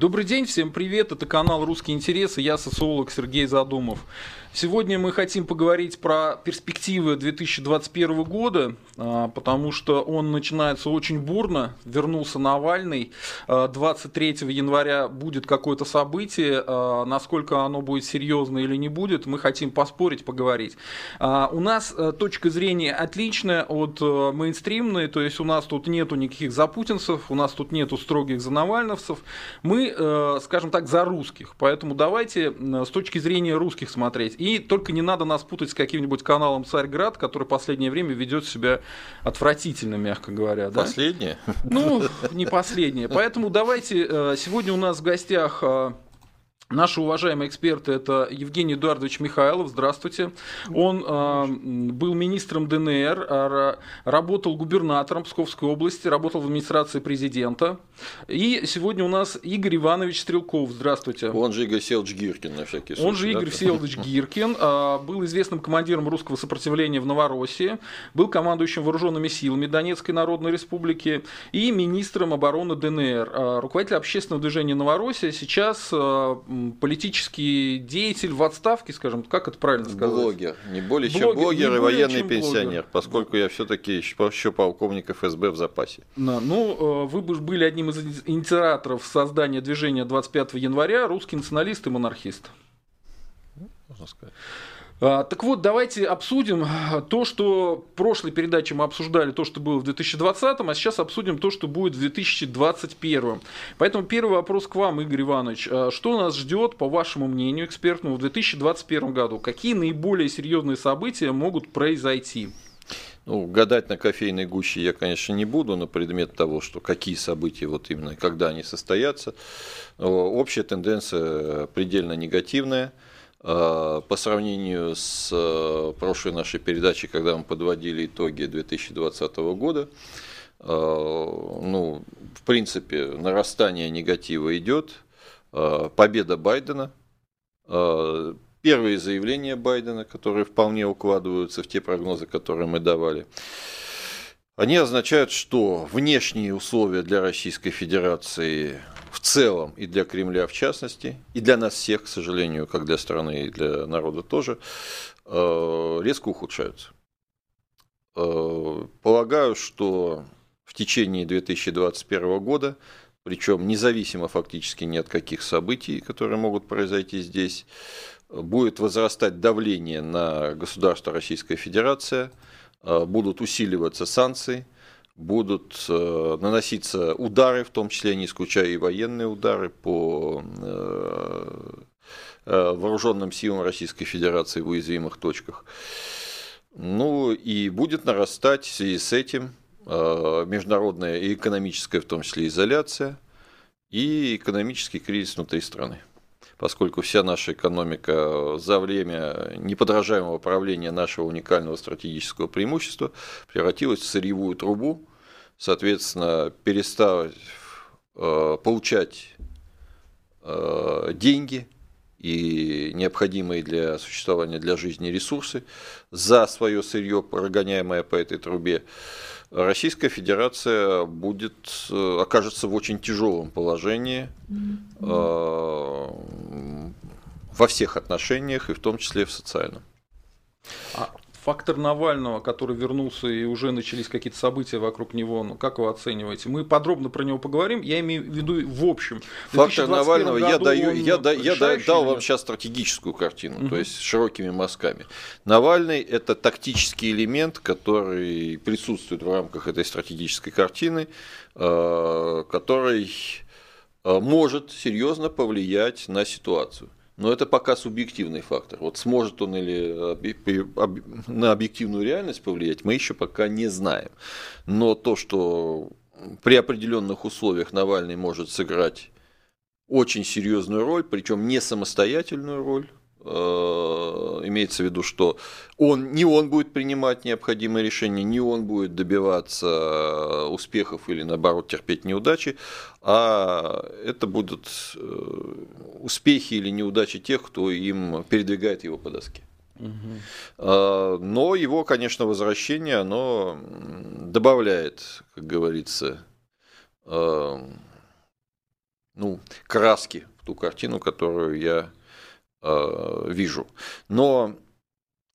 Добрый день, всем привет, это канал «Русские интересы», я социолог Сергей Задумов. Сегодня мы хотим поговорить про перспективы 2021 года, а, потому что он начинается очень бурно. Вернулся Навальный. 23 а, января будет какое-то событие. А, насколько оно будет серьезно или не будет, мы хотим поспорить, поговорить. У нас точка зрения отличная от мейнстримной, то есть у нас тут нету никаких запутинцев, у нас тут нету строгих за Навальновцев. Мы, скажем так, за русских. Поэтому давайте с точки зрения русских смотреть. И только не надо нас путать с каким-нибудь каналом Царьград, который в последнее время ведет себя отвратительно, мягко говоря. Да? Последнее? Ну, не последнее. Поэтому давайте, э, сегодня у нас в гостях э, Наши уважаемые эксперты это Евгений Эдуардович Михайлов, здравствуйте. Он э, был министром ДНР, э, работал губернатором Псковской области, работал в администрации президента. И сегодня у нас Игорь Иванович Стрелков, здравствуйте. Он же Игорь Селович Гиркин, на всякий случай. Он же Игорь да? Селович Гиркин, э, был известным командиром русского сопротивления в Новороссии, был командующим вооруженными силами Донецкой Народной Республики и министром обороны ДНР. Э, руководитель общественного движения Новороссия сейчас э, политический деятель в отставке, скажем, как это правильно сказать? Блогер, не более чем блогер, и военный пенсионер, блогер. поскольку я все-таки еще полковник ФСБ в запасе. Да, ну, э, вы бы были одним из инициаторов создания движения 25 января, русский националист и монархист. Можно сказать. А, так вот, давайте обсудим то, что в прошлой передаче мы обсуждали, то, что было в 2020, а сейчас обсудим то, что будет в 2021. Поэтому первый вопрос к вам, Игорь Иванович. А, что нас ждет, по вашему мнению, экспертному, в 2021 году? Какие наиболее серьезные события могут произойти? Ну, гадать на кофейной гуще я, конечно, не буду на предмет того, что какие события вот именно, когда они состоятся. Общая тенденция предельно негативная – по сравнению с э, прошлой нашей передачей, когда мы подводили итоги 2020 года, э, ну, в принципе, нарастание негатива идет, победа Байдена, первые заявления Байдена, которые вполне укладываются в те прогнозы, которые мы давали, они означают, что внешние условия для Российской Федерации в целом и для Кремля в частности, и для нас всех, к сожалению, как для страны и для народа тоже, э, резко ухудшаются. Э, полагаю, что в течение 2021 года, причем независимо фактически ни от каких событий, которые могут произойти здесь, будет возрастать давление на государство Российская Федерация, э, будут усиливаться санкции – будут э, наноситься удары, в том числе не исключая и военные удары по э, э, вооруженным силам Российской Федерации в уязвимых точках. Ну и будет нарастать в связи с этим международная и экономическая, в том числе, изоляция и экономический кризис внутри страны поскольку вся наша экономика за время неподражаемого правления нашего уникального стратегического преимущества превратилась в сырьевую трубу, соответственно, перестав э, получать э, деньги и необходимые для существования для жизни ресурсы за свое сырье, прогоняемое по этой трубе, Российская Федерация будет, э, окажется в очень тяжелом положении э, во всех отношениях, и в том числе в социальном. А фактор Навального, который вернулся и уже начались какие-то события вокруг него, ну, как вы оцениваете? Мы подробно про него поговорим, я имею в виду в общем. Фактор Навального я, даю, я, да, я дал вам сейчас стратегическую картину, угу. то есть широкими мазками. Навальный – это тактический элемент, который присутствует в рамках этой стратегической картины, э, который э, может серьезно повлиять на ситуацию. Но это пока субъективный фактор. Вот сможет он или на объективную реальность повлиять, мы еще пока не знаем. Но то, что при определенных условиях Навальный может сыграть очень серьезную роль, причем не самостоятельную роль, имеется в виду, что он, не он будет принимать необходимые решения, не он будет добиваться успехов или наоборот терпеть неудачи, а это будут э, успехи или неудачи тех, кто им передвигает его по доске. Угу. Но его, конечно, возвращение, оно добавляет, как говорится, ну, краски в ту картину, которую я э, вижу. Но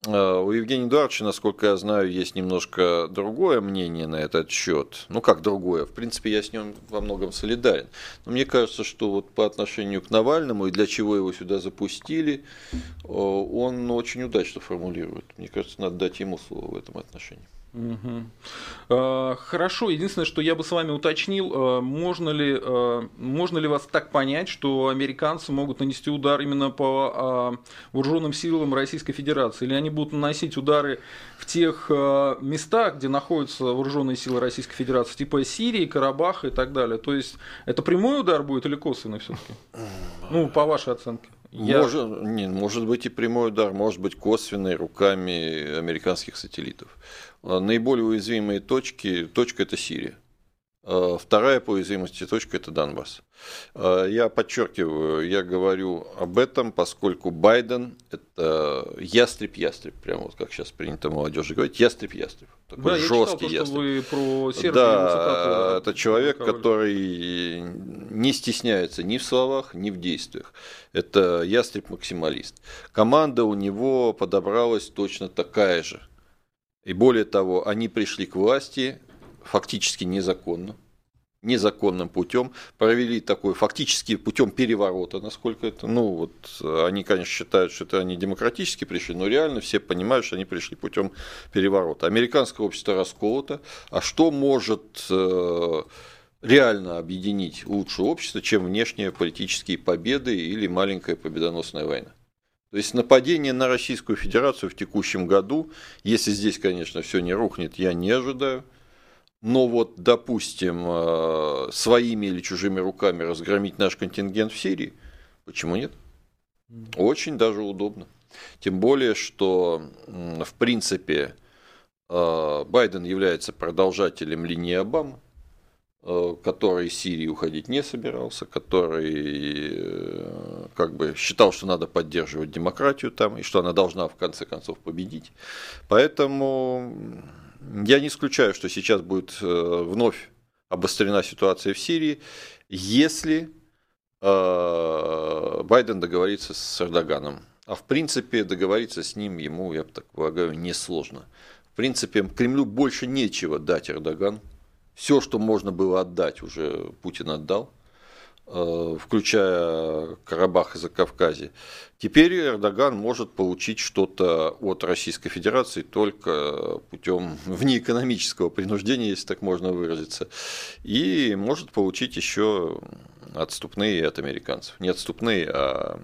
э, у Евгения Эдуардовича, насколько я знаю, есть немножко другое мнение на этот счет. Ну, как другое? В принципе, я с ним во многом солидарен. Но мне кажется, что вот по отношению к Навальному и для чего его сюда запустили, э, он очень удачно формулирует. Мне кажется, надо дать ему слово в этом отношении. Угу. Хорошо, единственное, что я бы с вами уточнил, а, можно ли, а, можно ли вас так понять, что американцы могут нанести удар именно по вооруженным силам Российской Федерации, или они будут наносить удары в тех местах, где находятся вооруженные силы Российской Федерации, типа Сирии, Карабаха и так далее. То есть это прямой удар будет или косвенный все-таки? Ну, по вашей оценке. Я... Может, не, может быть и прямой удар, может быть косвенный руками американских сателлитов. Наиболее уязвимые точки, точка это Сирия. А, вторая по уязвимости точка – это Донбасс. А, я подчеркиваю, я говорю об этом, поскольку Байден – это ястреб-ястреб, прямо вот как сейчас принято молодежи говорить, ястреб-ястреб. Такой да, жесткий я читал, то, что вы про Сербию Да, это человек, который не стесняется ни в словах, ни в действиях. Это ястреб-максималист. Команда у него подобралась точно такая же – и более того, они пришли к власти фактически незаконно, незаконным путем, провели такой фактически путем переворота, насколько это, ну вот они, конечно, считают, что это они демократически пришли, но реально все понимают, что они пришли путем переворота. Американское общество расколото, а что может э, реально объединить лучшее общество, чем внешние политические победы или маленькая победоносная война? То есть нападение на Российскую Федерацию в текущем году, если здесь, конечно, все не рухнет, я не ожидаю. Но вот, допустим, э, своими или чужими руками разгромить наш контингент в Сирии, почему нет? Очень даже удобно. Тем более, что, в принципе, э, Байден является продолжателем линии Обамы. Э, который из Сирии уходить не собирался, который как бы считал, что надо поддерживать демократию там, и что она должна в конце концов победить. Поэтому я не исключаю, что сейчас будет э, вновь обострена ситуация в Сирии, если Байден договорится с Эрдоганом. А в принципе договориться с ним ему, я так полагаю, несложно. В принципе, Кремлю больше нечего дать Эрдогану все, что можно было отдать, уже Путин отдал, э, включая Карабах и Закавказье. Теперь Эрдоган может получить что-то от Российской Федерации только путем внеэкономического принуждения, если так можно выразиться, и может получить еще отступные от американцев. Не отступные, а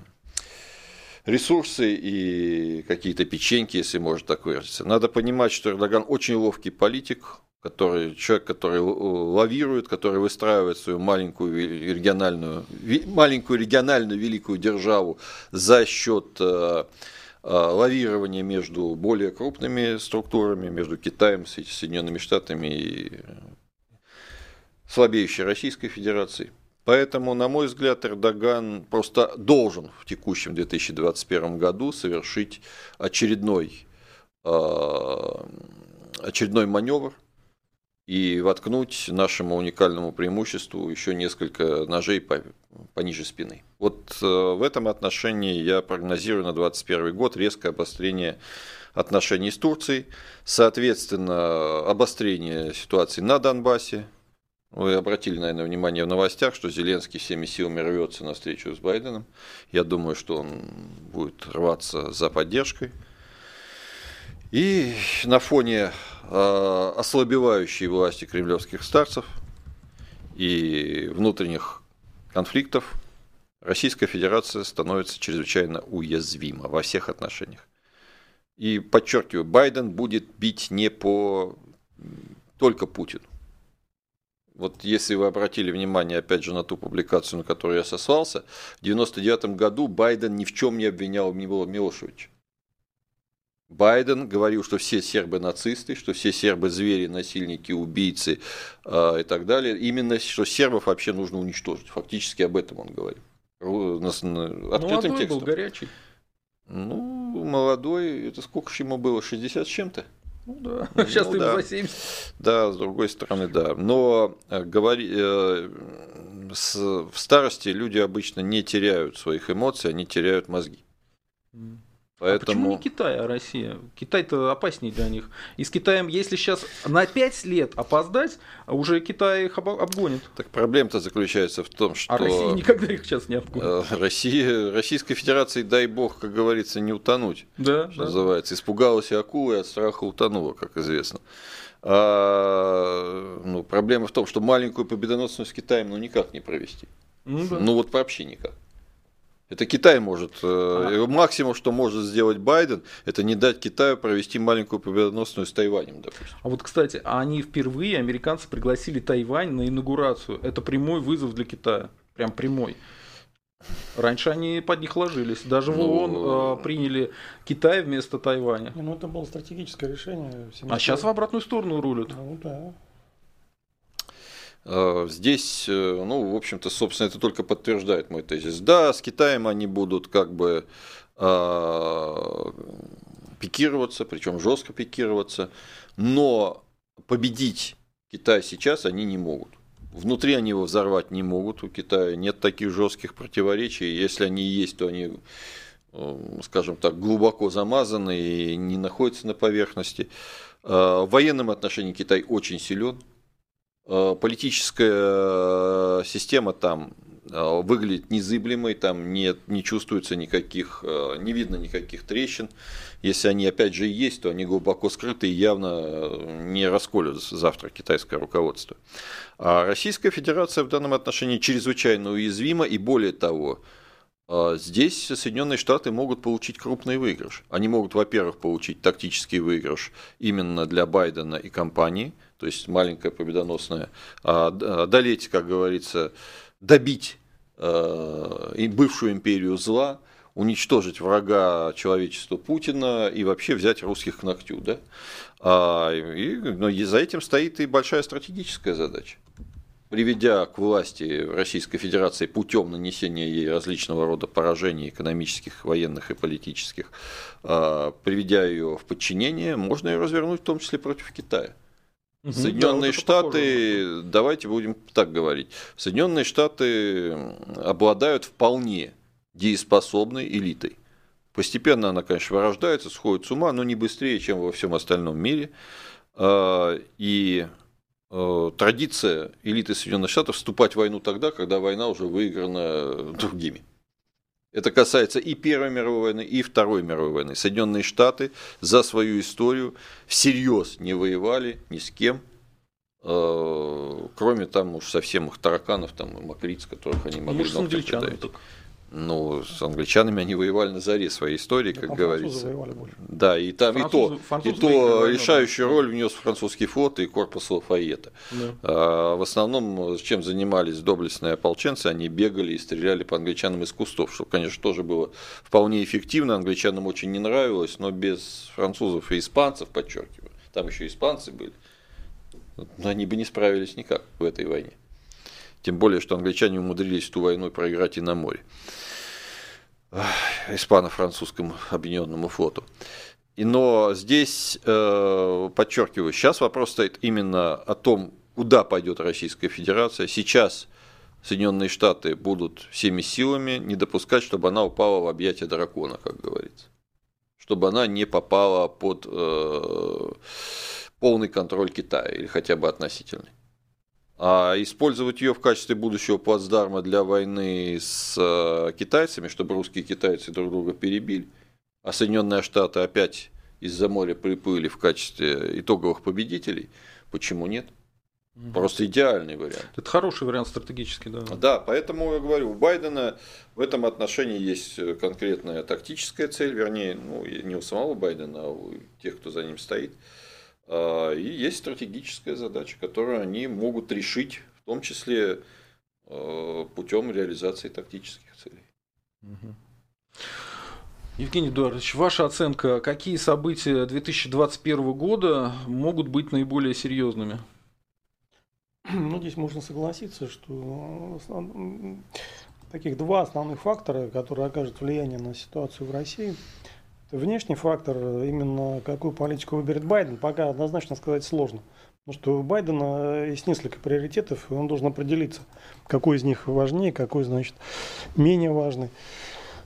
ресурсы и какие-то печеньки, если можно так выразиться. Надо понимать, что Эрдоган очень ловкий политик, который, человек, который лавирует, который выстраивает свою маленькую региональную, маленькую региональную великую державу за счет э, э, лавирования между более крупными структурами, между Китаем, Соединенными Штатами и слабеющей Российской Федерацией. Поэтому, на мой взгляд, Эрдоган просто должен в текущем 2021 году совершить очередной, э, очередной маневр, и воткнуть нашему уникальному преимуществу еще несколько ножей по, пониже спины. Вот э, в этом отношении я прогнозирую на 2021 год резкое обострение отношений с Турцией, соответственно, обострение ситуации на Донбассе. Вы обратили, наверное, внимание в новостях, что Зеленский всеми силами рвется на встречу с Байденом. Я думаю, что он будет рваться за поддержкой. И на фоне э, ослабевающей власти кремлевских старцев и внутренних конфликтов Российская Федерация становится чрезвычайно уязвима во всех отношениях. И подчеркиваю, Байден будет бить не по только Путину. Вот если вы обратили внимание, опять же, на ту публикацию, на которую я сослался, в 1999 году Байден ни в чем не обвинял Милошевича. Байден говорил, что все сербы нацисты, что все сербы звери, насильники, убийцы э, и так далее. Именно что сербов вообще нужно уничтожить. Фактически об этом он говорил. Открытым молодой текстом. был горячий. Ну, молодой, это сколько же ему было? 60 с чем-то? Ну да, ну, сейчас ты да. за 70. Да, с другой стороны, да. Но э, говори, э, в старости люди обычно не теряют своих эмоций, они теряют мозги. Поэтому... А почему не Китай, а Россия? Китай-то опаснее для них. И с Китаем, если сейчас на 5 лет опоздать, уже Китай их обгонит. Так проблема-то заключается в том, что... А Россия никогда их сейчас не обгонит. Э, Россия, Российской Федерации, дай бог, как говорится, не утонуть. Да, что да. называется. Испугалась и акулы, от страха утонула, как известно. А, ну, проблема в том, что маленькую победоносную с Китаем ну никак не провести. Ну, да. ну вот вообще никак. Это Китай может. А. Максимум, что может сделать Байден, это не дать Китаю провести маленькую победоносную с Тайванем, допустим. А вот, кстати, они впервые, американцы пригласили Тайвань на инаугурацию. Это прямой вызов для Китая. Прям прямой. Раньше они под них ложились. Даже ну, в ООН э, приняли Китай вместо Тайваня. Ну, это было стратегическое решение. А сейчас в обратную сторону рулят. Ну, да. А, здесь, э, ну, в общем-то, собственно, это только подтверждает мой тезис. Да, с Китаем они будут как бы э, пикироваться, причем жестко пикироваться, но победить Китай сейчас они не могут. Внутри они его взорвать не могут, у Китая нет таких жестких противоречий. Если они есть, то они, э, скажем так, глубоко замазаны и не находятся на поверхности. В военном отношении Китай очень силен, Э, политическая э, система там э, выглядит незыблемой, там нет, не чувствуется никаких, не видно никаких трещин. Если они опять же есть, то они глубоко скрыты и явно не расколют завтра китайское руководство. А Российская Федерация в данном отношении чрезвычайно уязвима и более того, Здесь Соединенные Штаты могут получить крупный выигрыш. Они могут, во-первых, получить тактический выигрыш именно для Байдена и компании – то есть маленькая победоносная, а одолеть, как говорится, добить э, бывшую империю зла, уничтожить врага человечества Путина и вообще взять русских к ногтю. Да? А, и, но за этим стоит и большая стратегическая задача. Приведя к власти Российской Федерации путем нанесения ей различного рода поражений экономических, военных и политических, а, приведя ее в подчинение, можно ее развернуть в том числе против Китая. Соединенные да, Штаты, похоже. давайте будем так говорить, Соединенные Штаты обладают вполне дееспособной элитой. Постепенно она, конечно, вырождается, сходит с ума, но не быстрее, чем во всем остальном мире. А, и а, традиция элиты Соединенных Штатов вступать в войну тогда, когда война уже выиграна другими. Это касается и Первой мировой войны, и Второй мировой войны. Соединенные Штаты за свою историю всерьез не воевали ни с кем, э, кроме там уж совсем их тараканов, там макриц, которых они могли Может, с англичанами только. Ну, с англичанами они воевали на заре своей истории, как говорится. Да, и там французы, и то, и то решающую роль внес французский флот и корпус Лафайета. Да. А, в основном, чем занимались доблестные ополченцы, они бегали и стреляли по англичанам из кустов, что, конечно, тоже было вполне эффективно. Англичанам очень не нравилось, но без французов и испанцев, подчеркиваю, там еще испанцы были, но они бы не справились никак в этой войне. Тем более, что англичане умудрились эту войну проиграть и на море. Испано-французскому объединенному флоту. И, но здесь, э, подчеркиваю, сейчас вопрос стоит именно о том, куда пойдет Российская Федерация. Сейчас Соединенные Штаты будут всеми силами не допускать, чтобы она упала в объятия дракона, как говорится. Чтобы она не попала под э, полный контроль Китая, или хотя бы относительный. А использовать ее в качестве будущего плацдарма для войны с э, китайцами, чтобы русские и китайцы друг друга перебили, а Соединенные Штаты опять из-за моря приплыли в качестве итоговых победителей, почему нет? Просто идеальный вариант. Это хороший вариант стратегически, да. Да, поэтому я говорю, у Байдена в этом отношении есть конкретная тактическая цель, вернее, ну, не у самого Байдена, а у тех, кто за ним стоит – и есть стратегическая задача, которую они могут решить, в том числе а, путем реализации тактических целей. Евгений Эдуардович, ваша оценка, какие события 2021 года могут быть наиболее серьезными? Ну, здесь можно согласиться, что таких два основных фактора, которые окажут влияние на ситуацию в России – Внешний фактор, именно какую политику выберет Байден, пока однозначно сказать сложно. Потому что у Байдена есть несколько приоритетов, и он должен определиться, какой из них важнее, какой, значит, менее важный.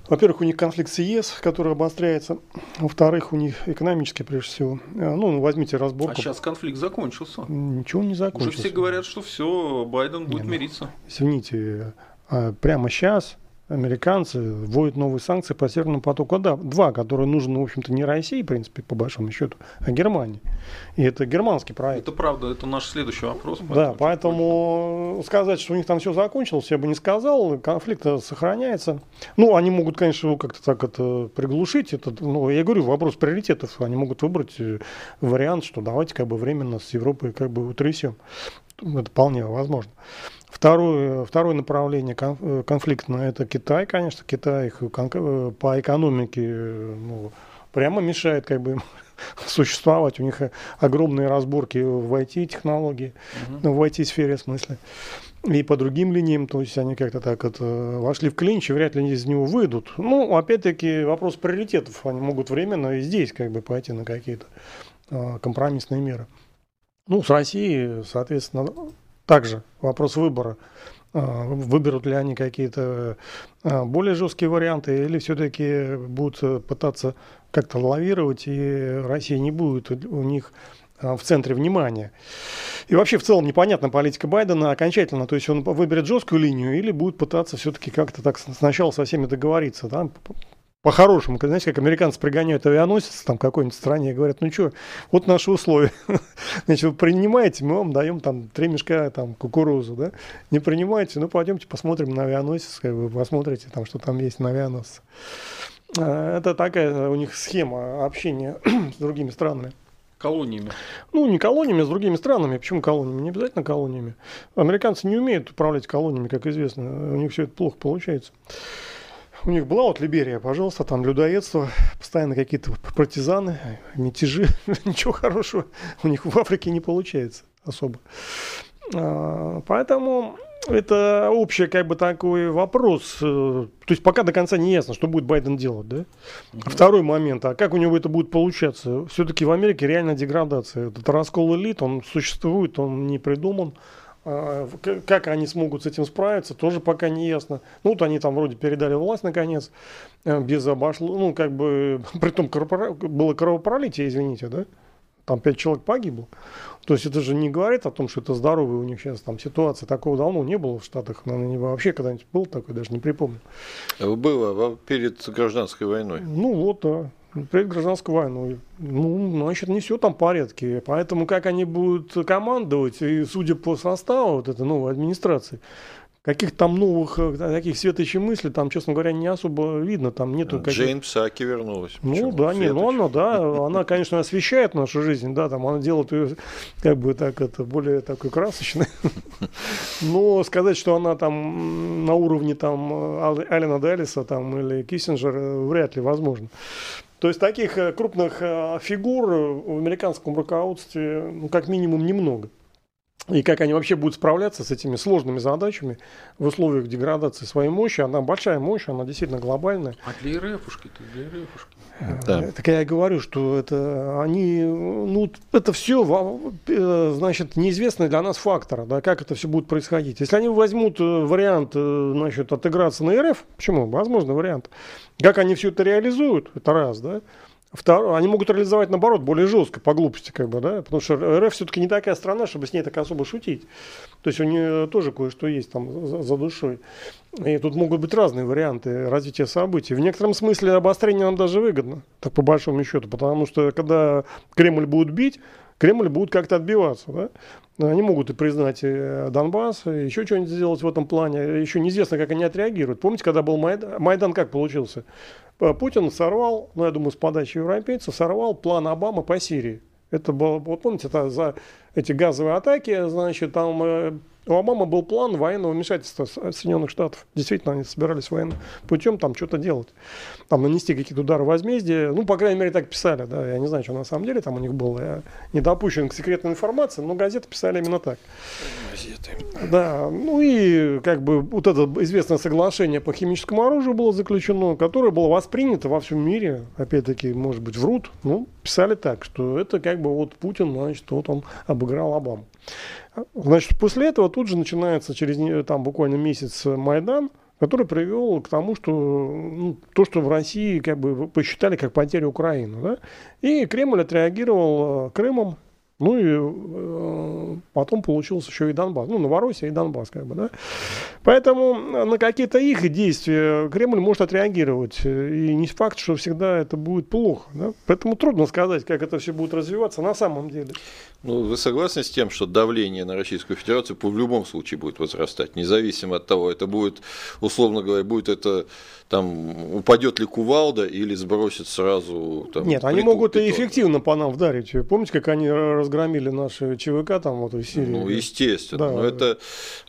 Во-первых, у них конфликт с ЕС, который обостряется. Во-вторых, у них экономический, прежде всего. Э, ну, возьмите разборку. А сейчас конфликт закончился. Ничего не закончился. Уже все говорят, что все, Байден будет не, ну, мириться. Извините, а прямо сейчас американцы вводят новые санкции по Северному потоку да, два, которые нужны, в общем-то, не России, в принципе, по большому счету, а Германии. И это германский проект. Это правда, это наш следующий вопрос. Да, поэтому сказать, что у них там все закончилось, я бы не сказал, конфликт сохраняется. Ну, они могут, конечно, его как-то так это приглушить. Это, ну, я говорю, вопрос приоритетов. Они могут выбрать э, вариант, что давайте как бы временно с Европой как бы утрясем. Это вполне возможно. Второе, второе направление э, конфликтное – это Китай, конечно. Китай их э, по экономике ну, прямо мешает как бы им существовать. У них огромные разборки в IT-технологии, угу. в IT-сфере в смысле. И по другим линиям, то есть они как-то так это вошли в клинч и вряд ли из него выйдут. Ну, опять-таки, вопрос приоритетов. Они могут временно и здесь как бы пойти на какие-то компромиссные меры. Ну, с Россией, соответственно, также вопрос выбора. А, выберут ли они какие-то а, более жесткие варианты или все-таки будут пытаться как-то лавировать, и Россия не будет у них а, в центре внимания. И вообще в целом непонятна политика Байдена окончательно. То есть он выберет жесткую линию или будет пытаться все-таки как-то так сначала со всеми договориться. Да? По-хорошему, знаете, как американцы пригоняют авианосец там какой-нибудь стране и говорят, ну что, вот наши условия. Значит, вы принимаете, мы вам даем там три мешка там кукурузу, да? Не принимаете, ну пойдемте посмотрим на авианосец, как вы посмотрите там, что там есть на авианосце. А, это такая у них схема общения с другими странами. Колониями. Ну, не колониями, а с другими странами. Почему колониями? Не обязательно колониями. Американцы не умеют управлять колониями, как известно. У них все это плохо получается. У них была вот Либерия, пожалуйста, там людоедство, постоянно какие-то партизаны, мятежи, ничего хорошего у них в Африке не получается особо. А, поэтому это общий как бы такой вопрос. То есть пока до конца не ясно, что будет Байден делать, да? Второй момент, а как у него это будет получаться? Все-таки в Америке реально деградация. Этот раскол элит, он существует, он не придуман. А, как они смогут с этим справиться, тоже пока не ясно. Ну, вот они там вроде передали власть наконец, э, без обошло, ну, как бы, при том было кровопролитие, извините, да? Там пять человек погибло. То есть это же не говорит о том, что это здоровая у них сейчас там ситуация. Такого давно не было в Штатах. Наверное, вообще когда-нибудь был такой, даже не припомню. Было перед гражданской войной. Ну вот, да перед гражданской войной. Ну, значит, не все там в порядке. Поэтому как они будут командовать, и судя по составу вот этой новой администрации, каких там новых э, таких светочей мыслей, там, честно говоря, не особо видно. Там нету каких... Джейн Псаки вернулась. Ну да, не, ну она, да, она, конечно, освещает нашу жизнь, да, там она делает ее как бы так это более такой красочной. Но сказать, что она там на уровне там Алина Делиса там или Киссинджера вряд ли возможно. То есть таких э, крупных э, фигур в американском руководстве, ну, как минимум, немного. И как они вообще будут справляться с этими сложными задачами в условиях деградации своей мощи. Она большая мощь, она действительно глобальная. А для РФушки, то для РФушки. Да. Так я и говорю, что это они, ну, это все, э, значит, неизвестные для нас факторы, да, как это все будет происходить. Если они возьмут вариант, значит, отыграться на РФ, почему? Возможно, вариант. Как они все это реализуют, это раз, да. Второе, они могут реализовать, наоборот, более жестко, по глупости, как бы, да, потому что РФ все-таки не такая страна, чтобы с ней так особо шутить. То есть у нее тоже кое-что есть там за, за душой. И тут могут быть разные варианты развития событий. В некотором смысле обострение нам даже выгодно, так по большому счету, потому что когда Кремль будет бить, Кремль будет как-то отбиваться. Да? Они могут и признать э, Донбасс, и еще что-нибудь сделать в этом плане. Еще неизвестно, как они отреагируют. Помните, когда был Майдан, Майдан как получился? Э, Путин сорвал, ну, я думаю, с подачи европейцев, сорвал план Обамы по Сирии. Это было, вот помните, это за эти газовые атаки, значит, там э, У Обамы был план военного вмешательства Соединенных Штатов. Действительно, они собирались военным путем там что-то делать. Там нанести какие-то удары возмездия. Ну, по крайней мере, так писали. Да. Я не знаю, что на самом деле там у них было. Я не допущен к секретной информации, но газеты писали именно так. Газеты. Да. Ну и как бы вот это известное соглашение по химическому оружию было заключено, которое было воспринято во всем мире. Опять-таки, может быть, врут. Ну, писали так, что это как бы вот Путин, значит, вот он обыграл Обаму. Значит, после этого тут же начинается через там буквально месяц Майдан, который привел к тому, что ну, то, что в России как бы посчитали как потерю Украины. Да? И Кремль отреагировал э, Крымом, ну и э, потом получился еще и Донбасс. Ну, Новороссия и Донбасс, как бы, да. Поэтому на какие-то их действия Кремль может отреагировать. И не факт, что всегда это будет плохо. Да? Поэтому трудно сказать, как это все будет развиваться на самом деле. Ну, вы согласны с тем, что давление на Российскую Федерацию в любом случае будет возрастать, независимо от того, это будет, условно говоря, будет это там упадет ли кувалда или сбросит сразу там, Нет, они могут и эффективно по нам вдарить. Помните, как они разгромили наши ЧВК там вот в Сирии? Ну, естественно. Да. Но это,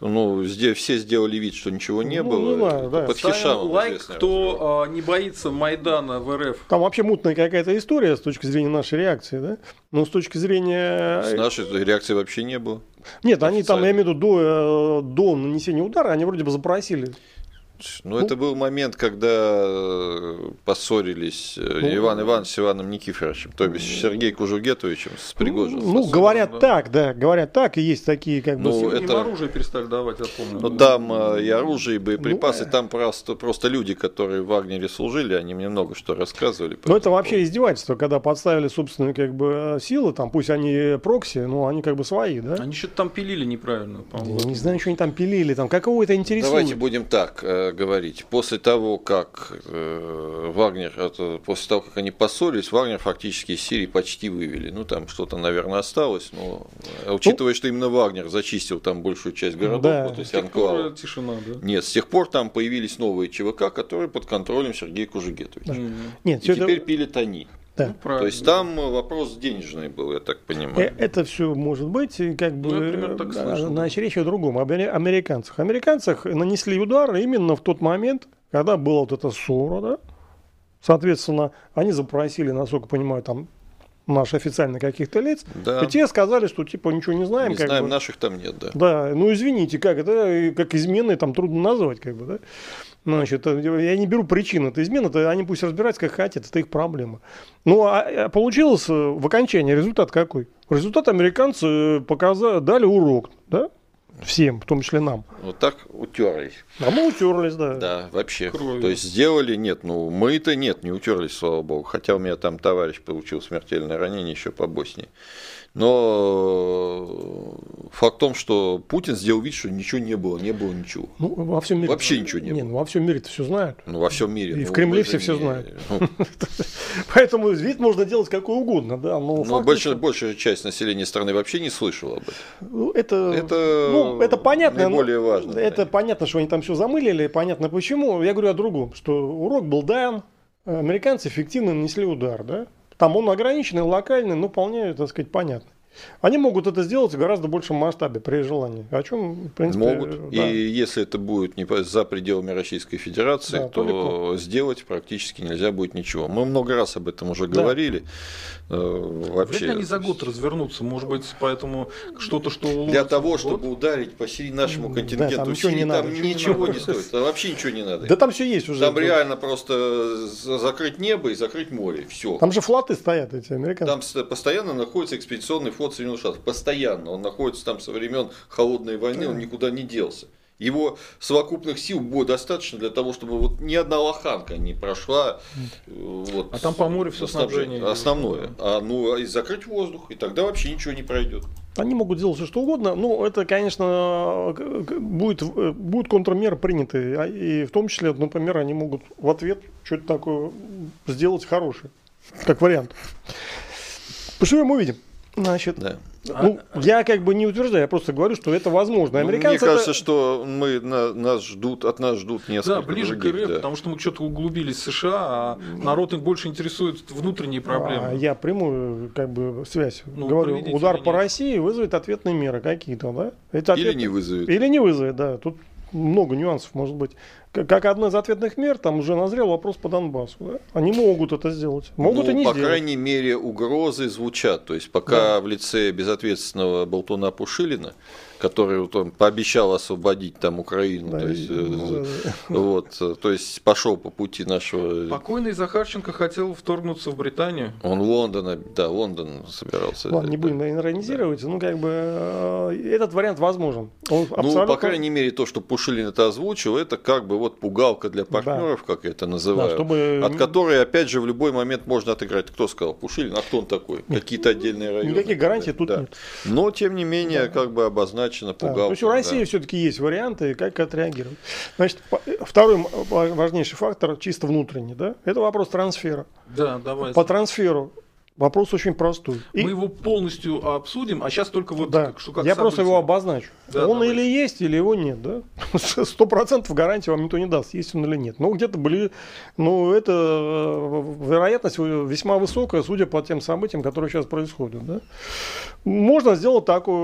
ну, здесь все сделали вид, что ничего не ну, было. Не знаю, да. Под хишамом лайк, кто а, не боится Майдана в РФ. Там вообще мутная какая-то история с точки зрения нашей реакции, да? Но с точки зрения... С нашей реакции вообще не было. Нет, они там, я имею в виду, до, э, до нанесения удара, они вроде бы запросили ну, ну, это был момент, когда э, поссорились э, ну, Иван Иванович с Иваном Никифоровичем, то есть Сергей Кужугетовичем с Пригожиным. Ну, говорят да. так, да, говорят так, и есть такие как бы... Ну, это... оружие перестали давать, я помню. Ну, там э, и оружие, и боеприпасы, ну, там просто, просто люди, которые в Вагнере служили, они мне много что рассказывали. Ну, это вообще издевательство, когда подставили собственные как бы силы, там, пусть они прокси, но они как бы свои, да? Они что-то там пилили неправильно, по-моему. Я не знаю, что они там пилили, там, какого это интересует. Давайте будем так говорить. После того, как э, Вагнер, это, после того, как они поссорились, Вагнер фактически из Сирии почти вывели. Ну, там что-то, наверное, осталось, но э, учитывая, что именно Вагнер зачистил там большую часть городов, да. вот, то есть анклава. тишина, да? Нет, с тех пор там появились новые ЧВК, которые под контролем Сергея Кужугетовича. Да. Нет, И теперь это... пилят они. Да. Ну, То есть там вопрос денежный был, я так понимаю. Э, это все может быть, как бы, ну, так слышал, значит, речь о другом, об американцах. Американцах нанесли удар именно в тот момент, когда была вот эта ссора, да? Соответственно, они запросили, насколько понимаю, там наши официально каких-то лиц, да. и те сказали, что типа ничего не знаем. Не как знаем, бы. наших там нет, да. Да, ну извините, как это, как измены там трудно назвать, как бы, да. Значит, я не беру причин этой измены, это они пусть разбираются как хотят, это их проблема. Ну, а, а получилось в окончании результат какой? Результат американцы показали, дали урок, да? Всем, в том числе нам. Вот так утерлись. А мы утерлись, да. Да, вообще. Кровью. То есть сделали, нет, ну мы-то нет, не утерлись, слава богу. Хотя у меня там товарищ получил смертельное ранение еще по Боснии. Но факт в том, что Путин сделал вид, что ничего не было, не было ничего. Ну, во всем мире. Вообще ничего не, не было. Ну, во всем мире это все знают. Ну, во всем мире. И ну, в Кремле все все знают. Ну. Поэтому вид можно делать какой угодно, да. Но, но большая, большая часть населения страны вообще не слышала об этом. Ну, это, это, ну, это понятно. Более важно. Это понятно, что они там все замылили, понятно почему. Я говорю о другом, что урок был дан, американцы эффективно нанесли удар, да. Там он ограниченный, локальный, но вполне, так сказать, понятный. Они могут это сделать в гораздо большем масштабе при желании. О чем, в принципе, могут. Да. И если это будет не за пределами Российской Федерации, да, то, то сделать практически нельзя будет ничего. Мы много раз об этом уже да. говорили. Э, вообще. Вряд ли они за год развернутся, может быть, поэтому что-то, что для того, чтобы ударить по Сирии нашему контингенту, да, там ничего, Сирии, не, там надо, ничего не стоит, там вообще ничего не надо. Да там все есть уже. Там реально просто закрыть небо и закрыть море, все. Там же флоты стоят эти американцы. Там постоянно находится экспедиционный флот Соединенных Штатов, постоянно, он находится там со времен холодной войны, он никуда не делся. Его совокупных сил будет достаточно для того, чтобы вот ни одна лоханка не прошла. Вот, а там по морю все снабжение. Основное. А, ну, и закрыть воздух, и тогда вообще ничего не пройдет. Они могут делать все что угодно, но это, конечно, будет, будут контрмеры приняты. А, и в том числе, например, они могут в ответ что-то такое сделать хорошее, как вариант. Поживем, увидим. Значит, да. А, ну, я как бы не утверждаю, я просто говорю, что это возможно. Ну, Американцы мне кажется, это... что мы на, нас ждут, от нас ждут несколько Да, ближе других, к РФ, да. потому что мы что-то углубились в США, а народ их больше интересует внутренние проблемы. А я прямую как бы связь. Ну, говорю, удар по России вызовет ответные меры какие-то, да? Это ответ... Или не вызовет. Или не вызовет, да. Тут много нюансов может быть как одна из ответных мер, там уже назрел вопрос по Донбассу. Да? Они могут это сделать. Могут ну, и не по сделать. крайней мере, угрозы звучат. То есть, пока да. в лице безответственного болтуна Пушилина который вот он пообещал освободить там Украину. Да, то, есть, и, да. вот, то есть пошел по пути нашего. Покойный Захарченко хотел вторгнуться в Британию. Он Лондон, да, Лондон собирался. Ладно, не будем иронизировать, ну как бы э, этот вариант возможен. Он абсолютно... Ну, по крайней мере, то, что Пушилин это озвучил, это как бы вот пугалка для партнеров, да. как я это называю, да, чтобы... от которой, опять же, в любой момент можно отыграть. Кто сказал? Пушилин, а кто он такой? Какие-то отдельные районы. Никаких гарантий да. тут да. нет. Но, тем не менее, да. как бы обозначено пугалка. Да. То есть у России да. все-таки есть варианты, как отреагировать. Значит, второй важнейший фактор, чисто внутренний, да, это вопрос трансфера. Да, давай. По трансферу Вопрос очень простой. Мы и... его полностью обсудим, а сейчас только вот да. что как Я событие. просто его обозначу. Да, он давайте. или есть, или его нет, да? Сто процентов гарантии вам никто не даст, есть он или нет. Ну, где-то были, ну, это э, вероятность весьма высокая, судя по тем событиям, которые сейчас происходят, да? Можно сделать такой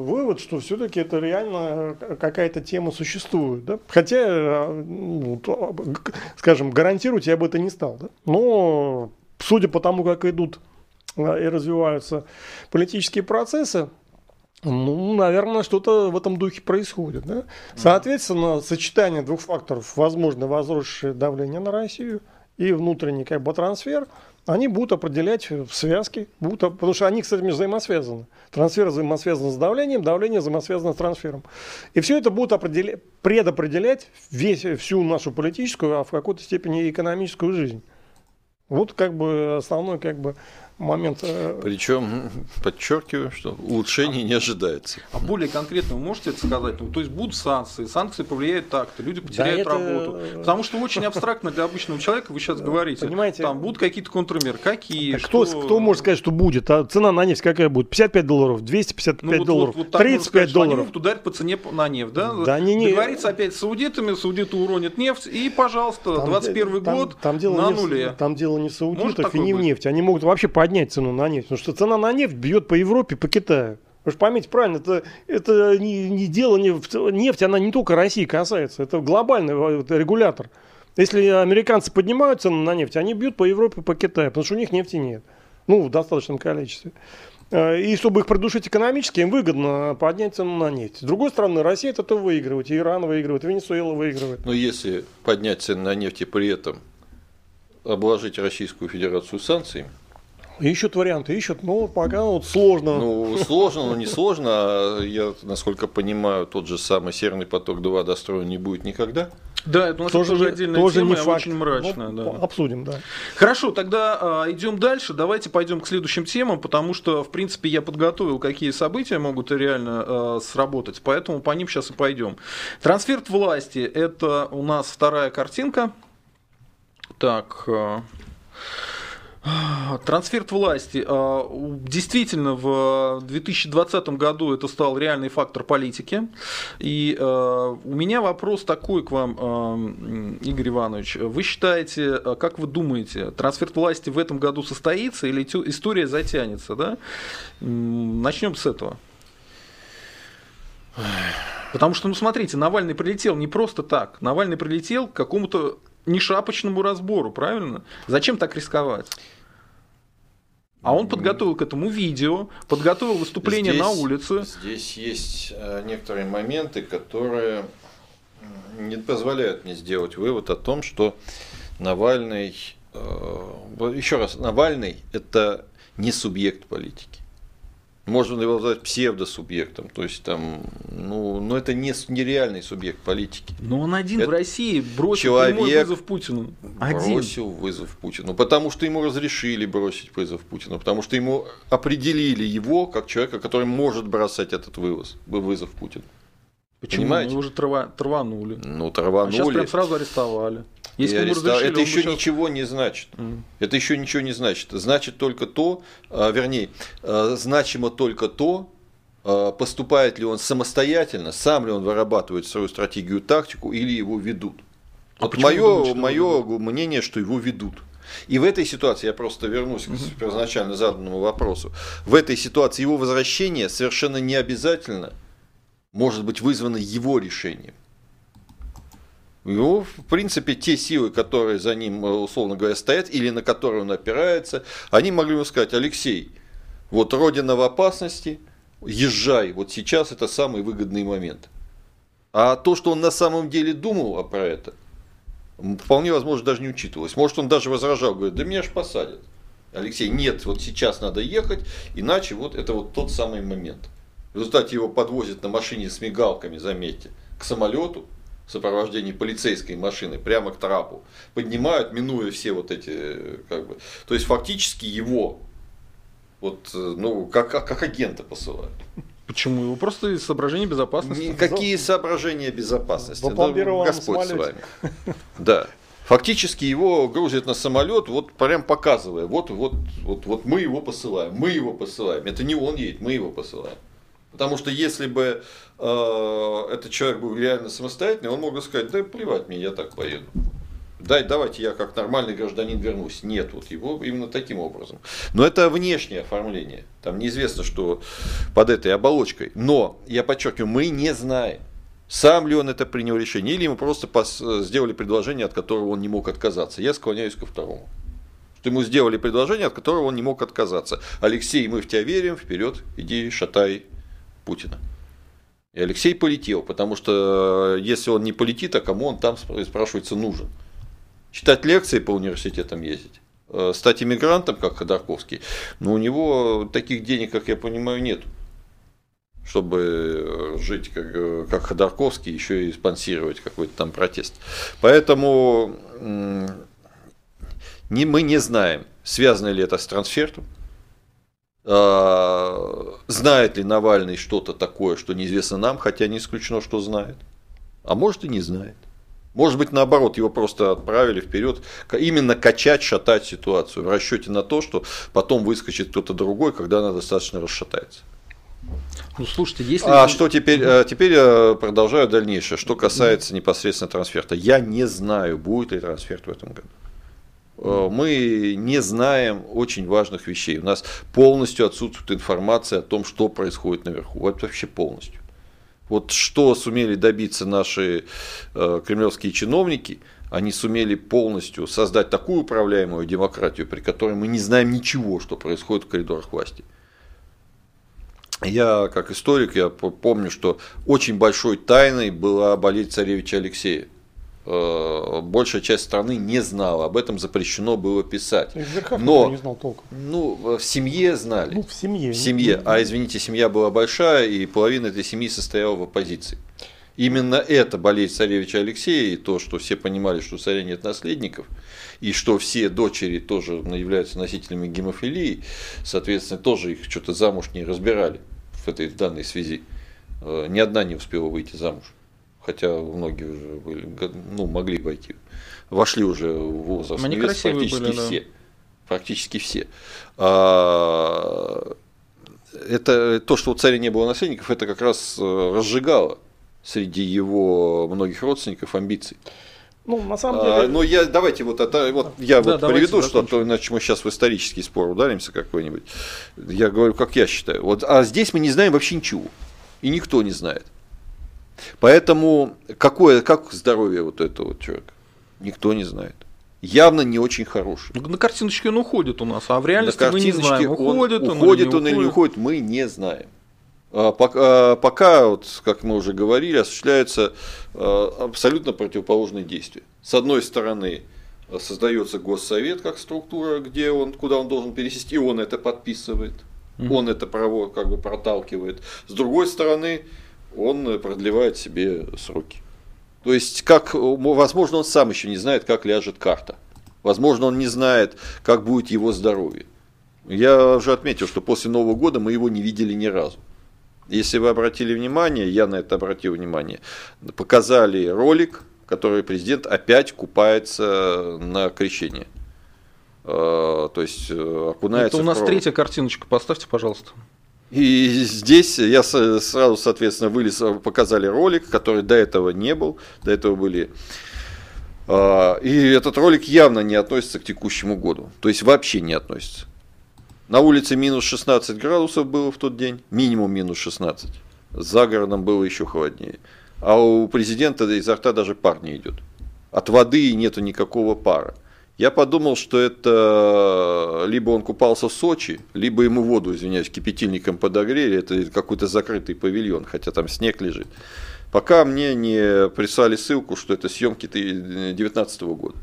вывод, что все-таки это реально какая-то тема существует, да? Хотя, э, ну, скажем, гарантировать я бы это не стал, да? Но судя по тому, как идут и развиваются политические процессы, ну, наверное, что-то в этом духе происходит. Да? Соответственно, сочетание двух факторов, возможно, возросшее давление на Россию и внутренний как бы трансфер, они будут определять в связке, будут, потому что они, кстати, взаимосвязаны. Трансфер взаимосвязан с давлением, давление взаимосвязано с трансфером. И все это будет определять, предопределять весь, всю нашу политическую, а в какой-то степени экономическую жизнь. Вот как бы основной как бы момент. Э, Причем, подчеркиваю, что улучшений не ожидается. А более конкретно вы можете это сказать? Ну, то есть будут санкции, санкции повлияют так-то, люди потеряют да это... работу. Потому что очень абстрактно для обычного человека, вы сейчас говорите, Понимаете, там будут какие-то контрмеры, какие, так что... кто, кто может сказать, что будет? А цена на нефть какая будет? 55 долларов, 255 ну, вот, долларов, вот, вот 35 сказать, долларов. Они ударить по цене на нефть, да? да не, не... Договориться опять с саудитами, саудиты уронят нефть, и, пожалуйста, там, 21 там, год там дело на не нуле. Там дело не в саудитах и не в нефти. Они могут вообще поднять цену на нефть. Потому что цена на нефть бьет по Европе, по Китаю. Вы же поймите правильно, это, это не, не дело, не, нефть, она не только России касается, это глобальный это регулятор. Если американцы поднимают цену на нефть, они бьют по Европе, по Китаю, потому что у них нефти нет. Ну, в достаточном количестве. Э, и чтобы их придушить экономически, им выгодно поднять цену на нефть. С другой стороны, Россия от этого выигрывает, Иран выигрывает, Венесуэла выигрывает. Но если поднять цены на нефть и при этом обложить Российскую Федерацию санкциями, Ищут варианты, ищут, но пока вот сложно. Ну, сложно, но не сложно. А я, насколько понимаю, тот же самый Северный поток-2 достроен не будет никогда. Да, это у нас тоже, тоже отдельная тоже тема, не факт. очень мрачная. Ну, да. Обсудим, да. Хорошо, тогда э, идем дальше. Давайте пойдем к следующим темам, потому что, в принципе, я подготовил, какие события могут реально э, сработать, поэтому по ним сейчас и пойдем. Трансфер власти – это у нас вторая картинка. Так, э, Трансфер власти. А, действительно, в 2020 году это стал реальный фактор политики. И а, у меня вопрос такой к вам, а, Игорь Иванович. Вы считаете, как вы думаете, трансфер власти в этом году состоится или история затянется? Да? Начнем с этого. Потому что, ну смотрите, Навальный прилетел не просто так. Навальный прилетел к какому-то нешапочному разбору, правильно? Зачем так рисковать? А он подготовил к этому видео, подготовил выступление здесь, на улице. Здесь есть э, некоторые моменты, которые не позволяют мне сделать вывод о том, что Навальный, э, еще раз, Навальный это не субъект политики можно его назвать псевдосубъектом, то есть там, ну, но это не нереальный субъект политики. Но он один это в России бросил человек вызов Путину. Один. Бросил вызов Путину, потому что ему разрешили бросить вызов Путину, потому что ему определили его как человека, который может бросать этот вызов, вызов Путину. Почему? Понимаете? Мы уже трава, траванули. Ну, траванули. А сейчас прям сразу арестовали. Если и арестовали. Это еще сейчас... ничего не значит. Mm. Это еще ничего не значит. Значит только то, а, вернее, а, значимо только то, а, поступает ли он самостоятельно, сам ли он вырабатывает свою стратегию, тактику или его ведут. А вот мое, мое мнение, что его ведут. И в этой ситуации, я просто вернусь к первоначально заданному вопросу, в этой ситуации его возвращение совершенно не обязательно может быть вызвано его решением. Ну, в принципе, те силы, которые за ним, условно говоря, стоят или на которые он опирается, они могли ему сказать, Алексей, вот Родина в опасности, езжай, вот сейчас это самый выгодный момент. А то, что он на самом деле думал про это, вполне возможно даже не учитывалось. Может, он даже возражал, говорит, да меня же посадят. Алексей, нет, вот сейчас надо ехать, иначе вот это вот тот самый момент. В результате его подвозят на машине с мигалками, заметьте, к самолету, в сопровождении полицейской машины прямо к трапу, поднимают, минуя все вот эти, как бы, то есть фактически его, вот, ну, как, как, как агента посылают. Почему? Его просто из соображений безопасности. Никакие соображения безопасности. Да, Господь с вами. Да. Фактически его грузят на самолет, вот прям показывая, вот, вот, вот, вот мы его посылаем, мы его посылаем. Это не он едет, мы его посылаем. Потому что если бы э, этот человек был реально самостоятельный, он мог бы сказать, да плевать мне, я так поеду. Дай, давайте я как нормальный гражданин вернусь. Нет, вот его именно таким образом. Но это внешнее оформление. Там неизвестно, что под этой оболочкой. Но, я подчеркиваю, мы не знаем, сам ли он это принял решение, или ему просто сделали предложение, от которого он не мог отказаться. Я склоняюсь ко второму. Что ему сделали предложение, от которого он не мог отказаться. Алексей, мы в тебя верим, вперед, иди, шатай Путина. И Алексей полетел, потому что э, если он не полетит, а кому он там, спрашивается, нужен? читать лекции по университетам ездить, э, стать иммигрантом, как Ходорковский, но у него таких денег, как я понимаю, нет чтобы жить как, э, как Ходорковский, еще и спонсировать какой-то там протест. Поэтому не, мы не знаем, связано ли это с трансфертом, знает ли Навальный что-то такое, что неизвестно нам, хотя не исключено, что знает, а может и не знает. Может быть, наоборот, его просто отправили вперед, именно качать, шатать ситуацию в расчете на то, что потом выскочит кто-то другой, когда она достаточно расшатается. Ну, слушайте, если... А что теперь? Э, теперь я продолжаю дальнейшее. Что касается непосредственно трансферта. Я не знаю, будет ли трансферт в этом году. Э, мы не знаем очень важных вещей. У нас полностью отсутствует информация о том, что происходит наверху. Вот вообще полностью. Вот что сумели добиться наши э, кремлевские чиновники, они сумели полностью создать такую управляемую демократию, при которой мы не знаем ничего, что происходит в коридорах власти. Я, как историк, я помню, что очень большой тайной была болезнь царевича Алексея. Э, большая часть страны не знала, об этом запрещено было писать. Но не знал толком. Ну, в семье знали. Ну, в семье. В семье. А извините, семья была большая, и половина этой семьи состояла в оппозиции. Именно это болезнь царевича Алексея, и то, что все понимали, что у царя нет наследников, и что все дочери тоже являются носителями гемофилии, соответственно, тоже их что-то замуж не разбирали в этой в данной связи. Э, ни одна не успела выйти замуж хотя многие уже были, ну, могли войти, вошли уже в возраст Они невест практически были, все. Да. Практически все. А, это то, что у царя не было наследников, это как раз э, разжигало среди его многих родственников амбиций. Ну, на самом деле. А, но я давайте вот это вот я да, вот приведу что-то, иначе мы сейчас в исторический спор ударимся какой-нибудь. Я говорю, как я считаю. Вот, а здесь мы не знаем вообще ничего. И никто не знает. Поэтому какое, как здоровье вот этого человека, никто не знает. Явно не очень хороший. Ну, на картиночке он уходит у нас, а в реальности мы не знаем, уходит он, он, уходит он или не уходит, мы не знаем. А пока, пока, вот, как мы уже говорили, осуществляются а, абсолютно противоположные действия. С одной стороны, создается госсовет как структура, где он, куда он должен пересесть, и он это подписывает, mm-hmm. он это право как бы проталкивает. С другой стороны, он продлевает себе сроки. То есть, как, возможно, он сам еще не знает, как ляжет карта. Возможно, он не знает, как будет его здоровье. Я уже отметил, что после Нового года мы его не видели ни разу. Если вы обратили внимание, я на это обратил внимание, показали ролик, который президент опять купается на крещение. Э, то есть э, окунается Это у нас в третья картиночка, поставьте, пожалуйста. И здесь я сразу, соответственно, вылез, показали ролик, который до этого не был, до этого были. а, И этот ролик явно не относится к текущему году, то есть вообще не относится. На улице минус 16 градусов было в тот день, минимум минус 16. За городом было еще холоднее. А у президента изо рта даже пар не идет. От воды нету никакого пара. Я подумал, что это либо он купался в Сочи, либо ему воду, извиняюсь, кипятильником подогрели, это какой-то закрытый павильон, хотя там снег лежит. Пока мне не прислали ссылку, что это съемки 2019 года.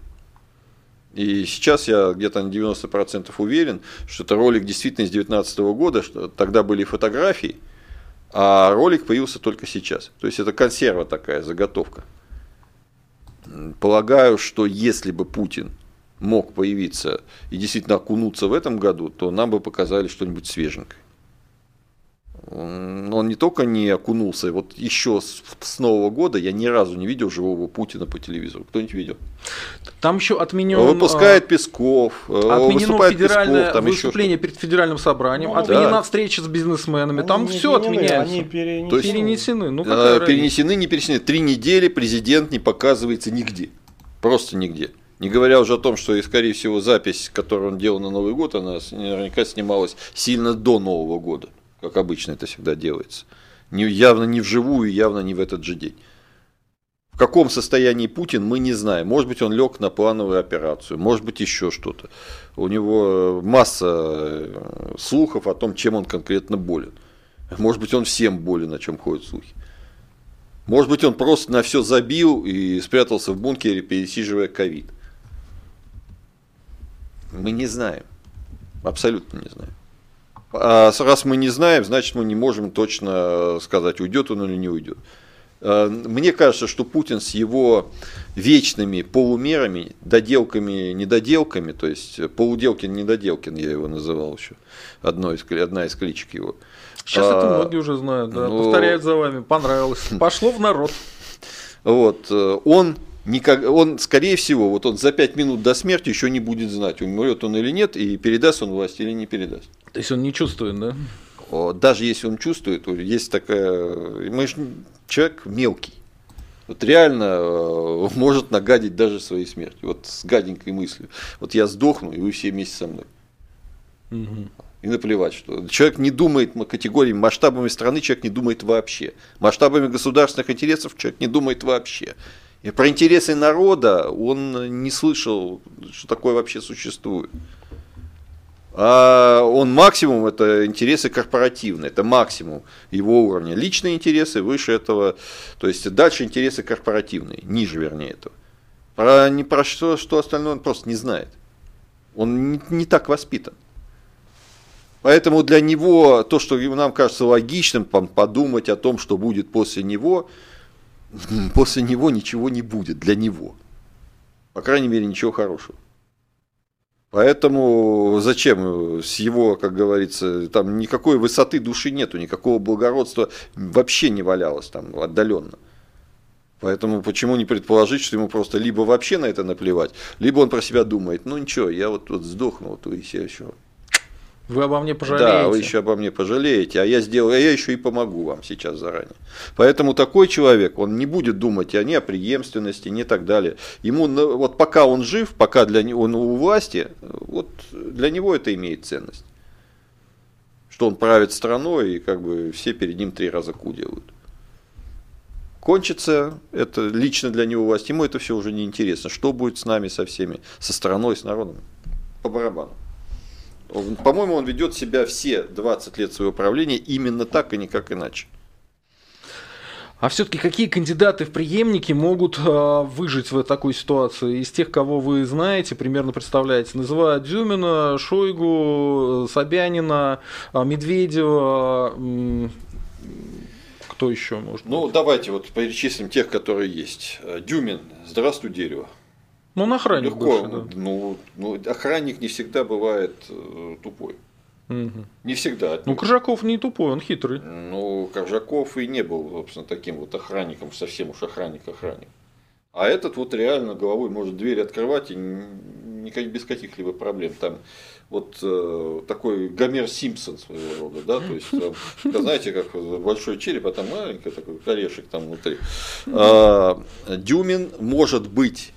И сейчас я где-то на 90% уверен, что это ролик действительно с 2019 года, что тогда были фотографии, а ролик появился только сейчас. То есть это консерва такая, заготовка. Полагаю, что если бы Путин мог появиться и действительно окунуться в этом году, то нам бы показали что-нибудь свеженькое. М, Он не только не окунулся, вот еще с, с Нового года я ни разу не видел живого Путина по телевизору. Кто-нибудь видел? Там еще отменен... Выпускает Песков, э, Отменено выступает федеральное Песков, там еще выступление перед федеральным собранием, Ну, отменена да. встреча с бизнесменами, там Они не все отменяется. Они перенесены. То есть- Перенесены. Ну, Э, какая разница? перенесены, не перенесены. Три недели президент не показывается нигде. Просто нигде. Не говоря уже о том, что, и, скорее всего, запись, которую он делал на Новый год, она наверняка снималась сильно до Нового года, как обычно это всегда делается. Не, явно не вживую, явно не в этот же день. В каком состоянии Путин, мы не знаем. Может быть, он лег на плановую операцию, может быть, еще что-то. У него масса э, слухов о том, чем он конкретно болен. Может быть, он всем болен, о чем ходят слухи. Может быть, он просто на все забил и спрятался в бункере, пересиживая ковид. Мы не знаем. Абсолютно не знаем. А раз мы не знаем, значит, мы не можем точно сказать, уйдет он или не уйдет. Э, Мне кажется, что Путин с его вечными полумерами, доделками, недоделками, то есть полуделкин, недоделкин, я его называл еще, одной из, одна из кличек его. Сейчас это А, многие уже знают, да. ну- Повторяют за вами. Понравилось. Пошло в народ. Вот, э, он, никак, он, скорее всего, вот он за пять минут до смерти еще не будет знать, умрет он или нет, и передаст он власть или не передаст. То есть он не чувствует, да? Даже если он чувствует, есть такая... Мы ж человек мелкий. Вот реально э, может нагадить даже своей смертью. Вот с гаденькой мыслью. Вот я сдохну, и вы все вместе со мной. Мгм. И наплевать, что человек не думает категориями, масштабами страны человек не думает вообще. Масштабами государственных интересов человек не думает вообще. И про интересы народа он не слышал, что такое вообще существует. А он максимум это интересы корпоративные, это максимум его уровня. Личные интересы выше этого, то есть дальше интересы корпоративные, ниже вернее этого. Про, не про что, что остальное он просто не знает. Он не, не так воспитан. Поэтому для него то, что нам кажется логичным, подумать о том, что будет после него, после него ничего не будет для него. По крайней мере, ничего хорошего. Поэтому зачем с его, как говорится, там никакой высоты души нету, никакого благородства вообще не валялось там отдаленно. Поэтому почему не предположить, что ему просто либо вообще на это наплевать, либо он про себя думает, ну ничего, я вот тут сдохну, вот вы все еще Вы обо мне пожалеете. да, вы еще обо мне пожалеете, а я сделаю, а я еще и помогу вам сейчас заранее. Поэтому такой человек, он не будет думать о, ни о преемственности, ни так далее. Ему, ну, вот пока он жив, пока для него он у власти, вот для него это имеет ценность. Что он правит страной, и как бы все перед ним три раза ку делают. Кончится это лично для него власть, ему это все уже не интересно. Что будет с нами, со всеми, со страной, с народом? По барабану. По-моему, он ведет себя все 20 лет своего правления именно так и никак иначе. А все-таки какие кандидаты в преемники могут э, выжить в такой ситуации? Из тех, кого вы знаете, примерно представляете, называют Дюмина, Шойгу, э, Собянина, э, Медведева, м, кто еще может? Ну, давайте вот перечислим тех, которые есть. Э, Дюмин, здравствуй, дерево. Ну, он охранник Легко. бывший, да. ну, ну, охранник не всегда бывает э, тупой. Мгм. Не всегда. Ну, Коржаков не тупой, он хитрый. Ну, Коржаков и не был, собственно, таким вот охранником, совсем уж охранник-охранник. А этот вот реально головой может дверь открывать и никак, без каких-либо проблем. Там вот э, такой Гомер Симпсон своего рода, да, то есть, там, знаете, как большой череп, а там маленький такой корешек там внутри. А, Дюмин может быть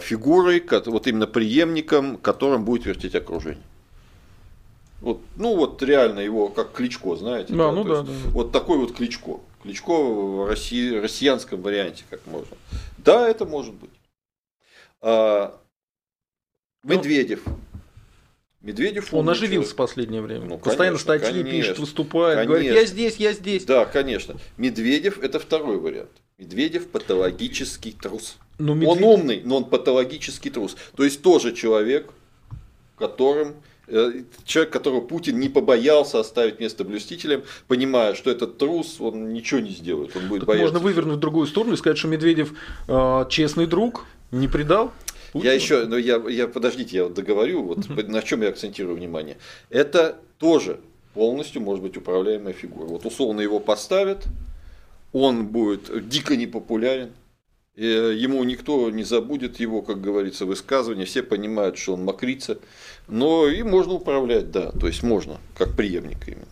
фигурой, вот именно преемником, которым будет вертеть окружение. Вот, ну вот реально его как Кличко, знаете. Да, да ну да, да. Вот такой вот Кличко. Кличко в России, россиянском варианте, как можно. Да, это может быть. А, Медведев. Медведев Он оживился в последнее время. Ну, Постоянно конечно, статьи конечно, пишет, выступает, конечно. говорит, я здесь, я здесь. Да, конечно. Медведев это второй вариант. Медведев патологический трус. Но ну, Медведев... Он умный, но он патологический трус. То есть тоже человек, которым э, человек, которого Путин не побоялся оставить место блюстителем, понимая, что этот трус, он ничего не сделает, он будет так бояться. Можно вывернуть в другую сторону и сказать, что Медведев э, честный друг, не предал. Путина? Я еще, ну я, я подождите, я вот договорю, вот угу. на чем я акцентирую внимание. Это тоже полностью может быть управляемая фигура. Вот условно его поставят, он будет дико непопулярен, ему никто не забудет его, как говорится, высказывания, все понимают, что он мокрица, но и можно управлять, да, то есть можно, как преемник именно.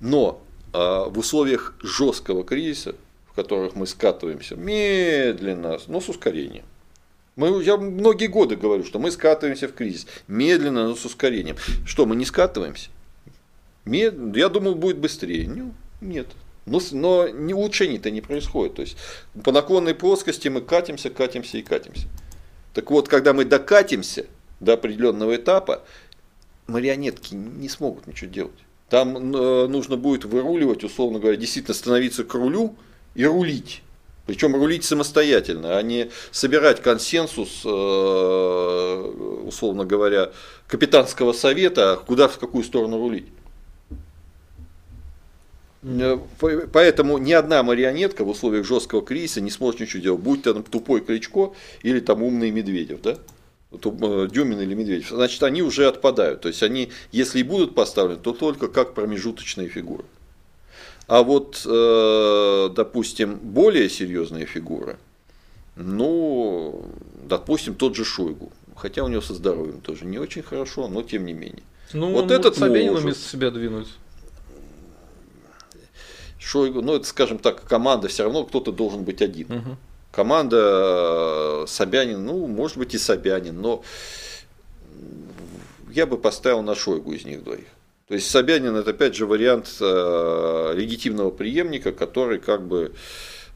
Но а, в условиях жесткого кризиса, в которых мы скатываемся медленно, но с ускорением, мы, я многие годы говорю, что мы скатываемся в кризис. Медленно, но с ускорением. Что, мы не скатываемся? Мед... Я думал, будет быстрее. Ну, нет. Но, но не улучшений-то не происходит. То есть по наклонной плоскости мы катимся, катимся и катимся. Так вот, когда мы докатимся до определенного этапа, марионетки не смогут ничего делать. Там э, нужно будет выруливать, условно говоря, действительно становиться к рулю и рулить. Причем рулить самостоятельно, а не собирать консенсус, э, условно говоря, капитанского совета, куда в какую сторону рулить. Э, поэтому ни одна марионетка в условиях жесткого кризиса не сможет ничего делать, будь то тупой Кличко или там умный Медведев, да? Э, Дюмин или Медведев, значит, они уже отпадают. То есть они, если и будут поставлены, то только как промежуточные фигуры. А вот, э, допустим, более серьезные фигуры, ну, допустим, тот же Шойгу. Хотя у него со здоровьем тоже не очень хорошо, но тем не менее. Ну, вот он этот Собянина вместо себя двинуть. Шойгу, ну это, скажем так, команда все равно кто-то должен быть один. Угу. Команда э, Собянин, ну, может быть и Собянин, но я бы поставил на Шойгу из них двоих. То есть Собянин это опять же вариант э, легитимного преемника, который как бы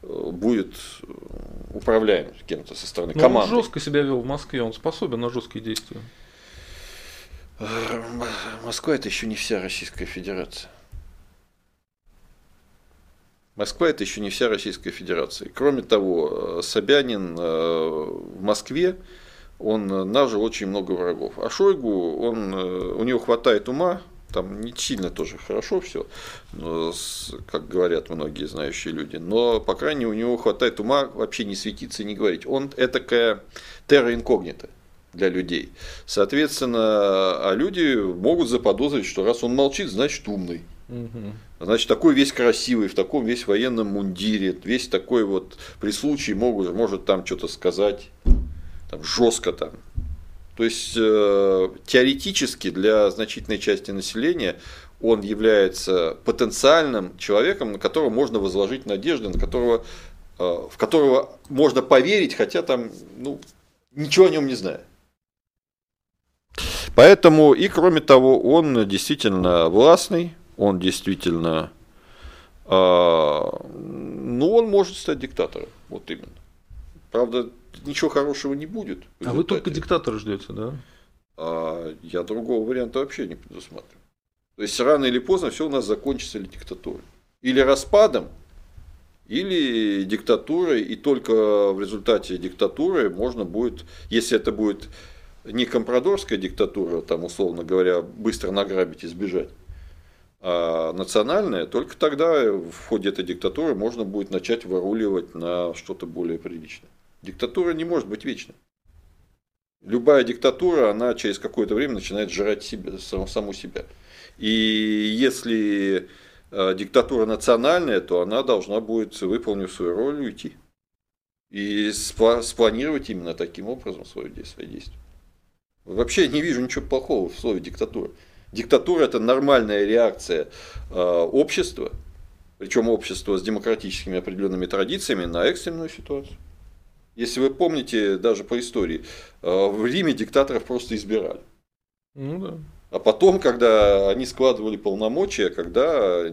э, будет управляем кем-то со стороны Но команды. Он жестко себя вел в Москве, он способен на жесткие действия. Москва это еще не вся Российская Федерация. Москва это еще не вся Российская Федерация. Кроме того, Собянин в Москве он нажил очень много врагов. А Шойгу, он, у него хватает ума, там не сильно тоже хорошо все, как говорят многие знающие люди, но, по крайней мере, у него хватает ума вообще не светиться и не говорить. Он этакая терра инкогнита для людей. Соответственно, а люди могут заподозрить, что раз он молчит, значит умный. Значит, такой весь красивый, в таком весь военном мундире, весь такой вот при случае могут, может там что-то сказать, там жестко там. То есть э, теоретически для значительной части населения он является потенциальным человеком, на которого можно возложить надежды, на которого, э, в которого можно поверить, хотя там ну, ничего о нем не зная. Поэтому и кроме того, он действительно властный, он действительно, э, ну, он может стать диктатором, вот именно. Правда, ничего хорошего не будет. А вы только диктатора ждете, да? А я другого варианта вообще не предусматриваю. То есть рано или поздно все у нас закончится или диктатурой. Или распадом, или диктатурой, и только в результате диктатуры можно будет, если это будет не компрадорская диктатура, там, условно говоря, быстро награбить и сбежать, а национальная, только тогда в ходе этой диктатуры можно будет начать выруливать на что-то более приличное. Диктатура не может быть вечной. Любая диктатура, она через какое-то время начинает жрать себя, саму себя. И если э, диктатура национальная, то она должна будет, выполнив свою роль, уйти. И спланировать именно таким образом свое действие. Вообще не вижу ничего плохого в слове диктатура. Диктатура это нормальная реакция э, общества, причем общества с демократическими определенными традициями на экстренную ситуацию. Если вы помните даже по истории, э, в Риме диктаторов просто избирали. Ну да. А потом, когда они складывали полномочия, когда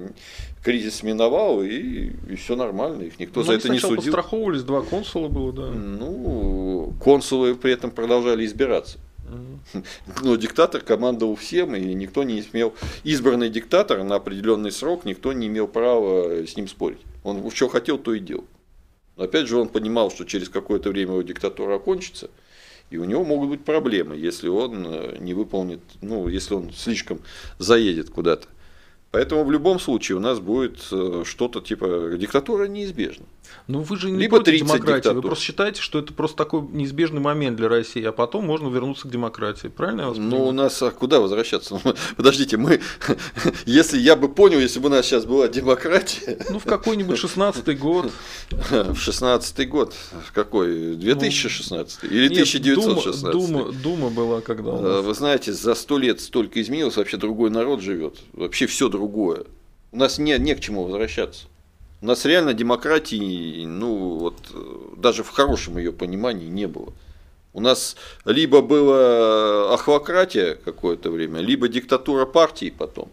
кризис миновал, и, и все нормально, их никто Но за это не судил. Постраховывались, два консула было, да. Ну, консулы при этом продолжали избираться. Но диктатор командовал всем, и никто не смел, избранный диктатор на определенный срок, никто не имел права с ним спорить. Он что хотел, то и делал. Но опять же, он понимал, что через какое-то время его диктатура окончится, и у него могут быть проблемы, если он э, не выполнит, ну, если он слишком заедет куда-то. Поэтому в любом случае у нас будет э, что-то типа диктатура неизбежна. Ну вы же не Либо против демократии, диктатур. вы просто считаете, что это просто такой неизбежный момент для России, а потом можно вернуться к демократии, правильно я вас понимаю? Ну у нас а куда возвращаться? Подождите, мы, если я бы понял, если бы у нас сейчас была демократия. Ну в какой-нибудь 16 год. В 16 год, какой? 2016 ну, или 1916? Дума, Дума была когда? А, вы знаете, за сто лет столько изменилось, вообще другой народ живет, вообще все другое. У нас не, не к чему возвращаться. У нас реально демократии, ну вот даже в хорошем ее понимании не было. У нас либо была ахвократия какое-то время, либо диктатура партии потом.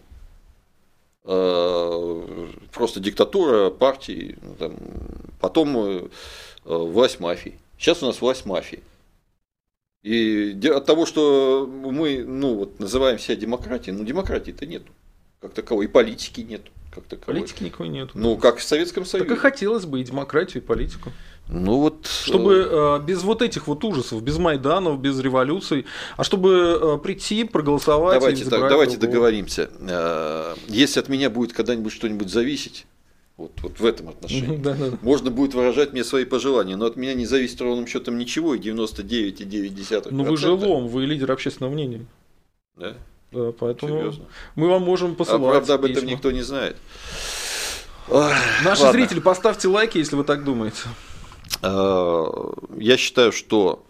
А, просто диктатура партии, ну, там, потом э, власть мафии. Сейчас у нас власть мафии. И от того, что мы ну, вот, называем себя демократией, ну демократии-то нету как таковой, и политики нету как таковой. Политики никакой нет. Ну, как в Советском Союзе. Так и хотелось бы и демократию, и политику. Ну вот. Чтобы э, без вот этих вот ужасов, без Майданов, без революций, а чтобы э, прийти, проголосовать. Давайте, так, давайте договоримся. Э, если от меня будет когда-нибудь что-нибудь зависеть, вот, вот в этом отношении. Да, да. Можно будет выражать мне свои пожелания, но от меня не зависит ровным счетом ничего, и 99,9%. Ну вы же лом, вы лидер общественного мнения. Да? Да, поэтому Серьезно? мы вам можем посылать. А правда об этом никто не знает. Ой, Наши ладно. зрители, поставьте лайки, если вы так думаете. А, я считаю, что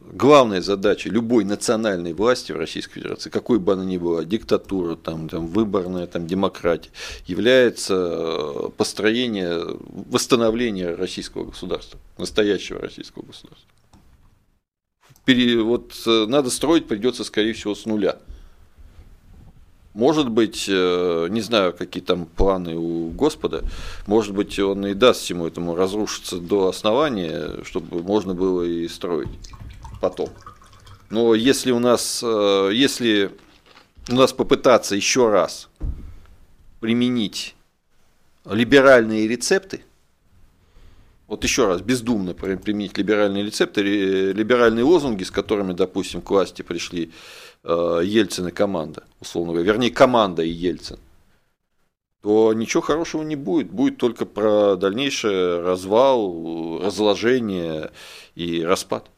главная задача любой национальной власти в Российской Федерации, какой бы она ни была, диктатура, там, там, выборная, там, демократия, является построение, восстановление российского государства, настоящего российского государства. Вот э, надо строить придется, скорее всего, с нуля. Может быть, э, не знаю, какие там планы у Господа, может быть, он и даст всему этому разрушиться до основания, чтобы можно было и строить потом. Но если у нас, э, если у нас попытаться еще раз применить либеральные рецепты, вот еще раз, бездумно применить либеральные рецепты, либеральные лозунги, с которыми, допустим, к власти пришли Ельцин и команда, условно говоря, вернее, команда и Ельцин, то ничего хорошего не будет. Будет только про дальнейший развал, разложение и распад.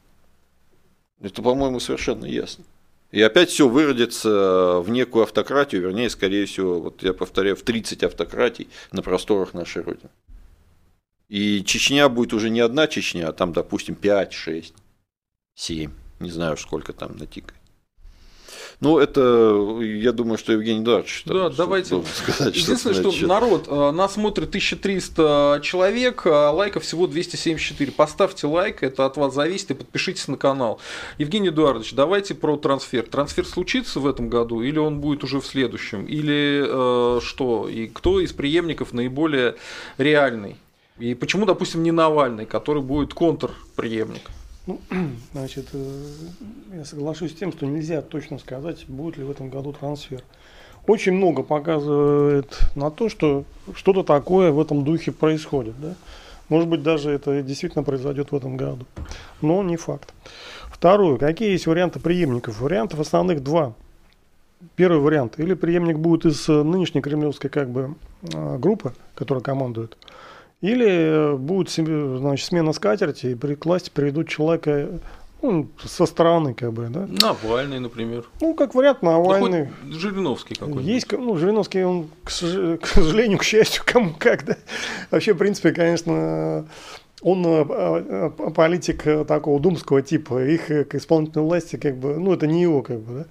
Это, по-моему, совершенно ясно. И опять все выродится в некую автократию, вернее, скорее всего, вот я повторяю, в 30 автократий на просторах нашей Родины. И Чечня будет уже не одна Чечня, а там, допустим, 5, 6, 7, не знаю, сколько там натикает. Ну, это, я думаю, что Евгений Эдуардович Да, давайте. Сказать, Единственное, что, что народ, э, нас смотрит 1300 человек, а лайков всего 274. Поставьте лайк, это от вас зависит, и подпишитесь на канал. Евгений Эдуардович, давайте про трансфер. Трансфер случится в этом году или он будет уже в следующем? Или э, что? И кто из преемников наиболее реальный? И почему, допустим, не Навальный, который будет контрпреемник? Ну, значит, э, я соглашусь с тем, что нельзя точно сказать, будет ли в этом году трансфер. Очень много показывает на то, что что-то такое в этом духе происходит. Да? Может быть, даже это действительно произойдет в этом году. Но не факт. Второе. Какие есть варианты преемников? Вариантов основных два. Первый вариант. Или преемник будет из нынешней кремлевской как бы, а, группы, которая командует. Или э, будет значит, смена скатерти, и при классе приведут человека ну, со стороны, как бы, да. Навальный, например. Ну, как вариант, Навальный. Да Жириновский какой-нибудь. Есть, ну, Жириновский, он, к сожалению, к счастью, кому как, да. Вообще, в принципе, конечно, он э, э, политик такого думского типа, их к исполнительной власти, как бы, ну, это не его, как бы, да.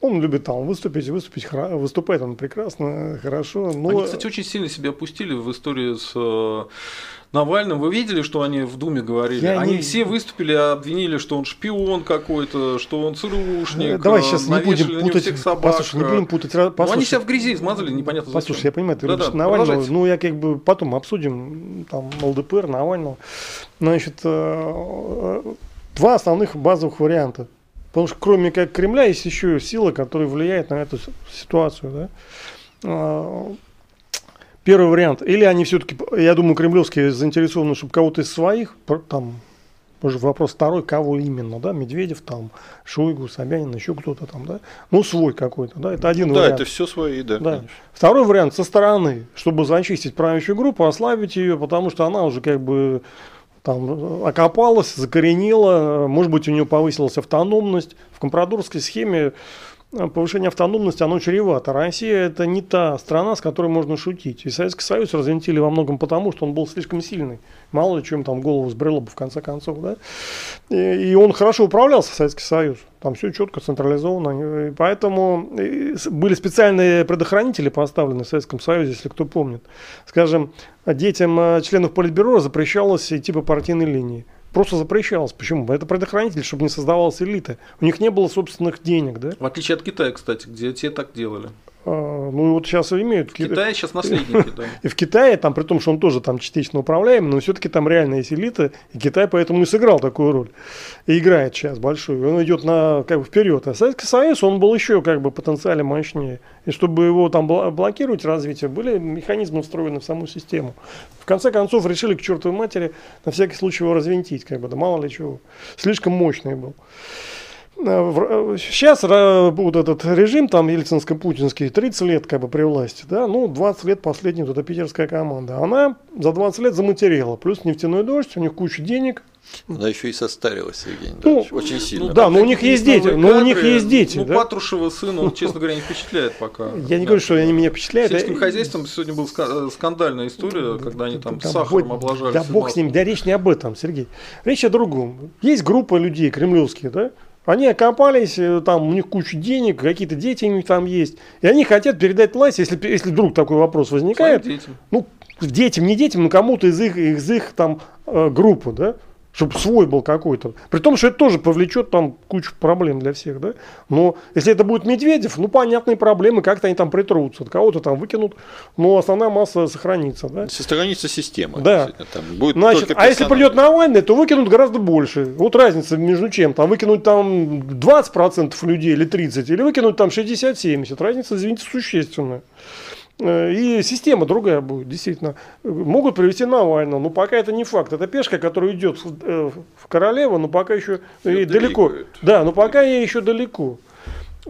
Он любит там выступить, выступить, выступает он прекрасно, хорошо. Но... Они, кстати, очень сильно себя опустили в истории с Навальным, вы видели, что они в Думе говорили? Я они не... все выступили, обвинили, что он шпион какой-то, что он ЦРУшник. Давай сейчас не будем путать. Всех собак. Послушай, не будем путать. Послушай, ну, они себя в грязи измазали, непонятно зачем. Послушай, я понимаю, ты да, да, Навального, ну я как бы потом обсудим там ЛДПР, Навального. Значит, э, два основных базовых варианта. Потому что кроме как Кремля есть еще сила, которая влияет на эту ситуацию. Да? А, Первый вариант. Или они все-таки, я думаю, кремлевские заинтересованы, чтобы кого-то из своих, там, уже вопрос второй, кого именно, да, Медведев, там, Шойгу, Собянин, еще кто-то там, да, ну, свой какой-то, да, это один ну, вариант. Да, это все свои, да, да. Второй вариант со стороны, чтобы зачистить правящую группу, ослабить ее, потому что она уже как бы там окопалась, закоренила, может быть, у нее повысилась автономность. В компрадорской схеме повышение автономности, оно чревато. Россия это не та страна, с которой можно шутить. И Советский Союз развинтили во многом потому, что он был слишком сильный. Мало ли чем там голову сбрело бы в конце концов. Да? И, и он хорошо управлялся, Советский Союз. Там все четко, централизовано. И поэтому были специальные предохранители поставлены в Советском Союзе, если кто помнит. Скажем, детям э, членов Политбюро запрещалось идти по партийной линии просто запрещалось. Почему? Это предохранитель, чтобы не создавалась элита. У них не было собственных денег, да? В отличие от Китая, кстати, где те так делали. А, ну вот сейчас имеют. В Китае сейчас наследники, да. И в Китае, там, при том, что он тоже там частично управляемый, но все-таки там реально есть элита, и Китай поэтому и сыграл такую роль. И играет сейчас большую. Он идет на, как бы, вперед. А Советский Союз, он был еще как бы потенциально мощнее. И чтобы его там блокировать развитие, были механизмы встроены в саму систему. В конце концов решили к чертовой матери на всякий случай его развинтить, как бы, да мало ли чего. Слишком мощный был. Сейчас вот этот режим, там, ельцинско-путинский, 30 лет как бы при власти, да, ну, 20 лет последняя вот эта питерская команда. Она за 20 лет заматерела, плюс нефтяной дождь, у них куча денег. Она еще и состарилась, Евгений ну, очень сильно. Ну, да, но у них есть дети, но у них есть дети. Ну, да? Патрушева сын, он, честно говоря, не впечатляет пока. Я не говорю, что они меня впечатляют. Сельским хозяйством сегодня была э, скандальная история, когда они там сахаром облажались. Да бог с ним, да речь не об этом, Сергей. Речь о другом. Есть группа людей кремлевских, да, они окопались, э, там у них куча денег, какие-то дети у них там есть. И они хотят передать власть, если, если вдруг такой вопрос возникает. Детям. Ну, детям, не детям, но кому-то из их, из их там э, группы, да чтобы свой был какой-то. При том, что это тоже повлечет там кучу проблем для всех, да. Но если это будет Медведев, ну понятные проблемы, как-то они там притрутся, кого-то там выкинут, но основная масса сохранится, да. Сохранится система. Да. Там будет Значит, а если придет Навальный, то выкинут гораздо больше. Вот разница между чем, там выкинуть там 20% людей или 30, или выкинуть там 60-70, разница, извините, существенная. Э, и система другая будет, действительно. Могут привести Навального, но пока это не факт. Это пешка, которая идет в, э, в королеву, но пока еще и далеко. Да, но пока ей еще далеко.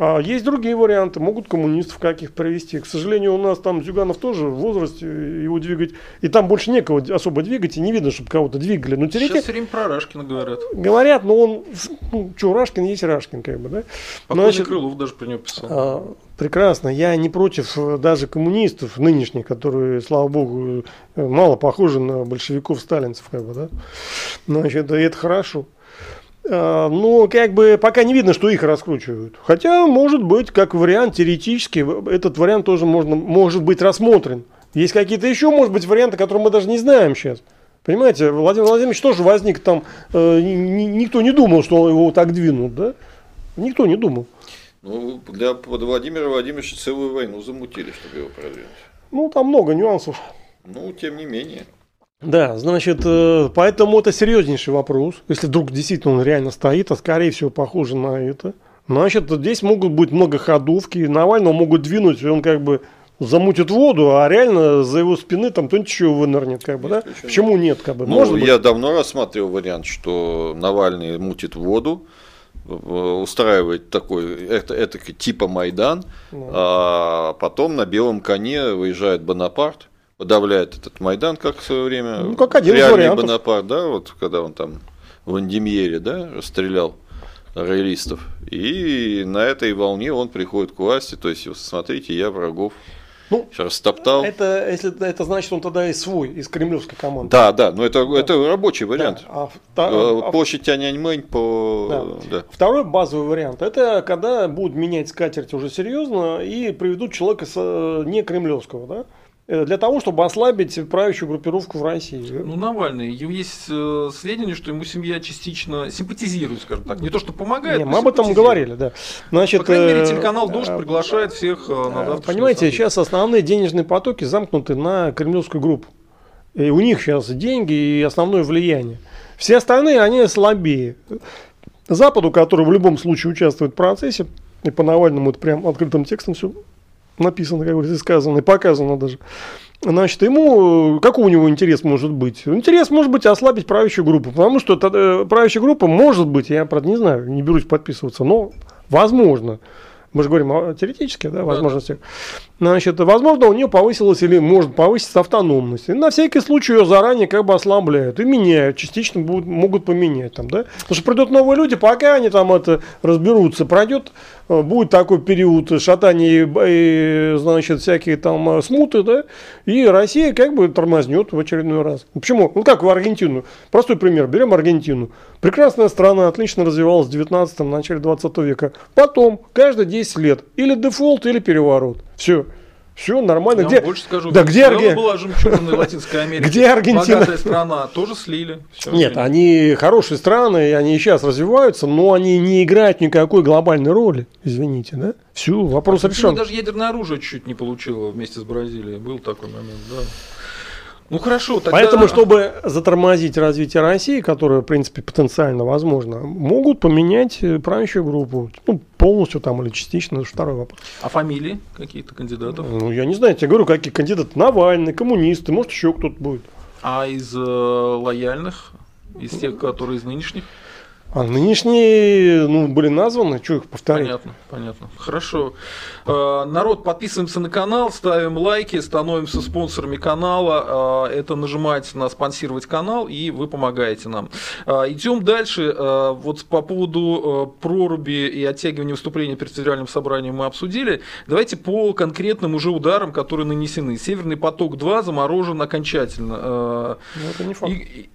А есть другие варианты, могут коммунистов каких привести. К сожалению, у нас там Зюганов тоже в возрасте, его двигать, и там больше некого особо двигать, и не видно, чтобы кого-то двигали. Но теоретически... Сейчас все время про Рашкина говорят. Говорят, но он, ну, что, Рашкин есть Рашкин, как бы, да? Покойный Значит, Крылов даже про него писал. А, прекрасно, я не против э, даже коммунистов нынешних, которые, слава богу, э, мало похожи на большевиков-сталинцев, как бы, да? Значит, это хорошо. А, но как бы пока не видно, что их раскручивают. Хотя, может быть, как вариант теоретически, этот вариант тоже можно, может быть рассмотрен. Есть какие-то еще, может быть, варианты, которые мы даже не знаем сейчас. Понимаете, Владимир Владимирович тоже возник там, э, никто не думал, что его так двинут, да? Никто не думал. Ну, для под Владимира Владимировича целую войну замутили, чтобы его продвинуть. Ну, там много нюансов. Ну, тем не менее. Да, значит, э, поэтому это серьезнейший вопрос. Если вдруг действительно он реально стоит, а скорее всего похоже на это. Значит, здесь могут быть многоходовки, Навального могут двинуть, и он как бы замутит воду, а реально за его спины там кто-нибудь еще вынырнет, как бы, да? Почему нет, как бы? Ну, Может я быть? давно рассматривал вариант, что Навальный мутит воду, устраивает такой, это, это типа Майдан, ну. а потом на белом коне выезжает Бонапарт, подавляет этот Майдан, как в свое время. Ну, как один Реальный вариантов. Бонапарт, да, вот когда он там в Андемьере, да, расстрелял роялистов. И на этой волне он приходит к власти, то есть, смотрите, я врагов Ну, растоптал. Это, если это значит, он тогда и свой, из кремлевской команды. Да, да, но это, это рабочий вариант. Да. А, Э, а- Площадь Тяньаньмэнь по... Да. Второй базовый вариант это когда будут менять скатерть уже серьезно и приведут человека с, э, не кремлевского, да? Э, Для того, чтобы ослабить правящую группировку в России. Ну, Навальный, есть э, сведения, что ему семья частично симпатизирует, скажем так. Не то, что помогает, Не, мы об этом говорили, да. Значит, По крайней мере, э, телеканал «Дождь» приглашает всех на завтрашнее Понимаете, событие. сейчас основные денежные потоки замкнуты на кремлевскую группу. И у них сейчас деньги и основное влияние. Все остальные, они слабее. Западу, который в любом случае участвует в процессе, и по Навальному это прям открытым текстом все написано, как говорится, сказано, и показано даже. Значит, ему, какой у него интерес может быть? Интерес может быть ослабить правящую группу, потому что тогда, э, правящая группа может быть, я, правда, не знаю, не берусь подписываться, но возможно, мы же говорим о теоретических да, возможностях, значит, возможно, у нее повысилась или может повыситься автономность. И на всякий случай ее заранее как бы ослабляют и меняют, частично будут, могут поменять там, да. Потому что придут новые люди, пока они там это разберутся, пройдет, э, будет такой период шатания и, значит, всякие там э, смуты, да, и Россия как бы тормознет в очередной раз. Почему? Ну, как в Аргентину. Простой пример. Берем Аргентину. Прекрасная страна, отлично развивалась в 19-м, начале 20 века. Потом, каждые 10 лет, или дефолт, или переворот. Все. Все нормально. Я Где, больше скажу. да где Венесуэла Арге- была жемчужиной Латинской Америки. Где Аргентина? Богатая страна. Тоже слили. Всё, Нет, извините. они хорошие страны, они и сейчас развиваются, но они не играют никакой глобальной роли. Извините, да? Все, вопрос Аргентина решен. даже ядерное оружие чуть не получила вместе с Бразилией. Был такой момент, да. Ну хорошо, тогда... Поэтому, чтобы затормозить развитие России, которое, в принципе, потенциально возможно, могут поменять э, правящую группу. Ну, полностью там или частично, это второй вопрос. А фамилии какие-то кандидатов? Ну, я не знаю, я тебе говорю, какие кандидаты. Навальный, коммунисты, может, еще кто-то будет. А из э, лояльных? Из тех, которые из нынешних? А нынешние, ну, были названы, что их повторять? Понятно, понятно. Хорошо. Э, Народ, подписываемся на канал, ставим лайки, становимся спонсорами канала. Э, Это нажимаете на спонсировать канал, и вы помогаете нам. Э, Идем дальше. Э, Вот по поводу э, проруби и оттягивания выступления перед федеральным собранием мы обсудили. Давайте по конкретным уже ударам, которые нанесены. Северный поток-2 заморожен окончательно. Э, Ну, это не факт. И-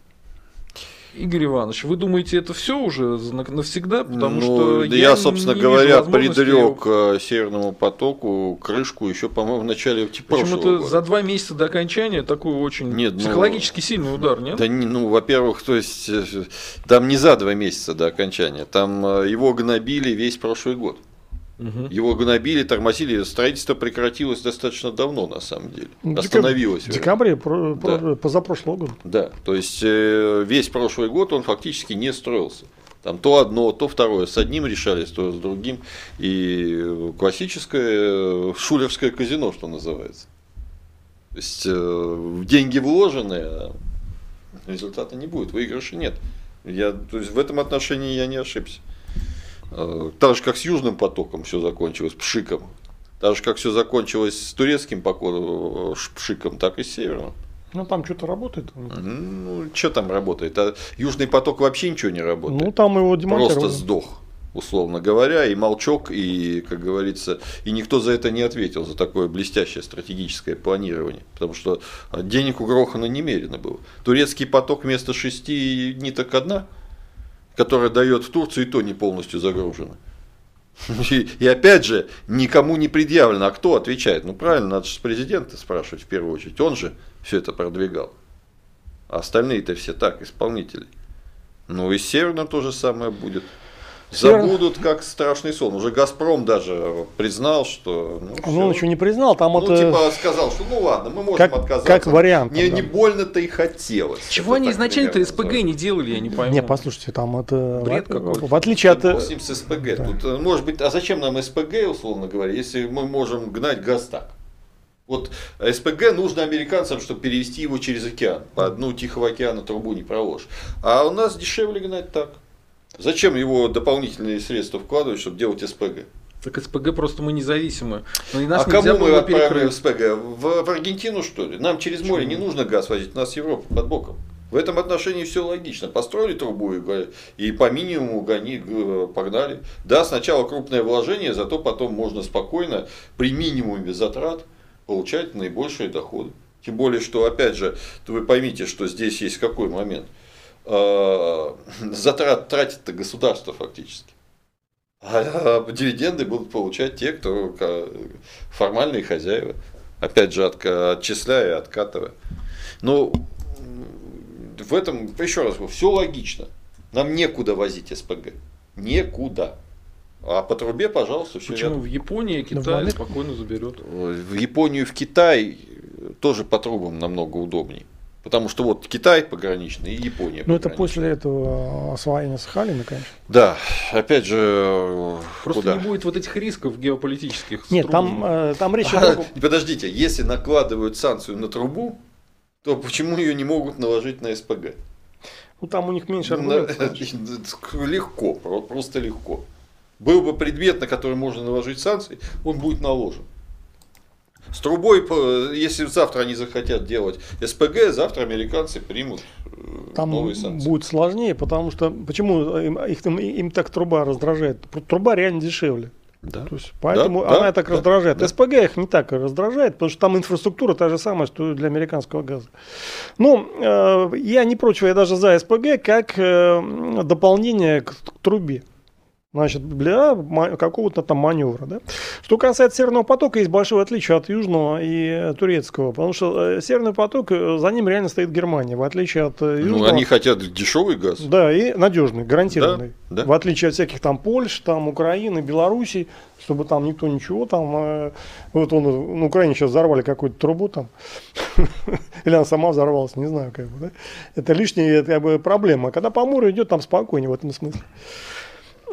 Игорь Иванович, вы думаете, это все уже нав- навсегда? Потому Ну, что да я, я, собственно не говоря, предрек э, Северному потоку крышку еще, по-моему, в начале прошлого Почему-то за два месяца до окончания такой очень Нет, ну, психологически сильный удар, нет? Да, ну, во-первых, то есть, э, там не за два месяца до окончания, там э, его гнобили весь прошлый год. Мгм. Его гнобили, тормозили, строительство прекратилось достаточно давно, на самом деле. В Остановилось. В декабре про- Да. про- позапрошлого года. Да, то есть э, весь прошлый год он фактически не строился. Там то одно, то второе. С одним решались, то с другим. И э, классическое э, шулерское казино, что называется. То есть деньги вложены, а результата не будет, выигрыша нет. Я, то есть в этом отношении я не ошибся. Э, Так же, как с Южным потоком все закончилось, пшиком. Так же, как все закончилось с турецким э, пшиком, так и с Северным. Ну, там что-то работает. Ну, что там работает? А Южный поток вообще ничего не работает. Ну, там его демонтировали. Просто сдох, условно говоря, и молчок, и, как говорится, и никто за это не ответил, за такое блестящее стратегическое планирование. Потому что а, денег у Грохана немерено было. Турецкий поток вместо шести ниток одна, которая дает в Турцию, и то не полностью загружена. И, и опять же, никому не предъявлено, а кто отвечает? Ну правильно, надо же с президента спрашивать в первую очередь. Он же все это продвигал. А остальные-то все так, исполнители. Ну и с Северным то же самое будет. Забудут, как страшный сон. Уже Газпром даже признал, что... Ну, Ну, он еще не признал, там Ну, это... типа сказал, что ну ладно, мы можем Как- отказаться. как вариант, Не, да. не больно-то и хотелось. Чего Это они изначально-то СПГ не делали, я не пойму. Не, послушайте, там это... Бред в, какой-то. в отличие от... Бог с ним с СПГ. Да. Тут, э, может быть, а зачем нам СПГ, условно говоря, если мы можем гнать газ так? Вот СПГ нужно американцам, чтобы перевести его через океан. По дну Тихого океана трубу не проложишь. А у нас дешевле гнать так. Зачем его дополнительные средства вкладывать, чтобы делать СПГ? Так СПГ просто мы независимы. Но и нас а кому мы отправим. СПГ? В, в Аргентину, что ли? Нам через море не нужно газ возить, у нас Европа под боком. В этом отношении все логично. Построили трубу и, и по минимуму гони, погнали. Да, сначала крупное вложение, зато потом можно спокойно при минимуме затрат получать наибольшие доходы. Тем более, что, опять же, вы поймите, что здесь есть какой момент. А, затрат тратит-то государство фактически. А дивиденды будут получать те, кто формальные хозяева. Опять же, отчисляя и откатывая. Но в этом, еще раз, все логично. Нам некуда возить СПГ. Некуда. А по трубе, пожалуйста, все Почему? Рядом. В Японии Китай спокойно заберет. В Японию, в Китай тоже по трубам намного удобнее. Потому что вот Китай пограничный и Япония. Ну, это после этого освоения Сахалина, конечно. Да, опять же. Просто куда? не будет вот этих рисков геополитических. Нет, там, э, там речь о другом. Подождите, если накладывают санкцию на трубу, то почему ее не могут наложить на СПГ? Ну, там у них меньше аргументов. Легко, просто легко. Был бы предмет, на который можно наложить санкции, он будет наложен. С трубой, если завтра они захотят делать СПГ, завтра американцы примут э, Там новые санкции. будет сложнее, потому что почему им, их, им, им так труба раздражает? Труба реально дешевле. Да. То есть, поэтому да, она да, так да, раздражает. Да. СПГ их не так раздражает, потому что там инфраструктура та же самая, что и для американского газа. Ну, э, я не против, я даже за СПГ как э, дополнение к, к трубе. Значит, для какого-то там маневра. Да? Что касается Северного потока, есть большое отличие от Южного и турецкого. Потому что э, Северный поток, э, за ним реально стоит Германия, в отличие от э, ну, Южного. Ну, они хотят дешевый газ. Да, и надежный, гарантированный. Да, да. В отличие от всяких там Польш, там Украины, Белоруссии, чтобы там никто ничего там. Вот он на Украине сейчас взорвали какую-то трубу там. Или она сама взорвалась, не знаю, как бы, да? Это лишняя как бы, проблема. Когда по морю идет, там спокойнее в этом смысле.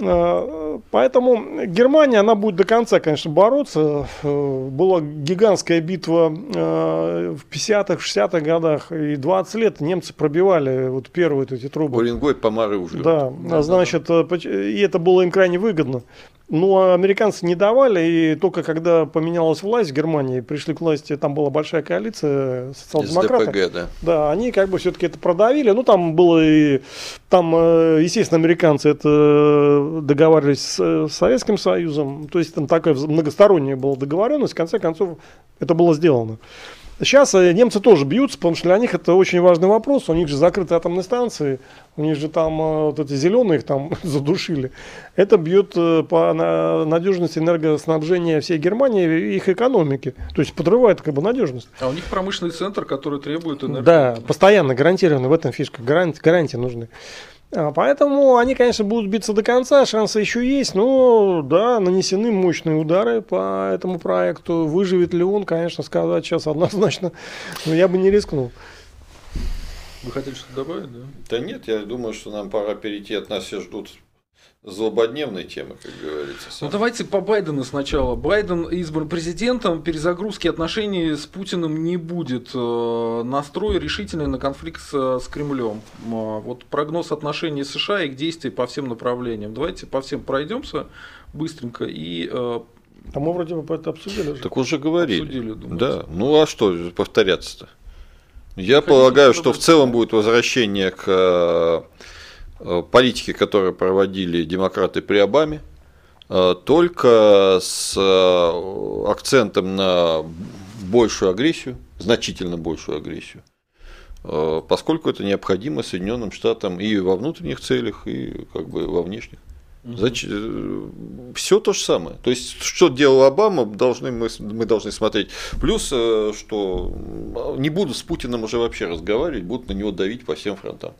Э, поэтому Германия, она будет до конца, конечно, бороться. Э, была гигантская битва э, в 50-х, 60-х годах, и 20 лет немцы пробивали вот первые эти трубы. Уренгой, Помары уже. Да, да, значит, и это было им крайне выгодно. Ну, американцы не давали, и только когда поменялась власть в Германии, пришли к власти, там была большая коалиция социал-демократов. Да. Да, они как бы все-таки это продавили. Ну, там было и, там, э, естественно, американцы это договаривались с Советским Союзом, то есть там такая многосторонняя была договоренность, в конце концов это было сделано. Сейчас э, немцы тоже бьются, потому что для них это очень важный вопрос. У них же закрыты атомные станции, у них же там э, вот эти зеленые их там задушили. Это бьет э, по надежности энергоснабжения всей Германии и их экономики. То есть подрывает как бы надежность. А у них промышленный центр, который требует энергии. Да, постоянно гарантированно, в этом фишка. Гарантии, гарантии нужны. А, поэтому они, конечно, будут биться до конца, шансы еще есть, но да, нанесены мощные удары по этому проекту. Выживет ли он, конечно, сказать сейчас однозначно, но я бы не рискнул. Вы хотели что-то добавить, да? Да нет, я думаю, что нам пора перейти, от нас все ждут злободневной темы, как говорится. Сам. Ну давайте по Байдену сначала. Байден избран президентом, перезагрузки отношений с Путиным не будет. Э, настрой решительный на конфликт с, с Кремлем. Э, вот прогноз отношений США и их действий по всем направлениям. Давайте по всем пройдемся быстренько и а мы вроде бы это обсудили. Так уже говорили. Обсудили, да. Ну а что повторяться-то? Я Хотите полагаю, что в целом будет возвращение к Э, политики, которые проводили демократы при Обаме, э, только с э, акцентом на большую агрессию, значительно большую агрессию, поскольку это необходимо Соединенным Штатам и во внутренних целях, и как бы во внешних. Угу. Все то же самое. То есть, что делал Обама, должны мы, мы должны смотреть. Плюс, что не будут с Путиным уже вообще разговаривать, будут на него давить по всем фронтам.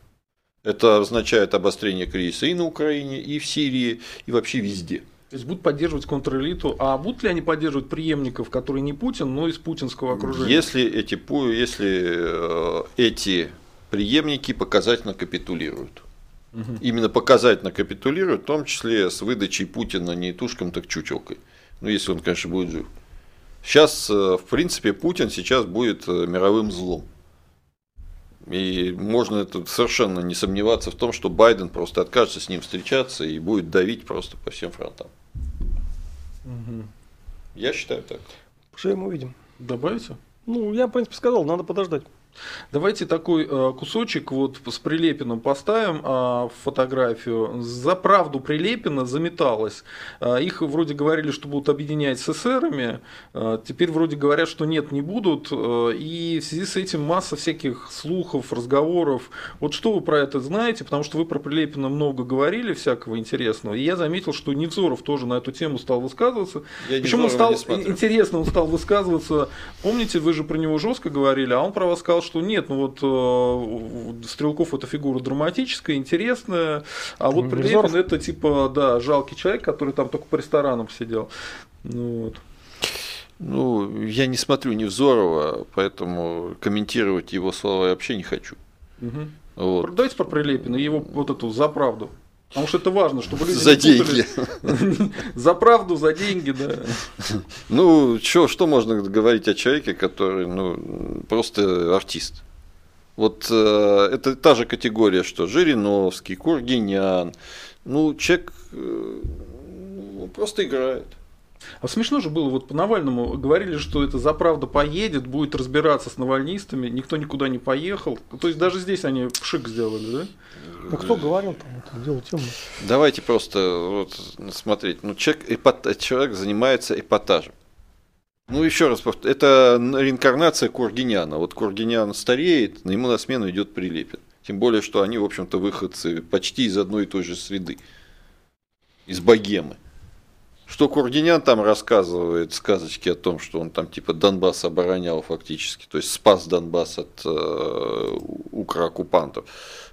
Это означает обострение кризиса и на Украине, и в Сирии, и вообще везде. То есть будут поддерживать контрэлиту, а будут ли они поддерживать преемников, которые не Путин, но из путинского окружения? Если эти, если э, эти преемники показательно капитулируют. Угу. Именно показательно капитулируют, в том числе с выдачей Путина не тушком, так чучелкой. Ну, если он, конечно, будет жив. Сейчас, э, в принципе, Путин сейчас будет э, мировым злом. И можно тут совершенно не сомневаться в том, что Байден просто откажется с ним встречаться и будет давить просто по всем фронтам. Угу. Я считаю так. Что мы увидим? Добавите? Ну, я, в принципе, сказал, надо подождать. Давайте такой э, кусочек вот с Прилепиным поставим э, фотографию. За правду Прилепина заметалось. Э, их вроде говорили, что будут объединять с эсерами. Э, теперь вроде говорят, что нет, не будут. И в связи с этим масса всяких слухов, разговоров. Вот что вы про это знаете? Потому что вы про Прилепина много говорили, всякого интересного. И я заметил, что Невзоров тоже на эту тему стал высказываться. Я Причем он стал интересно, он стал высказываться. Помните, вы же про него жестко говорили, а он про вас сказал, что нет, ну вот э, Стрелков это фигура драматическая, интересная, а вот Прилепин это типа, да, жалкий человек, который там только по ресторанам сидел. Ну, вот. Ну, я не смотрю Невзорова, поэтому комментировать его слова я вообще не хочу. Угу. Вот. Давайте про Прилепина его вот эту за правду. Потому что это важно, чтобы люди за деньги. За правду, за деньги, да. Ну, что, что можно говорить о человеке, который ну, просто артист? Вот э, это та же категория, что Жириновский, Кургинян. Ну, человек э, ну, просто играет. А смешно же было, вот по Навальному говорили, что это за правда поедет, будет разбираться с навальнистами, никто никуда не поехал. То есть даже здесь они пшик сделали, да? А кто говорил там это дело темно? Давайте просто вот смотреть. Ну, человек, эпат, человек занимается эпатажем. Ну, еще раз повторю, это реинкарнация Кургиняна. Вот Кургинян стареет, ему на смену идет Прилепин. Тем более, что они, в общем-то, выходцы почти из одной и той же среды. Из богемы что Кургинян там рассказывает сказочки о том, что он там типа Донбасс оборонял фактически, то есть спас Донбасс от э, укрооккупантов.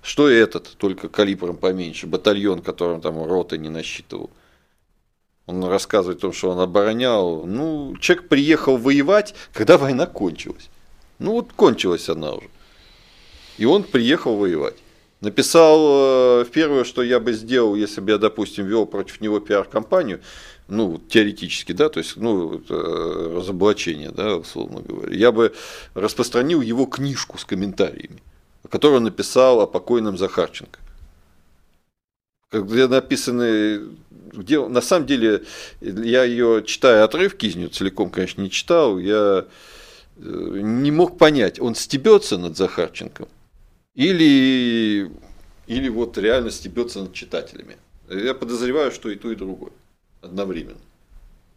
Что этот, только калибром поменьше, батальон, которым там роты не насчитывал. Он рассказывает о том, что он оборонял. Ну, человек приехал воевать, когда война кончилась. Ну вот кончилась она уже. И он приехал воевать. Написал э, первое, что я бы сделал, если бы я, допустим, вел против него пиар-компанию, ну, теоретически, да, то есть, ну, разоблачение, да, условно говоря, я бы распространил его книжку с комментариями, которую написал о покойном Захарченко. Где написаны, где, на самом деле, я ее читаю отрывки из нее, целиком, конечно, не читал, я э, не мог понять, он стебется над Захарченком или, или вот реально стебется над читателями. Я подозреваю, что и то, и другое одновременно.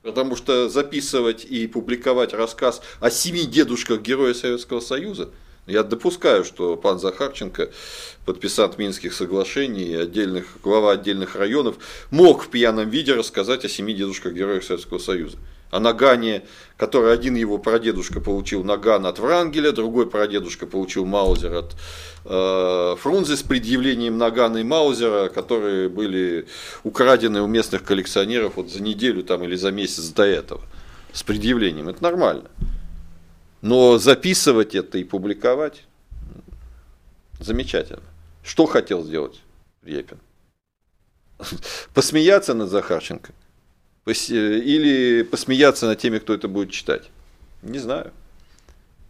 Потому что записывать и публиковать рассказ о семи дедушках Героя Советского Союза, я допускаю, что пан Захарченко, подписант Минских соглашений и отдельных, глава отдельных районов, мог в пьяном виде рассказать о семи дедушках Героев Советского Союза о Нагане, который один его прадедушка получил Наган от Врангеля, другой прадедушка получил Маузер от э, Фрунзе с предъявлением Нагана и Маузера, которые были украдены у местных коллекционеров вот за неделю там, или за месяц до этого. С предъявлением. Это нормально. Но записывать это и публиковать замечательно. Что хотел сделать Репин? Посмеяться над Захарченко – или посмеяться над теми, кто это будет читать? Не знаю.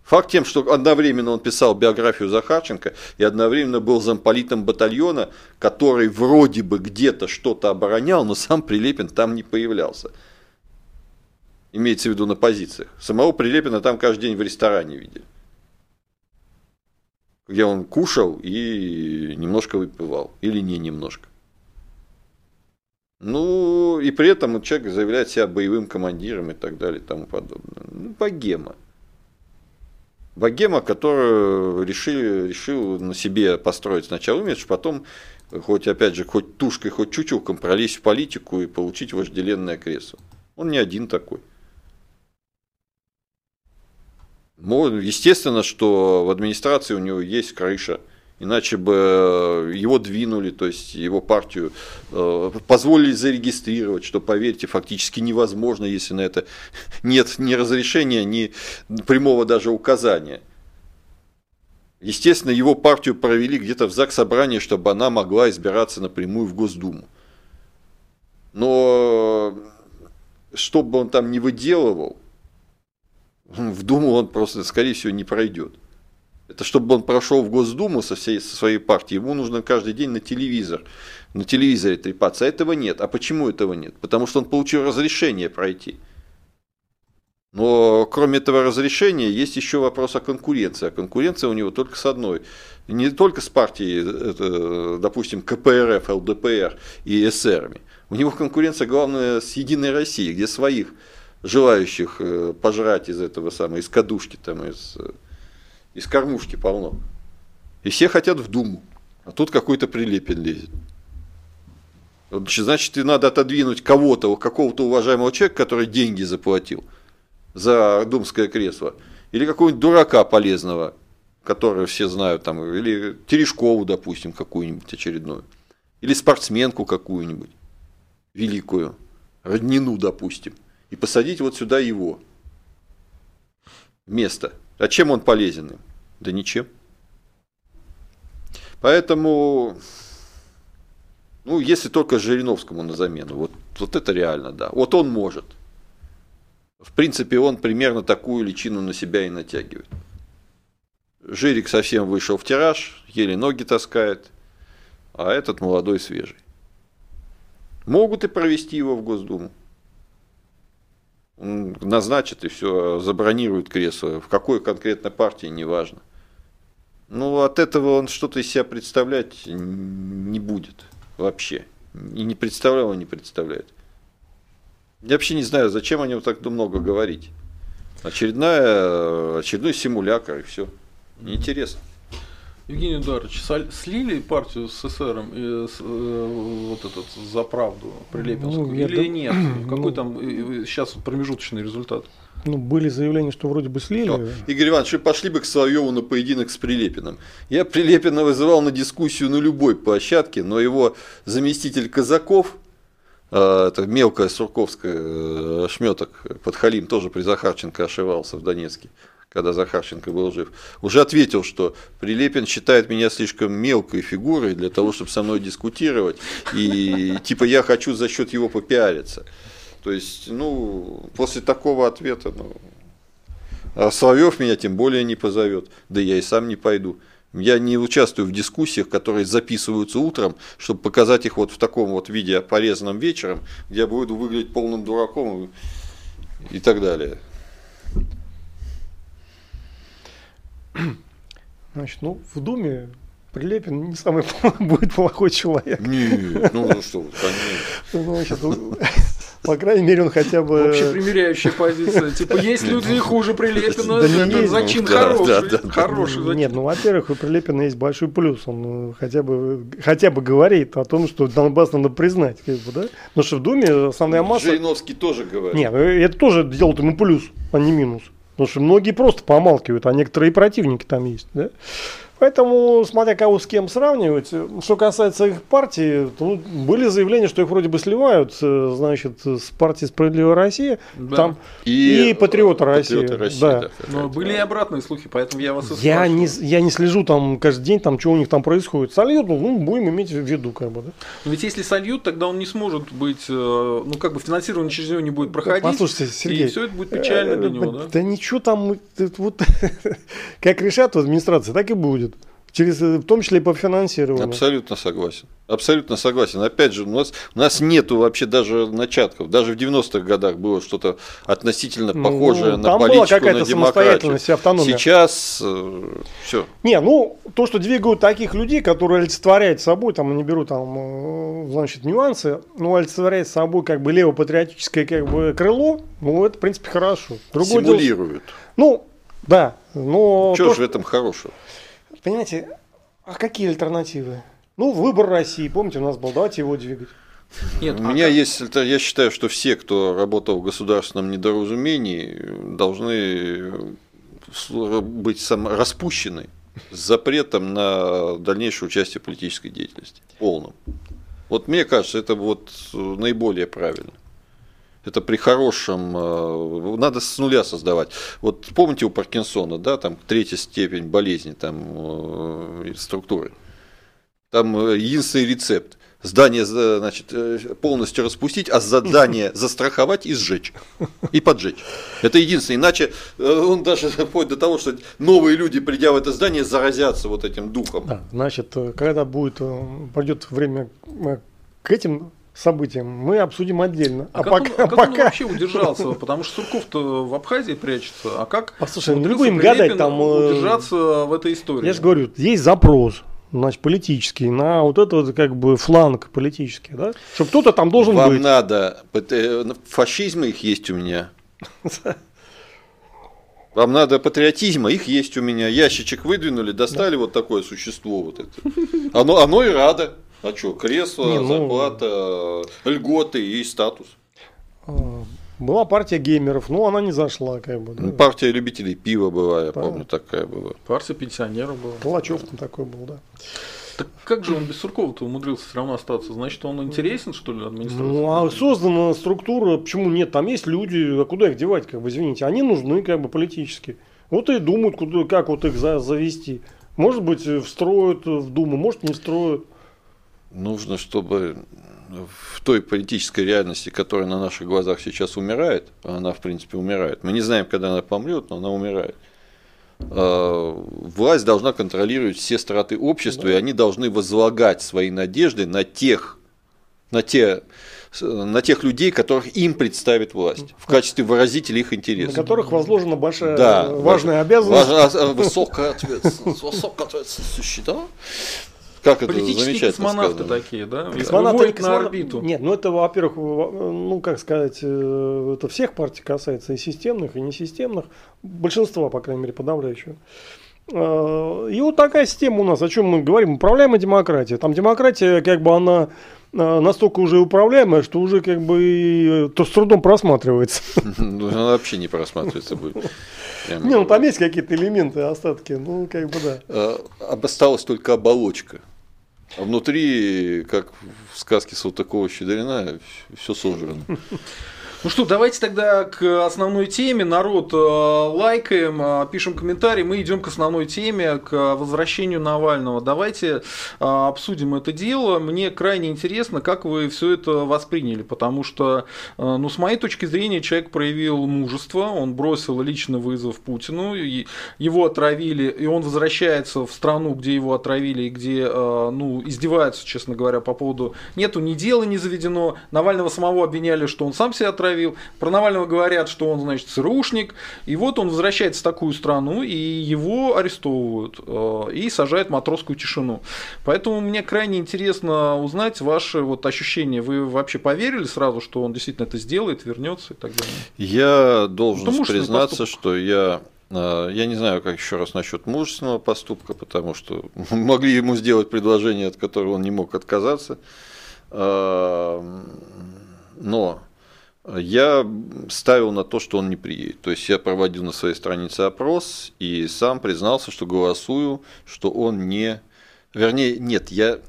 Факт тем, что одновременно он писал биографию Захарченко и одновременно был замполитом батальона, который вроде бы где-то что-то оборонял, но сам Прилепин там не появлялся. Имеется в виду на позициях. Самого Прилепина там каждый день в ресторане видели. Где он кушал и немножко выпивал. Или не немножко. Ну, и при этом человек заявляет себя боевым командиром и так далее и тому подобное. Ну, богема. Богема, которую решили, решил на себе построить сначала имидж, потом, хоть опять же, хоть тушкой, хоть чучелком пролезть в политику и получить вожделенное кресло. Он не один такой. Естественно, что в администрации у него есть крыша – иначе бы э, его двинули, то есть его партию э, позволили зарегистрировать, что, поверьте, фактически невозможно, если на это нет ни разрешения, ни прямого даже указания. Естественно, его партию провели где-то в ЗАГС собрание, чтобы она могла избираться напрямую в Госдуму. Но что бы он там не выделывал, в Думу он просто, скорее всего, не пройдет. Это чтобы он прошел в Госдуму со, всей, со своей партией, ему нужно каждый день на телевизор, на телевизоре трепаться. А этого нет. А почему этого нет? Потому что он получил разрешение пройти. Но кроме этого разрешения есть еще вопрос о конкуренции. А конкуренция у него только с одной. Не только с партией, это, допустим, КПРФ, ЛДПР и СРами. У него конкуренция главная с Единой Россией, где своих желающих э, пожрать из этого самого, из кадушки, там, из, э, из кормушки полно. И все хотят в Думу. А тут какой-то Прилепин лезет. Значит, и надо отодвинуть кого-то, какого-то уважаемого человека, который деньги заплатил за думское кресло. Или какого-нибудь дурака полезного, которого все знают, там, или Терешкову, допустим, какую-нибудь очередную. Или спортсменку какую-нибудь великую, роднину, допустим, и посадить вот сюда его место. А чем он полезен им? Да ничем. Поэтому, ну, если только Жириновскому на замену, вот, вот это реально, да. Вот он может. В принципе, он примерно такую личину на себя и натягивает. Жирик совсем вышел в тираж, еле ноги таскает, а этот молодой свежий. Могут и провести его в Госдуму. Назначат и все, забронируют кресло. В какой конкретно партии, неважно. Ну, от этого он что-то из себя представлять не будет вообще. И не представлял, и не представляет. Я вообще не знаю, зачем о нем так много говорить. Очередная, очередной симулятор и все. Неинтересно. Евгений Эдуардович, слили партию с СССР и с, э, вот этот за правду Прилепинскую ну, или это... нет? Какой ну, там сейчас промежуточный результат? Ну, были заявления, что вроде бы слили. О, Игорь Иванович, вы пошли бы к Соловьеву на поединок с Прилепиным. Я Прилепина вызывал на дискуссию на любой площадке, но его заместитель Казаков, э, это мелкая сурковская э, шметок, подхалим тоже при Захарченко ошивался в Донецке когда Захарченко был жив, уже ответил, что Прилепин считает меня слишком мелкой фигурой для того, чтобы со мной дискутировать, и типа я хочу за счет его попиариться. То есть, ну, после такого ответа, ну, а Соловьев меня тем более не позовет, да я и сам не пойду. Я не участвую в дискуссиях, которые записываются утром, чтобы показать их вот в таком вот виде порезанном вечером, где я буду выглядеть полным дураком и так далее. Значит, ну, в Думе Прилепин не самый будет плохой человек. Нет, ну, ну что, конечно. Значит, ну, по крайней мере, он хотя бы... Вообще примеряющая позиция. Типа, есть люди хуже Прилепина, да это есть. зачин хороший. Да, да, хороший зачин. Нет, ну, во-первых, у Прилепина есть большой плюс. Он э, хотя бы, хотя бы говорит о том, что Донбасс надо признать. Как бы, да? Потому что в Думе основная масса... Жириновский тоже говорит. Нет, э, это тоже делает ему плюс, а не минус. Потому что многие просто помалкивают, а некоторые противники там есть. Да? Поэтому, смотря кого с кем сравнивать, что касается их партии, то были заявления, что их вроде бы сливают, э, значит, с партией «Справедливая Россия», да. там, и, и «Патриоты России». России да. Да, Но были и обратные слухи, поэтому я вас и я не, я не слежу там каждый день, там, что у них там происходит. Сольют, ну, будем иметь в виду, как бы, да. Но ведь если сольют, тогда он не сможет быть, э, ну, как бы финансирование через него не будет проходить. Послушайте, Сергей. И все это будет печально для него, да? Да ничего там, вот, как решат в администрации, так и будет через, в том числе и по финансированию. Абсолютно согласен. Абсолютно согласен. Опять же, у нас, у нас нету вообще даже начатков. Даже в 90-х годах было что-то относительно ну, похожее ну, на политику, на демократию. автономия. Сейчас э, все. Не, ну, то, что двигают таких людей, которые олицетворяют собой, там, не беру там, э, значит, нюансы, но олицетворяют собой как бы левопатриотическое как бы крыло, ну, это, в принципе, хорошо. Другое Симулируют. Дело, ну, да, но... Что же в этом хорошего? Понимаете, а какие альтернативы? Ну, выбор России, помните, у нас был, давайте его двигать. Нет, у а меня как... есть, я считаю, что все, кто работал в государственном недоразумении, должны быть сам, распущены с запретом на дальнейшее участие в политической деятельности. Полным. Вот мне кажется, это вот наиболее правильно. Это при хорошем, э, надо с нуля создавать. Вот помните у Паркинсона, да, там третья степень болезни, там э, структуры. Там э, единственный рецепт. Здание значит, полностью распустить, а задание застраховать и сжечь. И поджечь. Это единственное. Иначе он даже вплоть до того, что новые люди, придя в это здание, заразятся вот этим духом. Да, значит, когда будет, пройдет время к этим событиям мы обсудим отдельно. А, а как, пока, он, а как пока... он вообще удержался? Потому что Сурков-то в Абхазии прячется. А как Послушай, ну не будем гадать там... Э, удержаться в этой истории? Я же говорю, есть запрос значит, политический, на вот этот вот как бы фланг политический, да? Чтобы кто-то там должен Вам быть. Вам надо, э, фашизмы их есть у меня. Вам надо патриотизма, их есть у меня. Ящичек выдвинули, достали вот такое существо вот это. Оно, оно и радо. А что, кресло, Не, ну... зарплата, льготы и статус. А, была партия геймеров, но она не зашла, как бы. Да? Ну, партия любителей пива была, я да. помню, такая была. Партия пенсионеров была. Калачев там такой был, да. Так как же он без Суркова-то умудрился все равно остаться? Значит, он интересен, что ли, администрации? Ну, а создана структура, почему нет? Там есть люди, а куда их девать, как бы, извините, они нужны, как бы, политически. Вот и думают, куда, как вот их за, завести. Может быть, встроят в Думу, может, не встроят. Нужно, чтобы в той политической реальности, которая на наших глазах сейчас умирает, она, в принципе, умирает. Мы не знаем, когда она помрет, но она умирает. А, власть должна контролировать все страты общества, да. и они должны возлагать свои надежды на тех, на те на тех людей, которых им представит власть, в качестве выразителей их интересов. На которых возложена большая да, важная обязанность. Важная, высокая ответственность. Высокая ответственность, да? Как это Политические космонавты сказано? такие, да? Космонавты на орбиту. Нет, ну это, во-первых, ну как сказать, э, это всех партий касается, и системных, и несистемных, большинства, по крайней мере, подавляющего. Э, и вот такая система у нас, о чем мы говорим, управляемая демократия. Там демократия, как бы она э, настолько уже управляемая, что уже как бы то с трудом просматривается. Ну, она вообще не просматривается будет. Не, ну там есть какие-то элементы, остатки, ну как бы да. Осталась только оболочка. А внутри, как в сказке Салтыкова-Щедрина, все сожрано. Ну что, давайте тогда к основной теме. Народ, э, лайкаем, э, пишем комментарии. Мы идем к основной теме, к возвращению Навального. Давайте э, обсудим это дело. Мне крайне интересно, как вы все это восприняли, потому что, ну, с моей точки зрения, человек проявил мужество, он бросил лично вызов Путину, его отравили, и он возвращается в страну, где его отравили, и где, ну, издеваются, честно говоря, по поводу нету ни дела не заведено. Навального самого обвиняли, что он сам себя отравил отравил. Про Навального говорят, что он, значит, ЦРУшник. И вот он возвращается в такую страну, и его арестовывают э, и сажают в матросскую тишину. Поэтому мне крайне интересно узнать ваши вот ощущения. Вы вообще поверили сразу, что он действительно это сделает, вернется и так далее? Я должен ну, признаться, что я э, я не знаю, как еще раз насчет мужественного поступка, потому что могли ему сделать предложение, от которого он не мог отказаться. Э, но я ставил на то, что он не приедет. То есть я проводил на своей странице опрос и сам признался, что голосую, что он не... Вернее, нет, я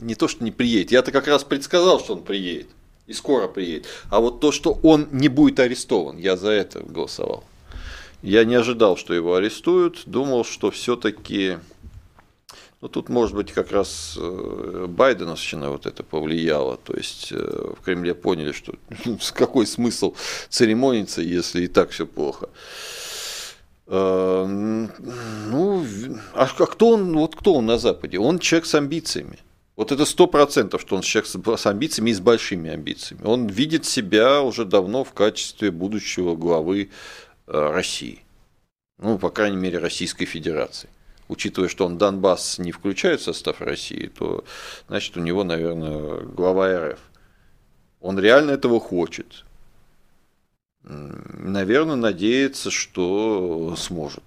не то, что не приедет. Я-то как раз предсказал, что он приедет. И скоро приедет. А вот то, что он не будет арестован, я за это голосовал. Я не ожидал, что его арестуют. Думал, что все-таки ну, тут, может быть, как раз э, Байденовщина вот это повлияла. То есть э, в Кремле поняли, что какой смысл церемониться, если и так все плохо. Э, ну, а, а кто он, вот кто он на Западе? Он человек с амбициями. Вот это сто процентов, что он человек с амбициями и с большими амбициями. Он видит себя уже давно в качестве будущего главы России. Ну, по крайней мере, Российской Федерации учитывая, что он Донбасс не включает в состав России, то значит у него, наверное, глава РФ. Он реально этого хочет. Наверное, надеется, что сможет.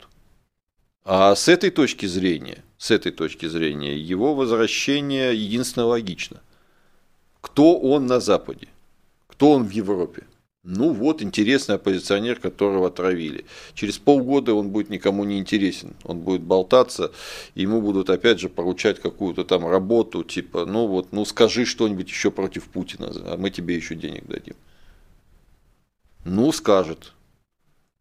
А с этой точки зрения, с этой точки зрения, его возвращение единственно логично. Кто он на Западе? Кто он в Европе? Ну вот, интересный оппозиционер, которого отравили. Через полгода он будет никому не интересен. Он будет болтаться, ему будут опять же поручать какую-то там работу, типа, ну вот, ну скажи что-нибудь еще против Путина, а мы тебе еще денег дадим. Ну, скажет.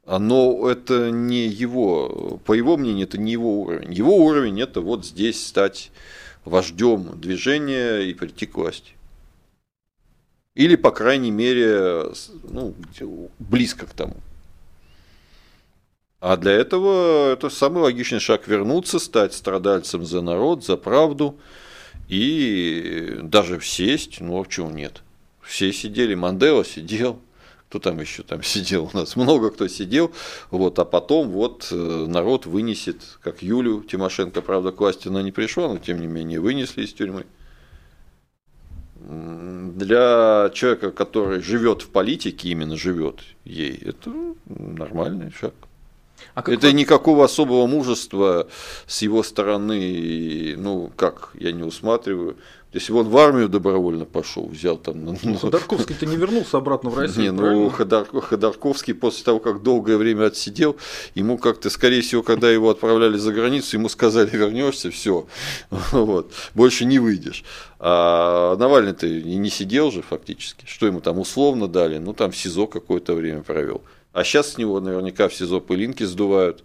Но это не его, по его мнению, это не его уровень. Его уровень это вот здесь стать вождем движения и прийти к власти. Или, по крайней мере, ну, близко к тому. А для этого это самый логичный шаг вернуться, стать страдальцем за народ, за правду и даже сесть, ну а почему нет? Все сидели, Мандела сидел, кто там еще там сидел у нас, много кто сидел, вот, а потом вот э, народ вынесет, как Юлю Тимошенко, правда, к власти она не пришла, но тем не менее вынесли из тюрьмы. Для человека, который живет в политике, именно живет ей, это нормальный шаг. А это вы... никакого особого мужества с его стороны, ну как, я не усматриваю. Если бы он в армию добровольно пошел, взял там... Ну, ну Ходорковский-то не вернулся обратно в Россию, Не, ну Ходор, Ходорковский после того, как долгое время отсидел, ему как-то, скорее всего, когда его отправляли за границу, ему сказали, вернешься, все, вот, больше не выйдешь. А Навальный-то и не сидел же фактически, что ему там условно дали, ну там в СИЗО какое-то время провел. А сейчас с него наверняка в СИЗО пылинки сдувают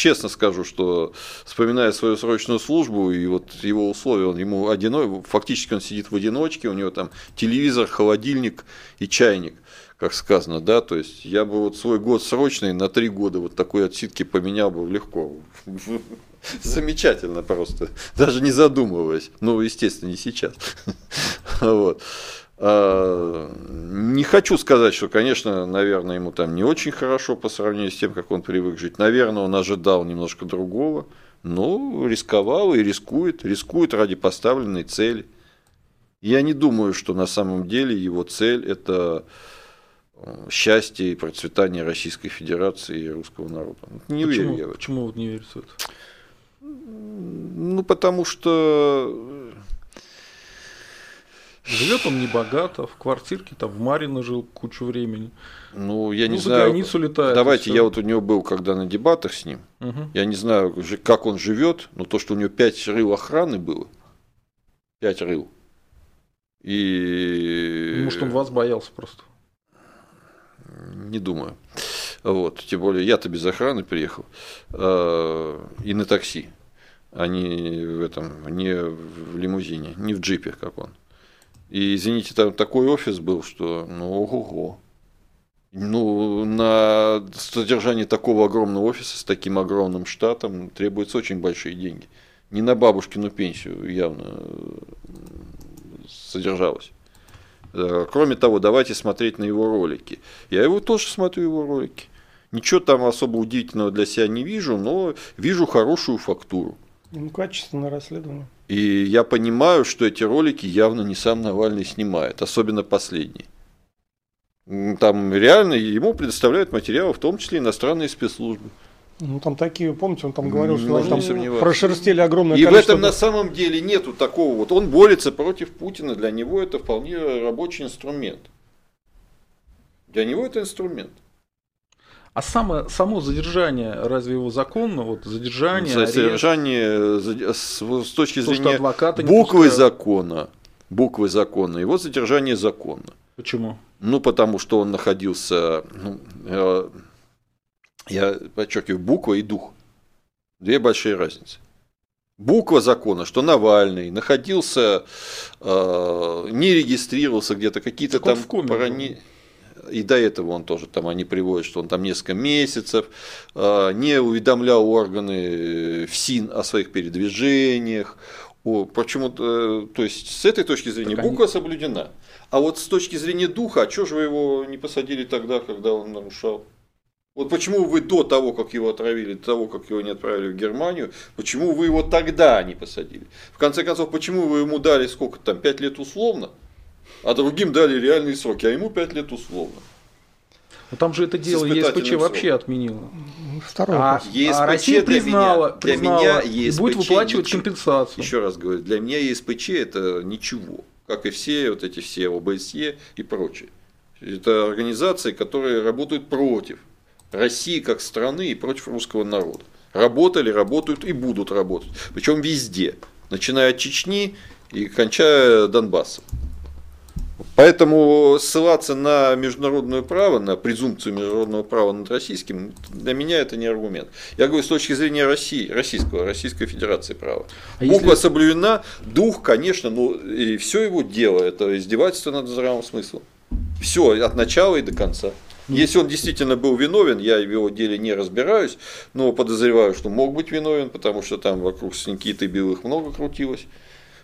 честно скажу, что вспоминая свою срочную службу и вот его условия, он ему одиной, фактически он сидит в одиночке, у него там телевизор, холодильник и чайник, как сказано, да, то есть я бы вот свой год срочный на три года вот такой отсидки поменял бы легко. Замечательно просто, даже не задумываясь. Ну, естественно, не сейчас. Вот. А, не хочу сказать, что, конечно, наверное, ему там не очень хорошо по сравнению с тем, как он привык жить. Наверное, он ожидал немножко другого, но рисковал и рискует, рискует ради поставленной цели. Я не думаю, что на самом деле его цель – это э, счастье и процветание Российской Федерации и русского народа. Не почему, верю я в это. Почему вы не верите в это? Ну, потому что Живет он не богато, в квартирке там в Марино жил кучу времени. Ну, я ну, не за знаю. границу летает. Давайте, я вот у него был, когда на дебатах с ним. Угу. Я не знаю, как он живет, но то, что у него пять рыл охраны было, пять рыл. И... Может, он вас боялся просто? Не думаю. Вот. Тем более, я-то без охраны приехал. А, и на такси. А не в этом, не в лимузине, не в джипе, как он. И, извините, там такой офис был, что, ну, ого-го. Ну, на содержание такого огромного офиса с таким огромным штатом требуются очень большие деньги. Не на бабушкину пенсию явно содержалось. Э, кроме того, давайте смотреть на его ролики. Я его тоже смотрю, его ролики. Ничего там особо удивительного для себя не вижу, но вижу хорошую фактуру. Ну, качественное расследование. И я понимаю, что эти ролики явно не сам Навальный снимает, особенно последний. Там реально ему предоставляют материалы, в том числе иностранные спецслужбы. Ну, там такие, помните, он там говорил, что ну, там сомневаться. прошерстили огромное И количество... в этом на самом деле нету такого вот. Он борется против Путина, для него это вполне рабочий инструмент. Для него это инструмент. А само, само задержание, разве его законно? Вот задержание, Задержание с, с точки зрения буквы закона, буквы закона, его задержание законно. Почему? Ну, потому что он находился, ну, э, я подчеркиваю, буква и дух. Две большие разницы. Буква закона, что Навальный находился, э, не регистрировался где-то, какие-то там... Парани и до этого он тоже там они приводят, что он там несколько месяцев э, не уведомлял органы ФСИН о своих передвижениях. О, почему-то, то есть с этой точки зрения так буква они... соблюдена. А вот с точки зрения духа, а что же вы его не посадили тогда, когда он нарушал? Вот почему вы до того, как его отравили, до того, как его не отправили в Германию, почему вы его тогда не посадили? В конце концов, почему вы ему дали сколько там, пять лет условно? А другим дали реальные сроки, а ему 5 лет условно. Но там же это дело ЕСПЧ вообще отменило. Второй а, ЕСПЧ а Россия для признала, меня, для признала, меня ЕСПЧ будет выплачивать ничего, компенсацию. Еще раз говорю, для меня ЕСПЧ это ничего, как и все вот эти все ОБСЕ и прочее. Это организации, которые работают против России как страны и против русского народа. Работали, работают и будут работать. Причем везде. Начиная от Чечни и кончая Донбассом. Поэтому ссылаться на международное право, на презумпцию международного права над российским, для меня это не аргумент. Я говорю с точки зрения России, российского, Российской Федерации права. А Буква если... соблюдена, дух, конечно, но и все его дело, это издевательство над здравым смыслом. Все, от начала и до конца. Если он действительно был виновен, я в его деле не разбираюсь, но подозреваю, что мог быть виновен, потому что там вокруг с Никитой Белых много крутилось.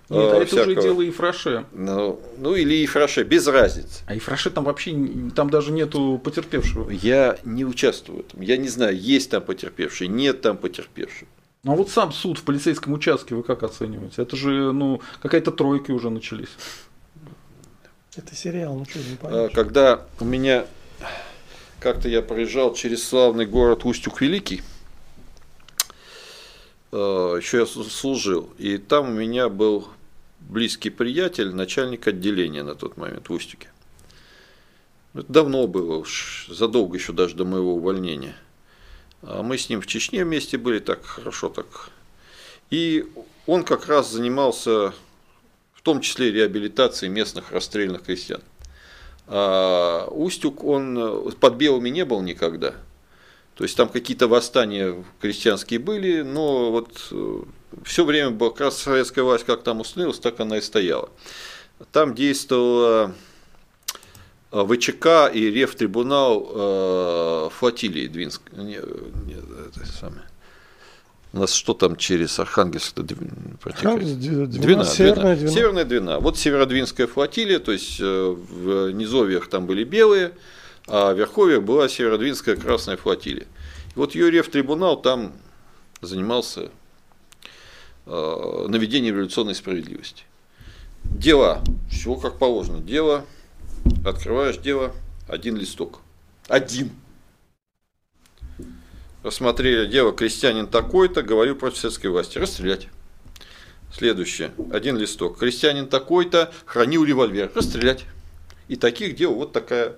Нет, а это всякого. уже дело и фраше. Ну, ну или и фраше, без разницы. А и фраше там вообще, там даже нету потерпевшего. Я не участвую в этом. Я не знаю, есть там потерпевший, нет там потерпевших. Ну а вот сам суд в полицейском участке вы как оцениваете? Это же, ну, какая-то тройки уже начались. Это сериал, ну что, не понятно. Когда у меня как-то я проезжал через славный город Устюг Великий, э, еще я служил, и там у меня был близкий приятель, начальник отделения на тот момент в Устюге. Это давно было, уж задолго еще даже до моего увольнения. А мы с ним в Чечне вместе были, так хорошо так. И он как раз занимался в том числе реабилитацией местных расстрельных крестьян. А Устюг, он под белыми не был никогда. То есть там какие-то восстания крестьянские были, но вот э, все время была как раз советская власть как там установилась, так она и стояла. Там действовала э, ВЧК и Ревтрибунал э, флотилии Двинск. Не, не, это самое. У нас что там через Архангельск протекает? Двина, Двина, Северная Двина. Северная Двина. Вот Северодвинская флотилия, то есть э, в низовьях там были белые, а в Верховьях была Северодвинская красная флотилия. И вот Юрьев трибунал там занимался э, наведением революционной справедливости. Дела, все как положено. Дело, открываешь дело, один листок. Один рассмотрели дело крестьянин такой-то, говорю против советской власти, расстрелять. Следующее. Один листок. Крестьянин такой-то хранил револьвер. Расстрелять. И таких дел вот такая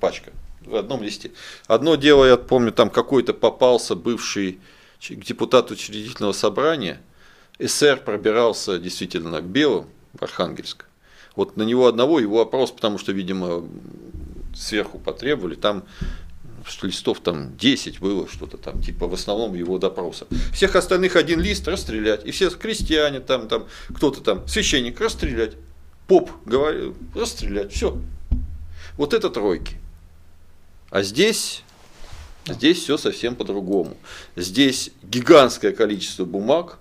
пачка в одном листе. Одно дело, я помню, там какой-то попался бывший депутат учредительного собрания. СР пробирался действительно к белым в Архангельск. Вот на него одного его опрос, потому что, видимо, сверху потребовали, там листов там 10 было, что-то там, типа в основном его допроса. Всех остальных один лист расстрелять, и все крестьяне, там, там, кто-то там, священник расстрелять, поп говорит, расстрелять, все. Вот это тройки. А здесь, здесь все совсем по-другому. Здесь гигантское количество бумаг,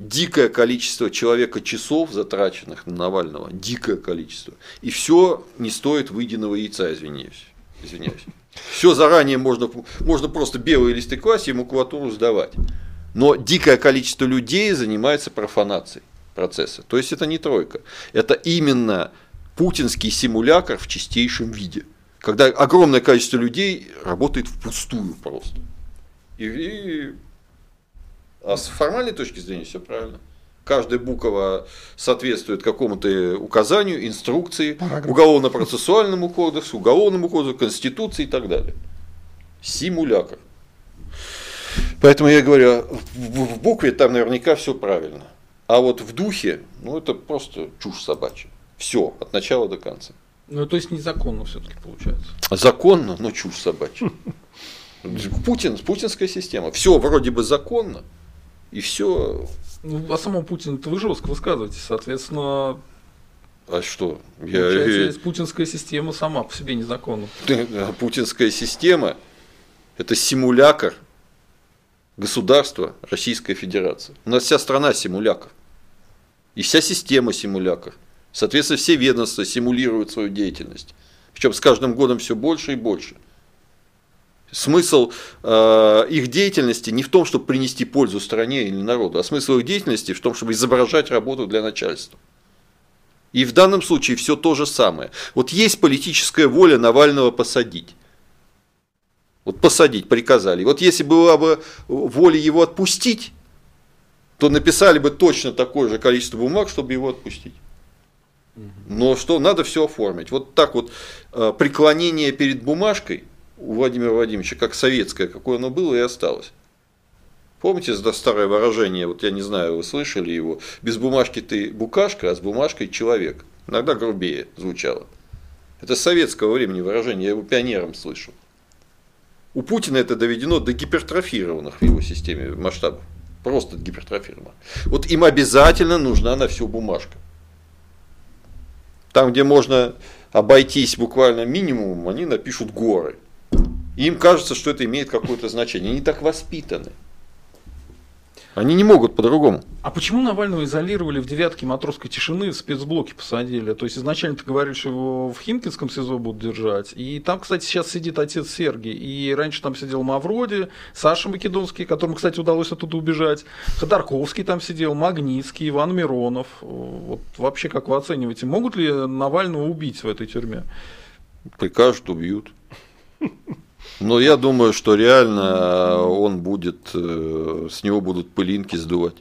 дикое количество человека часов, затраченных на Навального, дикое количество. И все не стоит выеденного яйца, извиняюсь. извиняюсь. Все заранее можно, можно просто белые листы класть и макулатуру сдавать. Но дикое количество людей занимается профанацией процесса. То есть это не тройка. Это именно путинский симулятор в чистейшем виде. Когда огромное количество людей работает впустую просто. И, и... А с формальной точки зрения все правильно. Каждая буква соответствует какому-то указанию, инструкции, уголовно-процессуальному кодексу, уголовному кодексу, конституции и так далее. Симулятор. Поэтому я говорю, в букве там наверняка все правильно. А вот в духе, ну это просто чушь собачья. Все, от начала до конца. Ну, то есть незаконно все-таки получается. Законно, но чушь собачья. Путин, путинская система. Все вроде бы законно, и все ну, а самому Путину вы жестко высказываетесь, соответственно. А что? Я... Получается, путинская система сама по себе незаконна. Путинская система – это симулятор государства Российской Федерации. У нас вся страна симулятор. И вся система симулятор. Соответственно, все ведомства симулируют свою деятельность. Причем с каждым годом все больше и больше – Смысл э, их деятельности не в том, чтобы принести пользу стране или народу, а смысл их деятельности в том, чтобы изображать работу для начальства. И в данном случае все то же самое. Вот есть политическая воля Навального посадить. Вот посадить приказали. Вот если была бы воля его отпустить, то написали бы точно такое же количество бумаг, чтобы его отпустить. Но что, надо все оформить. Вот так вот э, преклонение перед бумажкой у Владимира Владимировича как советское, какое оно было и осталось. Помните это старое выражение, вот я не знаю, вы слышали его, без бумажки ты букашка, а с бумажкой человек. Иногда грубее звучало. Это советского времени выражение, я его пионером слышал. У Путина это доведено до гипертрофированных в его системе масштабов. Просто гипертрофировано. Вот им обязательно нужна на всю бумажка. Там, где можно обойтись буквально минимумом, они напишут горы. И им кажется, что это имеет какое-то значение. Они так воспитаны. Они не могут по-другому. А почему Навального изолировали в девятке матросской тишины, в спецблоке посадили? То есть изначально-то говорили, что его в Химкинском СИЗО будут держать. И там, кстати, сейчас сидит отец Сергий. И раньше там сидел Мавроди, Саша Македонский, которому, кстати, удалось оттуда убежать. Ходорковский там сидел, Магнитский, Иван Миронов. Вот вообще, как вы оцениваете, могут ли Навального убить в этой тюрьме? Прикажут, убьют. Но я думаю, что реально он будет, э, с него будут пылинки сдувать.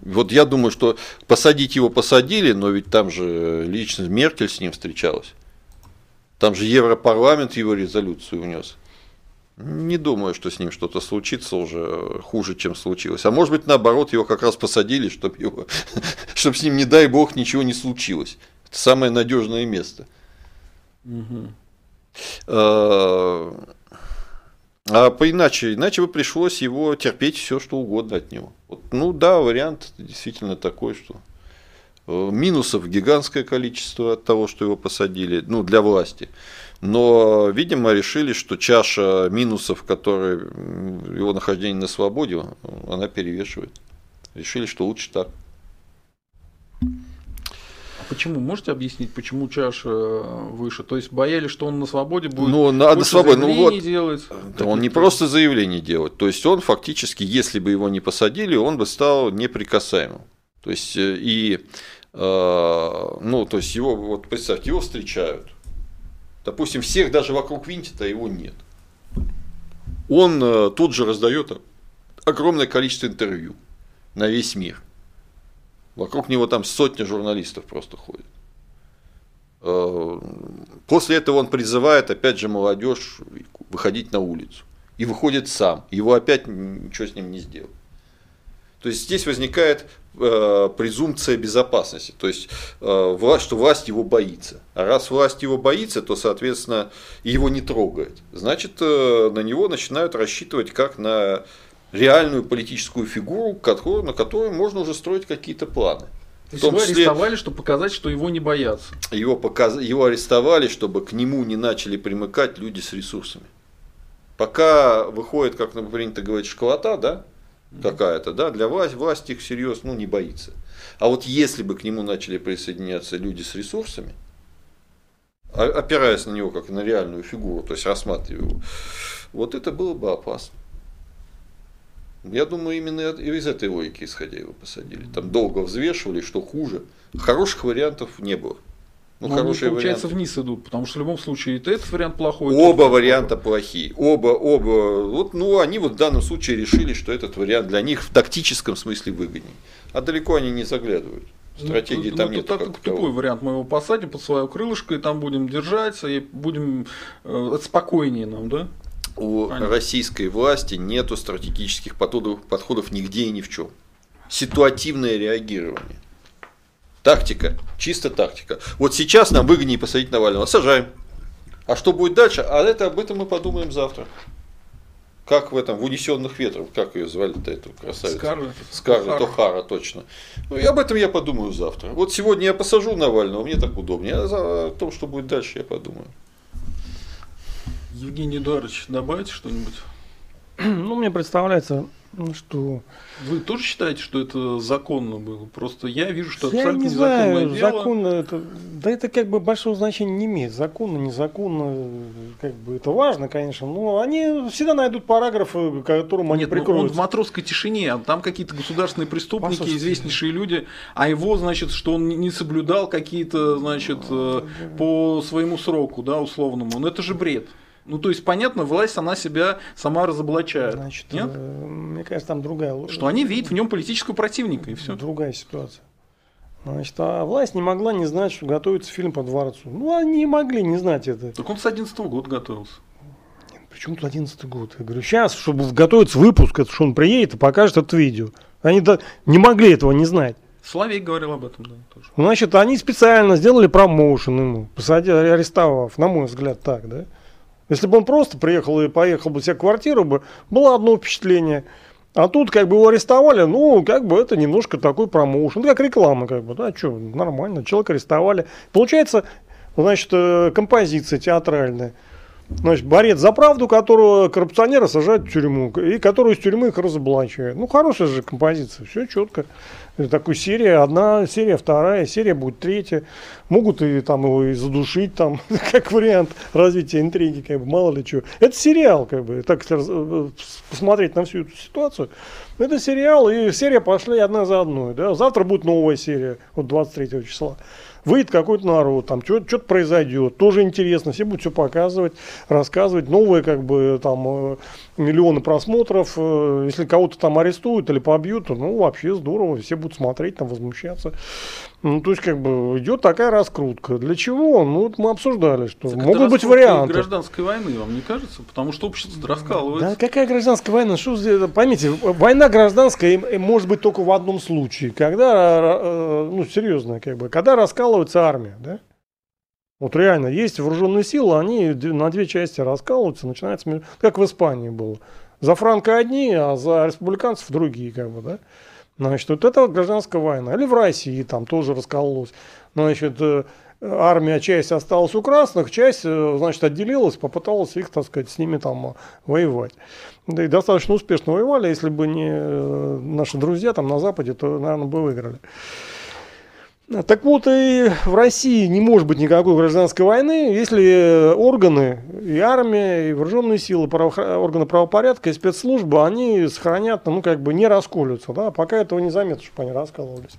Вот я думаю, что посадить его посадили, но ведь там же лично Меркель с ним встречалась. Там же Европарламент его резолюцию внес. Не думаю, что с ним что-то случится уже хуже, чем случилось. А может быть, наоборот, его как раз посадили, чтобы, его, чтобы с ним, не дай бог, ничего не случилось. Это самое надежное место. Угу. А, а по иначе, иначе бы пришлось его терпеть все, что угодно от него. Вот, ну да, вариант действительно такой, что э, минусов гигантское количество от того, что его посадили, ну, для власти. Но, видимо, решили, что чаша минусов, которые его нахождение на свободе, она перевешивает. Решили, что лучше так. Почему? Можете объяснить, почему чаша э, выше? То есть боялись, что он на свободе будет ну, на свободе. Ну, вот, делать? Да он не просто заявление делает. То есть он фактически, если бы его не посадили, он бы стал неприкасаемым. То есть э, и э, ну, то есть его, вот представьте, его встречают. Допустим, всех даже вокруг винтит, а его нет. Он тут же раздает огромное количество интервью на весь мир. Вокруг него там сотни журналистов просто ходят. Э, после этого он призывает, опять же, молодежь выходить на улицу. И выходит сам. Его опять ничего с ним не сделал. То есть здесь возникает э, презумпция безопасности, то есть э, власть, что власть его боится. А раз власть его боится, то, соответственно, его не трогает. Значит, на него начинают рассчитывать как на реальную политическую фигуру, на которую можно уже строить какие-то планы. То есть его числе, арестовали, чтобы показать, что его не боятся. Его, показ... его арестовали, чтобы к нему не начали примыкать люди с ресурсами. Пока выходит, как принято говорить, школота, да, какая-то, да, для власти, власть их серьезно ну, не боится. А вот если бы к нему начали присоединяться люди с ресурсами, опираясь на него как на реальную фигуру, то есть рассматривая его, вот это было бы опасно. Я думаю, именно из этой логики исходя его посадили. Там долго взвешивали, что хуже. Хороших вариантов не было. Ну, Но хорошие они, получается, варианты. вниз идут, потому что в любом случае и этот вариант плохой. Оба варианта плохой. плохие. Оба, оба. Вот, ну, они вот в данном случае решили, что этот вариант для них в тактическом смысле выгодней. А далеко они не заглядывают. Ну, Стратегии ну, там ну, нет. Это тупой вариант. Мы его посадим под свое крылышко и там будем держаться и будем э, спокойнее нам, да? У Понятно. российской власти нету стратегических подходов, подходов нигде и ни в чем. Ситуативное реагирование. Тактика, чисто тактика. Вот сейчас нам выгоднее посадить Навального. Сажаем. А что будет дальше? А это об этом мы подумаем завтра. Как в этом, в унесенных ветрах, как ее звали-то, эту красавицу? Скарлетт. Скарлетт О'Хара, точно. Ну, и об этом я подумаю завтра. Вот сегодня я посажу Навального, мне так удобнее. А о том, что будет дальше, я подумаю. Евгений Эдуардович, добавить что-нибудь? Ну, мне представляется, что... Вы тоже считаете, что это законно было? Просто я вижу, что я абсолютно не знаю, дело. законно это... Да это как бы большого значения не имеет. Законно, незаконно, как бы это важно, конечно, но они всегда найдут параграфы, которым они Нет, прикроют. он в матросской тишине, а там какие-то государственные преступники, Послушайте. известнейшие люди, а его, значит, что он не соблюдал какие-то, значит, э, по своему сроку, да, условному. Ну это же бред. Ну, то есть, понятно, власть, она себя сама разоблачает. Значит, Нет? Э, мне кажется, там другая... Что они видят в нем политического противника, и все. Другая ситуация. Значит, а власть не могла не знать, что готовится фильм по дворцу. Ну, они не могли не знать это. Так он с 11 года готовился. Почему тут 11 год? Я говорю, сейчас, чтобы готовиться выпуск, это что он приедет и покажет это видео. Они да, не могли этого не знать. Славик говорил об этом, да, тоже. Значит, они специально сделали промоушен ему, посадили, арестовав, на мой взгляд, так, да. Если бы он просто приехал и поехал бы себе квартиру, бы было одно впечатление. А тут как бы его арестовали, ну, как бы это немножко такой промоушен, как реклама, как бы, да, что, нормально, человека арестовали. Получается, значит, э, композиция театральная. Значит, борец за правду, которого коррупционера сажают в тюрьму, и который из тюрьмы их разоблачивает. Ну, хорошая же композиция, все четко. Такой серия, одна серия, вторая, серия будет третья. Могут и там его и задушить, там, как вариант развития интриги, как бы, мало ли чего. Это сериал, как бы, так если э, посмотреть на всю эту ситуацию. Это сериал, и серия пошли одна за одной. Да? Завтра будет новая серия, вот 23 числа выйдет какой-то народ, там что-то произойдет, тоже интересно, все будут все показывать, рассказывать, новые как бы там э, миллионы просмотров, э, если кого-то там арестуют или побьют, ну вообще здорово, все будут смотреть, там возмущаться. Ну, то есть, как бы, идет такая раскрутка. Для чего? Ну, вот мы обсуждали, что так могут быть варианты. гражданской войны, вам не кажется? Потому что общество раскалывается. Да, какая гражданская война? Что, поймите, война гражданская может быть только в одном случае. Когда, э, ну, серьезно, как бы, когда раскалывается армия, да? Вот реально, есть вооруженные силы, они на две части раскалываются, начинается, как в Испании было. За Франко одни, а за республиканцев другие, как бы, да? Значит, вот это гражданская война. Или в России там тоже раскололось. Значит, э, армия, часть осталась у красных, часть, э, значит, отделилась, попыталась их, так сказать, с ними там воевать. Да и достаточно успешно воевали, если бы не э, наши друзья там на Западе, то, наверное, бы выиграли. Так вот, и в России не может быть никакой гражданской войны, если органы, и армия, и вооруженные силы, право, органы правопорядка и спецслужбы, они сохранят, ну, как бы не расколются, да, пока этого не заметно, чтобы они раскалывались.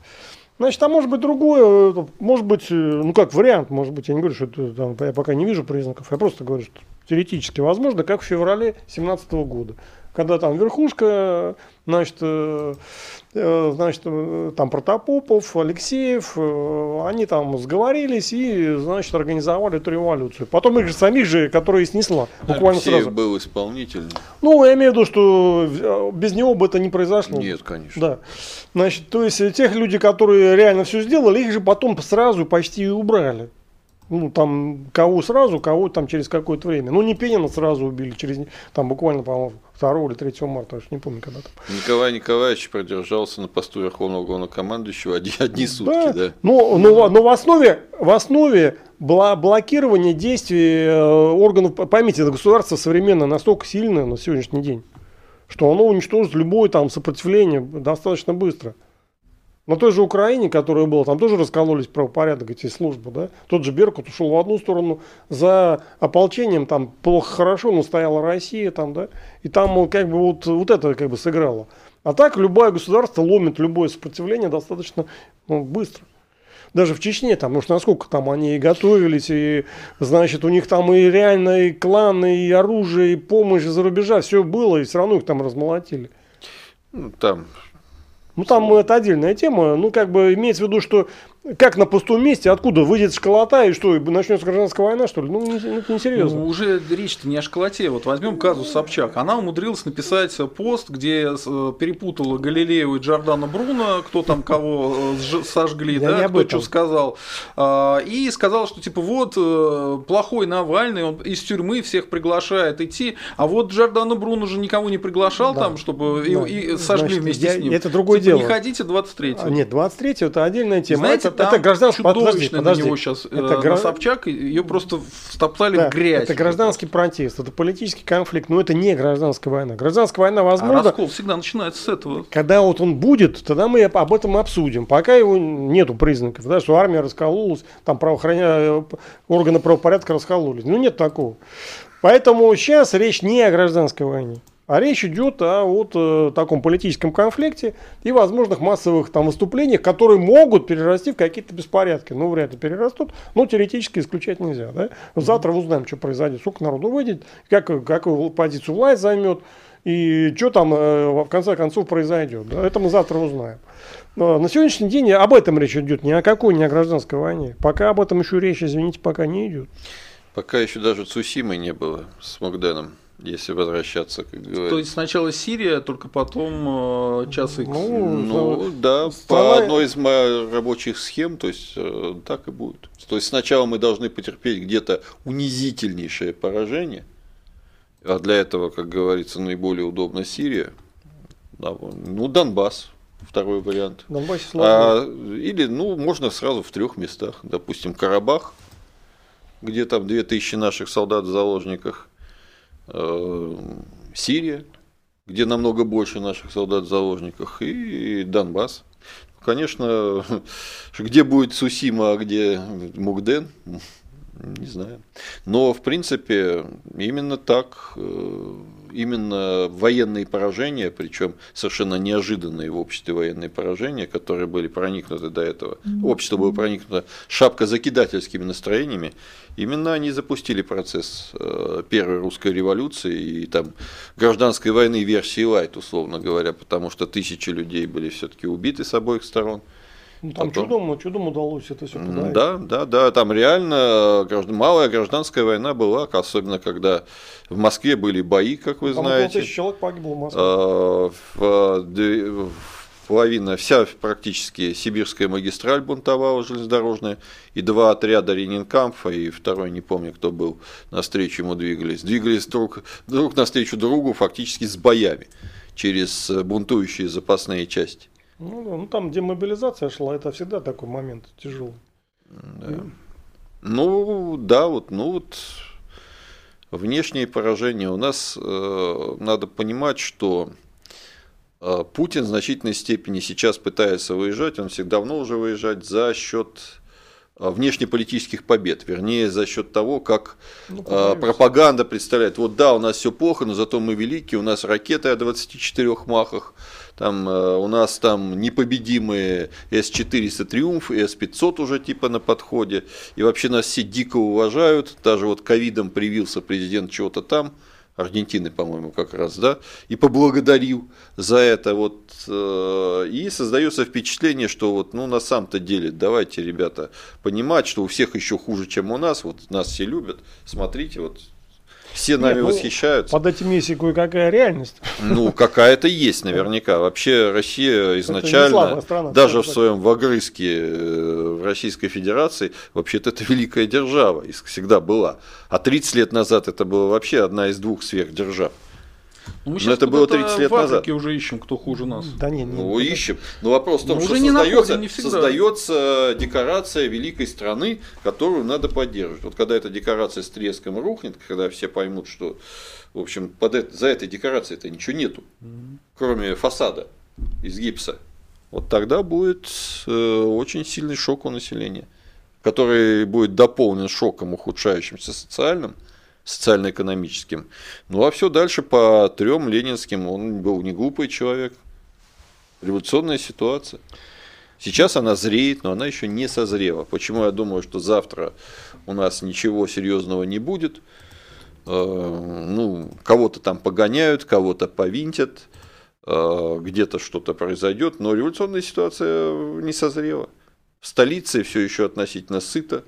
Значит, а может быть другое, может быть, ну как вариант, может быть, я не говорю, что это, там, я пока не вижу признаков, я просто говорю, что теоретически возможно, как в феврале 2017 года когда там верхушка, значит, э, э, значит, э, там Протопопов, Алексеев, они там сговорились и, значит, организовали эту революцию. Потом их же самих же, которые снесла. Буквально Алексеев сразу. был исполнитель. Ну, я имею в виду, что без него бы это не произошло. Нет, конечно. Да. Значит, то есть тех людей, которые реально все сделали, их же потом сразу почти убрали. Ну, там, кого сразу, кого там через какое-то время. Ну, не Пенина сразу убили, через, там, буквально, по-моему, 2 или 3 марта, уж не помню, когда там. Николай Николаевич продержался на посту Верховного Главнокомандующего одни, одни сутки, да. да. Но, но, но в основе, в основе блокирования действий э, органов, поймите, государство современное настолько сильное на сегодняшний день, что оно уничтожит любое там сопротивление достаточно быстро. На той же Украине, которая была, там тоже раскололись правопорядок эти службы, да. Тот же Беркут ушел в одну сторону, за ополчением там плохо хорошо, но стояла Россия там, да. И там как бы вот, вот это как бы сыграло. А так любое государство ломит любое сопротивление достаточно ну, быстро. Даже в Чечне, там, уж насколько там они и готовились, и, значит, у них там и реально и кланы, и оружие, и помощь из-за рубежа, все было, и все равно их там размолотили. Ну, там ну, там это отдельная тема. Ну, как бы имеется в виду, что как на пустом месте, откуда выйдет школота и что, начнется гражданская война, что ли? Ну, ну, это несерьезно. Ну, уже речь-то не о школоте. Вот возьмем казус Собчак. Она умудрилась написать пост, где э, перепутала Галилею и Джордана Бруно, кто там кого э, сожгли, да, кто что сказал. А, и сказал, что типа вот э, плохой Навальный, он из тюрьмы всех приглашает идти, а вот Джордана Бруно же никого не приглашал да. там, чтобы да. и, и сожгли Значит, вместе я, с ним. Это другое типа, дело. Не ходите 23 а, Нет, 23 это отдельная тема. Знаете, это, это гражданский подожди, подожди. на него сейчас это э, гра... на Собчак, ее просто стоптали да, в грязь. Это гражданский протест, это политический конфликт, но это не гражданская война. Гражданская война возможно. А раскол всегда начинается с этого. Когда вот он будет, тогда мы об этом обсудим. Пока его нету признаков, да, что армия раскололась, там правоохраня... органы правопорядка раскололись. Ну нет такого. Поэтому сейчас речь не о гражданской войне. А речь идет о вот э, таком политическом конфликте и возможных массовых там выступлениях, которые могут перерасти в какие-то беспорядки. Ну, вряд ли перерастут, но теоретически исключать нельзя. Да? Завтра узнаем, что произойдет, сколько народу выйдет, как, какую позицию власть займет и что там э, в конце концов произойдет. Да? Это мы завтра узнаем. Но на сегодняшний день об этом речь идет, ни о какой, ни о гражданской войне. Пока об этом еще речь, извините, пока не идет. Пока еще даже Цусимы не было с Магденом если возвращаться, как говорится. То есть сначала Сирия, только потом э, час X. Ну, ну да, страна... по одной из моих рабочих схем, то есть э, так и будет. То есть сначала мы должны потерпеть где-то унизительнейшее поражение, а для этого, как говорится, наиболее удобна Сирия, ну Донбасс, второй вариант. Донбасс а, или, ну, можно сразу в трех местах, допустим, Карабах, где там 2000 наших солдат в заложниках, Сирия, где намного больше наших солдат в заложниках, и Донбасс. Конечно, где будет Сусима, а где Мугден, не знаю. Но, в принципе, именно так, э, именно военные поражения, причем совершенно неожиданные в обществе военные поражения, которые были проникнуты до этого, общество было проникнуто шапкозакидательскими настроениями, именно они запустили процесс э, первой русской революции и там гражданской войны версии Лайт, условно говоря, потому что тысячи людей были все-таки убиты с обоих сторон. Ну, там Потом... чудом, чудом удалось это все подавить. Да, да, да, там реально граждан... малая гражданская война была, особенно когда в Москве были бои, как вы там знаете. Тысяч человек погибло в Москве. А, в, половина, вся практически сибирская магистраль бунтовала железнодорожная, и два отряда Ренинкамфа, и второй, не помню, кто был, навстречу ему двигались. Двигались друг, друг навстречу другу фактически с боями через бунтующие запасные части. Ну, да, ну там демобилизация шла, это всегда такой момент тяжелый. Да. И... Ну, да, вот, ну вот внешние поражения. У нас э, надо понимать, что э, Путин в значительной степени сейчас пытается выезжать, он всегда давно уже выезжать за счет э, внешнеполитических побед, вернее, за счет того, как ну, э, пропаганда представляет, вот да, у нас все плохо, но зато мы великие, у нас ракеты о 24 махах, там э, у нас там непобедимые С-400 Триумф, С-500 уже типа на подходе. И вообще нас все дико уважают. Даже вот ковидом привился президент чего-то там. Аргентины, по-моему, как раз, да, и поблагодарил за это вот, э, и создается впечатление, что вот, ну, на самом-то деле, давайте, ребята, понимать, что у всех еще хуже, чем у нас, вот нас все любят, смотрите, вот все нами Нет, ну, восхищаются. Под этим есть и кое-какая реальность. Ну, какая-то есть наверняка. Вообще Россия изначально, страна, даже в своем вогрызке э, в Российской Федерации, вообще-то это великая держава, всегда была. А 30 лет назад это была вообще одна из двух сверхдержав. Ну, мы Но это было 30 лет в назад. уже ищем, кто хуже нас. Да не, не, ну, не, ищем. Но вопрос в том, что создается, находим, не создается декорация великой страны, которую надо поддерживать. Вот когда эта декорация с треском рухнет, когда все поймут, что в общем, под это, за этой декорацией это ничего нету, кроме фасада из гипса. Вот тогда будет э, очень сильный шок у населения, который будет дополнен шоком, ухудшающимся социальным, социально-экономическим. Ну а все дальше по трем ленинским. Он был не глупый человек. Революционная ситуация. Сейчас она зреет, но она еще не созрела. Почему я думаю, что завтра у нас ничего серьезного не будет? Э, ну, кого-то там погоняют, кого-то повинтят, э, где-то что-то произойдет, но революционная ситуация не созрела. В столице все еще относительно сыто.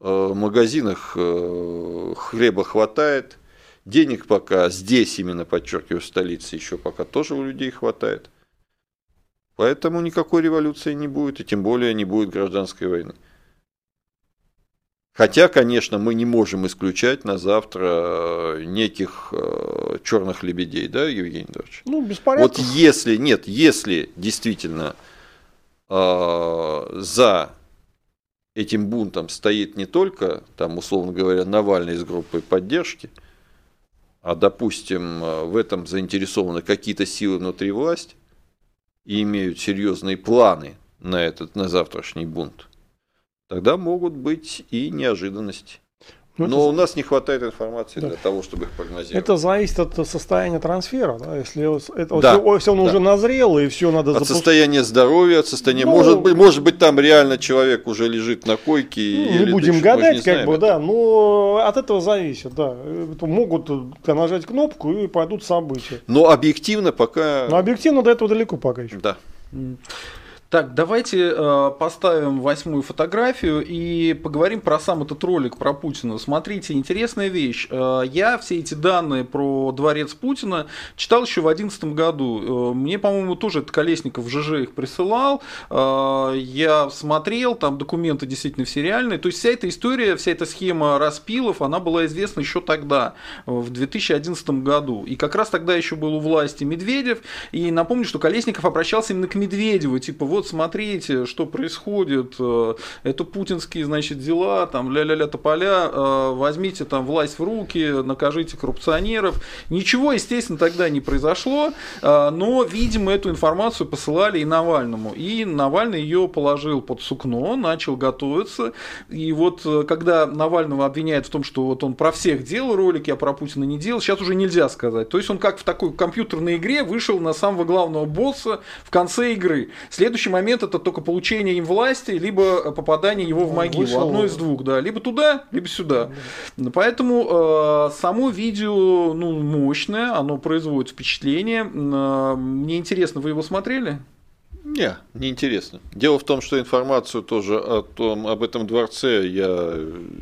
Э, в магазинах э, хлеба хватает, денег пока здесь, именно подчеркиваю, в столице еще пока тоже у людей хватает. Поэтому никакой революции не будет, и тем более не будет гражданской войны. Хотя, конечно, мы не можем исключать на завтра э, неких черных лебедей, да, Евгений Эдуардович? Ну, беспорядков. Вот если, нет, если действительно э, за этим бунтом стоит не только, там, условно говоря, Навальный с группой поддержки, а, допустим, в этом заинтересованы какие-то силы внутри власти и имеют серьезные планы на этот, на завтрашний бунт, тогда могут быть и неожиданности. Ну, Но это... у нас не хватает информации да. для того, чтобы их прогнозировать. Это зависит от состояния трансфера. Да? Если, это, да. все, если он да. уже назрел и все надо От запуск... состояния здоровья, от состояния. Ну, может, быть, может быть, там реально человек уже лежит на койке. Ну, не будем гадать, не как бы, да. Но от этого зависит, да. Могут нажать кнопку и пойдут события. Но объективно пока. Но объективно до этого далеко пока еще. Да. Так, давайте э, поставим восьмую фотографию и поговорим про сам этот ролик про Путина. Смотрите, интересная вещь. Э, я все эти данные про дворец Путина читал еще в 2011 году. Э, мне, по-моему, тоже этот Колесников в ЖЖ их присылал. Э, я смотрел, там документы действительно все реальные. То есть вся эта история, вся эта схема распилов, она была известна еще тогда, в 2011 году. И как раз тогда еще был у власти Медведев. И напомню, что Колесников обращался именно к Медведеву, типа вот смотрите, что происходит, э, это путинские, значит, дела, там, ля-ля-ля тополя, э, возьмите там власть в руки, накажите коррупционеров. Ничего, естественно, тогда не произошло, э, но, видимо, эту информацию посылали и Навальному. И Навальный ее положил под сукно, начал готовиться. И вот когда Навального обвиняют в том, что вот он про всех делал ролики, а про Путина не делал, сейчас уже нельзя сказать. То есть он как в такой компьютерной игре вышел на самого главного босса в конце игры. Следующий момент это только получение им власти, либо попадание его в могилу. Вышел... Одно из двух, да. Либо туда, либо сюда. Поэтому э, само видео ну, мощное, оно производит впечатление. Э, мне интересно, вы его смотрели? Не, не интересно. Дело в том, что информацию тоже о том, об этом дворце я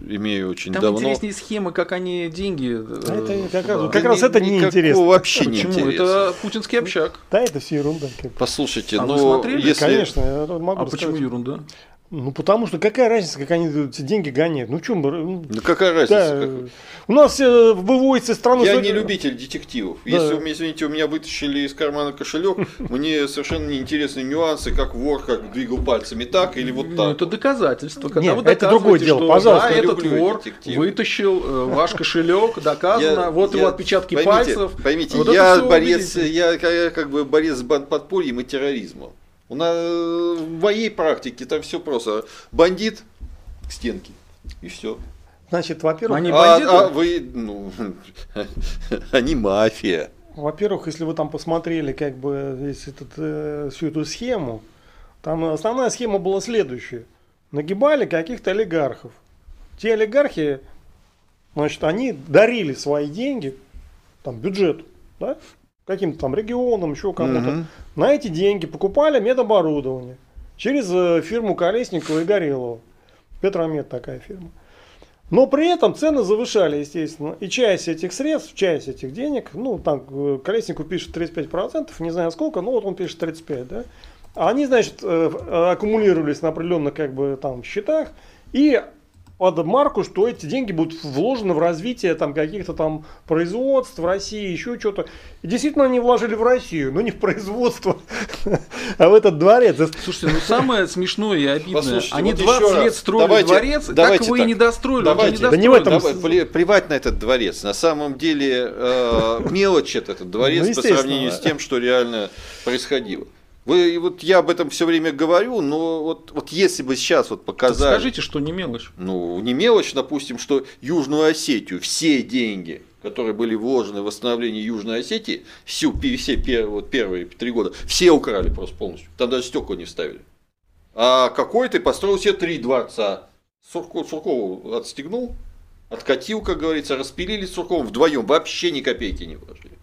имею очень Там давно. Там интереснее схемы, как они деньги. А это как раз, да. как раз это не интересно. Вообще Почему? не интересно. Это путинский общак. Да, это все ерунда. Послушайте, а ну, вы смотрели? если... Конечно, я могу А рассказать. почему ерунда? Ну, потому что какая разница, как они эти деньги гоняют? Ну, чем Ну, какая разница? Да. Как- У нас э, выводится из страны... Я не любитель детективов. Да. Если, вы меня извините, у меня вытащили из кармана кошелек, мне совершенно неинтересны нюансы, как вор, как двигал пальцами так или вот Ну, так. это доказательство. Когда Нет, вы это другое дело, что, пожалуйста. да, этот вор детективы. вытащил э, ваш кошелек, доказано, Я- вот его я- отпечатки поймите, пальцев. Поймите, Вот я борец, я, я как бы борец с подпольем и терроризмом. У нас в моей практике там все просто. Бандит к стенке. И все. Значит, во-первых, Они А, бандиты? а вы, ну, они мафия. Во-первых, если вы там посмотрели как бы весь этот, э, всю эту схему, там основная схема была следующая. Нагибали каких-то олигархов. Те олигархи, значит, они дарили свои деньги, там, бюджету, да, каким-то там регионам, еще кому-то. Мгм. На эти деньги покупали медоборудование через э, фирму Колесникова и Горелова. Петромед такая фирма. Но при этом цены завышали, естественно. И часть этих средств, часть этих денег, ну, там э, Колесников пишет 35%, не знаю сколько, но вот он пишет 35%, да. Они, значит, э, аккумулировались на определенных, как бы, там, счетах, и под марку, что эти деньги будут вложены в развитие там каких-то там производств в России, еще что-то. И действительно они вложили в Россию, но не в производство, а в этот дворец. Слушайте, ну самое смешное и обидное, Послушайте, они вот 20 еще лет строили Давайте- дворец, давайте так его и не достроили. Давайте. не Да не в этом Давай, пле- плевать на этот дворец. На самом деле э, мелочь этот Ну, дворец по естественно. сравнению с тем, что реально происходило. Вы, и вот я об этом все время говорю, но вот, вот если бы сейчас вот Так показали, Скажите, что не мелочь. ну не мелочь, допустим, что Южную Осетию, все деньги, которые были вложены в восстановление Южной Осетии, всю, все пер- вот первые три года, все украли просто полностью. Там даже стекла не вставили. А какой-то построил себе три дворца. Сурко- Суркову отстегнул, откатил, как говорится, распилили с Сурковым вдвоем, вообще ни копейки не вложили.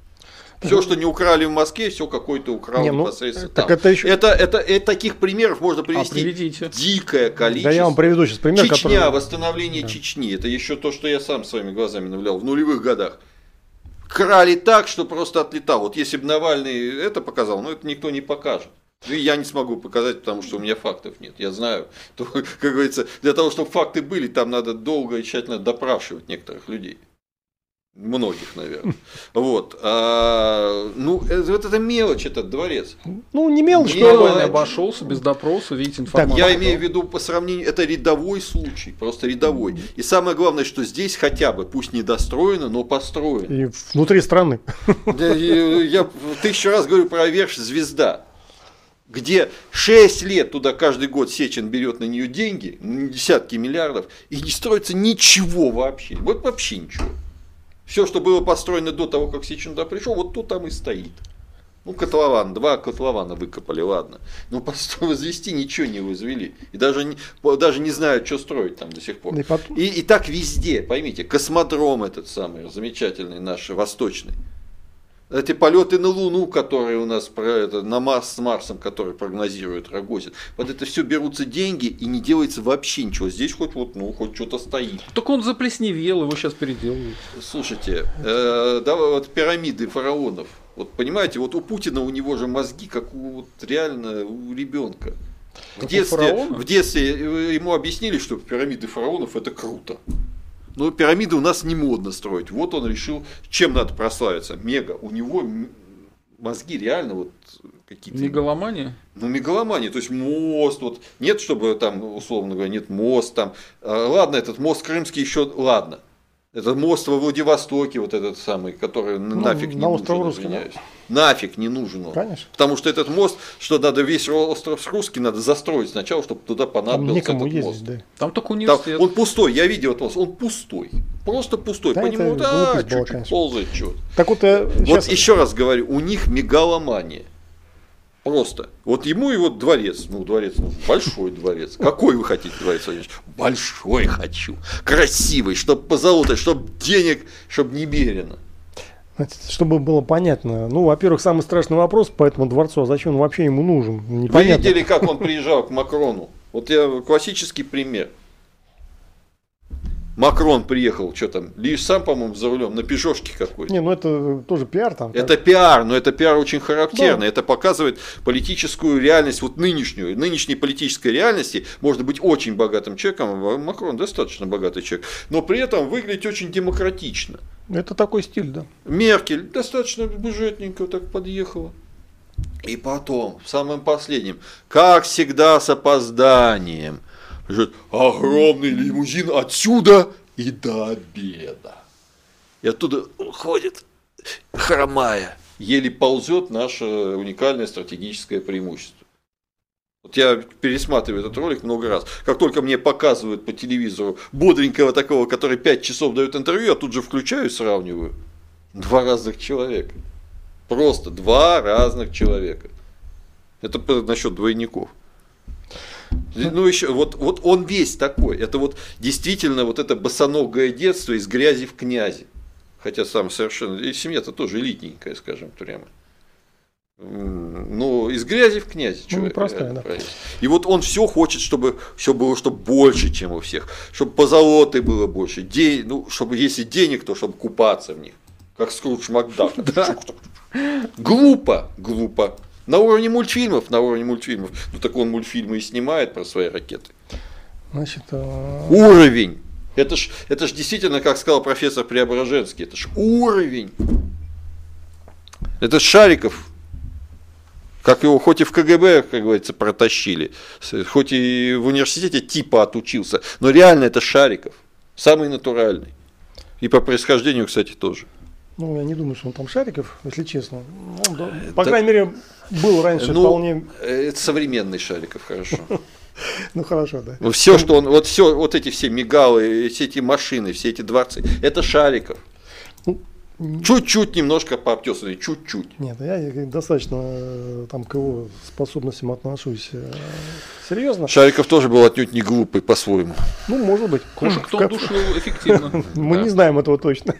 Все, что не украли в Москве, все какой-то украл Не, ну, непосредственно так там. это еще- это, это, это таких примеров можно А привести приведите. дикое количество. Да я вам приведу сейчас пример, Чечня, который... восстановление Чечни. Это еще то, что я сам своими глазами наблюдал в нулевых годах. Крали так, что просто отлетал. Вот если бы Навальный это показал, ну это никто не покажет. Ну, и я не смогу показать, потому что у меня фактов нет. Я знаю, то, как говорится, для того, чтобы факты были, там надо долго и тщательно допрашивать некоторых людей. Многих, наверное. Вот. А, ну, э, вот это мелочь, этот дворец. Ну, не мелочь, Не но... мелочь. Спокойно обошелся, без допроса, видите, информацию. Я имею в виду по сравнению, это рядовой случай, просто рядовой. И самое главное, что здесь хотя бы, пусть не достроено, но построено. И внутри страны. Да, и Я тысячу раз говорю про верш «Звезда», где 6 лет туда каждый год Сечин берет на нее деньги, десятки миллиардов, и не строится ничего вообще. Вот вообще ничего. Все, что было построено до того, как Сечин туда пришел, вот то там и стоит. Ну, котлован, два котлована выкопали, ладно. Но постро- возвести ничего не возвели. И даже не, даже не знают, что строить там до сих пор. И потом- И, и так везде, поймите, космодром этот самый замечательный наш, восточный. Эти полеты на Луну, которые у нас про это, на Марс с Марсом, которые прогнозирует Рогозин. Вот это все берутся деньги и не делается вообще ничего. Здесь хоть вот, ну, хоть что-то стоит. Так он заплесневел, его сейчас переделывают. Слушайте, э, да, вот пирамиды фараонов. Вот понимаете, вот у Путина у него же мозги, как у вот реально у ребенка. В Как детстве, в детстве э, ему объяснили, что пирамиды фараонов это круто. Но пирамиды у нас не модно строить. Вот он решил, чем надо прославиться. Мега. У него мозги реально вот какие-то... Мегаломания? Ну, мегаломания, то есть мост, вот нет, чтобы там, условно говоря, нет мост там. А, ладно, этот мост крымский еще, ладно. Этот мост во Владивостоке, вот этот самый, который ну, нафиг не на нужен, Русский, извиняюсь. Да? Нафиг не нужен он. Конечно. Потому что этот мост, что надо весь остров Русский надо застроить сначала, чтобы туда понадобился Там этот ездить, мост. Да. Там только университет. Там, он пустой, я видел этот мост, он пустой. Просто пустой. Да, По нему, да, чуть-чуть ползает что-то. Так вот, я э, сейчас... вот еще раз говорю, у них мегаломания. Просто. Вот ему и вот дворец, ну дворец, ну, большой дворец. Какой вы хотите дворец, Владимир Большой хочу. Красивый, чтобы позолотой, чтобы денег, чтобы немерено. Чтобы было понятно. Ну, во-первых, самый страшный вопрос по этому дворцу, а зачем он вообще ему нужен? Непонятно. Вы видели, как он приезжал к Макрону? Вот я классический пример. Макрон приехал, что там, лишь сам, по-моему, за рулем, на пижошке какой-то. Не, ну это тоже пиар там. Это как... пиар, но это пиар очень характерный. Да. Это показывает политическую реальность, вот нынешнюю. Нынешней политической реальности можно быть очень богатым человеком, а Макрон достаточно богатый человек, но при этом выглядеть очень демократично. Это такой стиль, да. Меркель достаточно бюджетненько так подъехала. И потом, в самом последнем, как всегда с опозданием – огромный лимузин отсюда и до обеда. И оттуда уходит, хромая, еле ползет наше уникальное стратегическое преимущество. Вот я пересматриваю этот ролик много раз. Как только мне показывают по телевизору бодренького такого, который 5 часов дает интервью, я тут же включаю и сравниваю. Два разных человека. Просто два разных человека. Это насчет двойников. Ну, еще, вот, вот он весь такой. Это вот действительно вот это босоногое детство из грязи в князи. Хотя сам совершенно... И семья-то тоже элитненькая, скажем прямо. Ну, из грязи в князи. Ну, простая, да. И вот он все хочет, чтобы все было чтобы больше, чем у всех. Чтобы позолоты было больше. День, ну, чтобы если денег, то чтобы купаться в них. Как Скрудж Макдак. Глупо, глупо. На уровне мультфильмов, на уровне мультфильмов. Ну так он мультфильмы и снимает про свои ракеты. Значит, а... Уровень. Это ж, это ж действительно, как сказал профессор Преображенский, это ж уровень. Это Шариков, как его хоть и в КГБ, как говорится, протащили, хоть и в университете типа отучился, но реально это Шариков, самый натуральный. И по происхождению, кстати, тоже. Ну, я не думаю, что он там Шариков, если честно. Он, да, по крайней мере, был раньше ну, вполне. Это современный Шариков, хорошо. Ну хорошо, да. Все, что он, вот все, вот эти все мигалы, все эти машины, все эти дворцы, это Шариков. Чуть-чуть немножко пообтесанный, чуть-чуть. Нет, я достаточно э, там к его способностям отношусь э, серьезно. Шариков тоже был отнюдь не глупый по-своему. Ну, может быть. Кошек кто душил эффективно. Мы не знаем этого точно.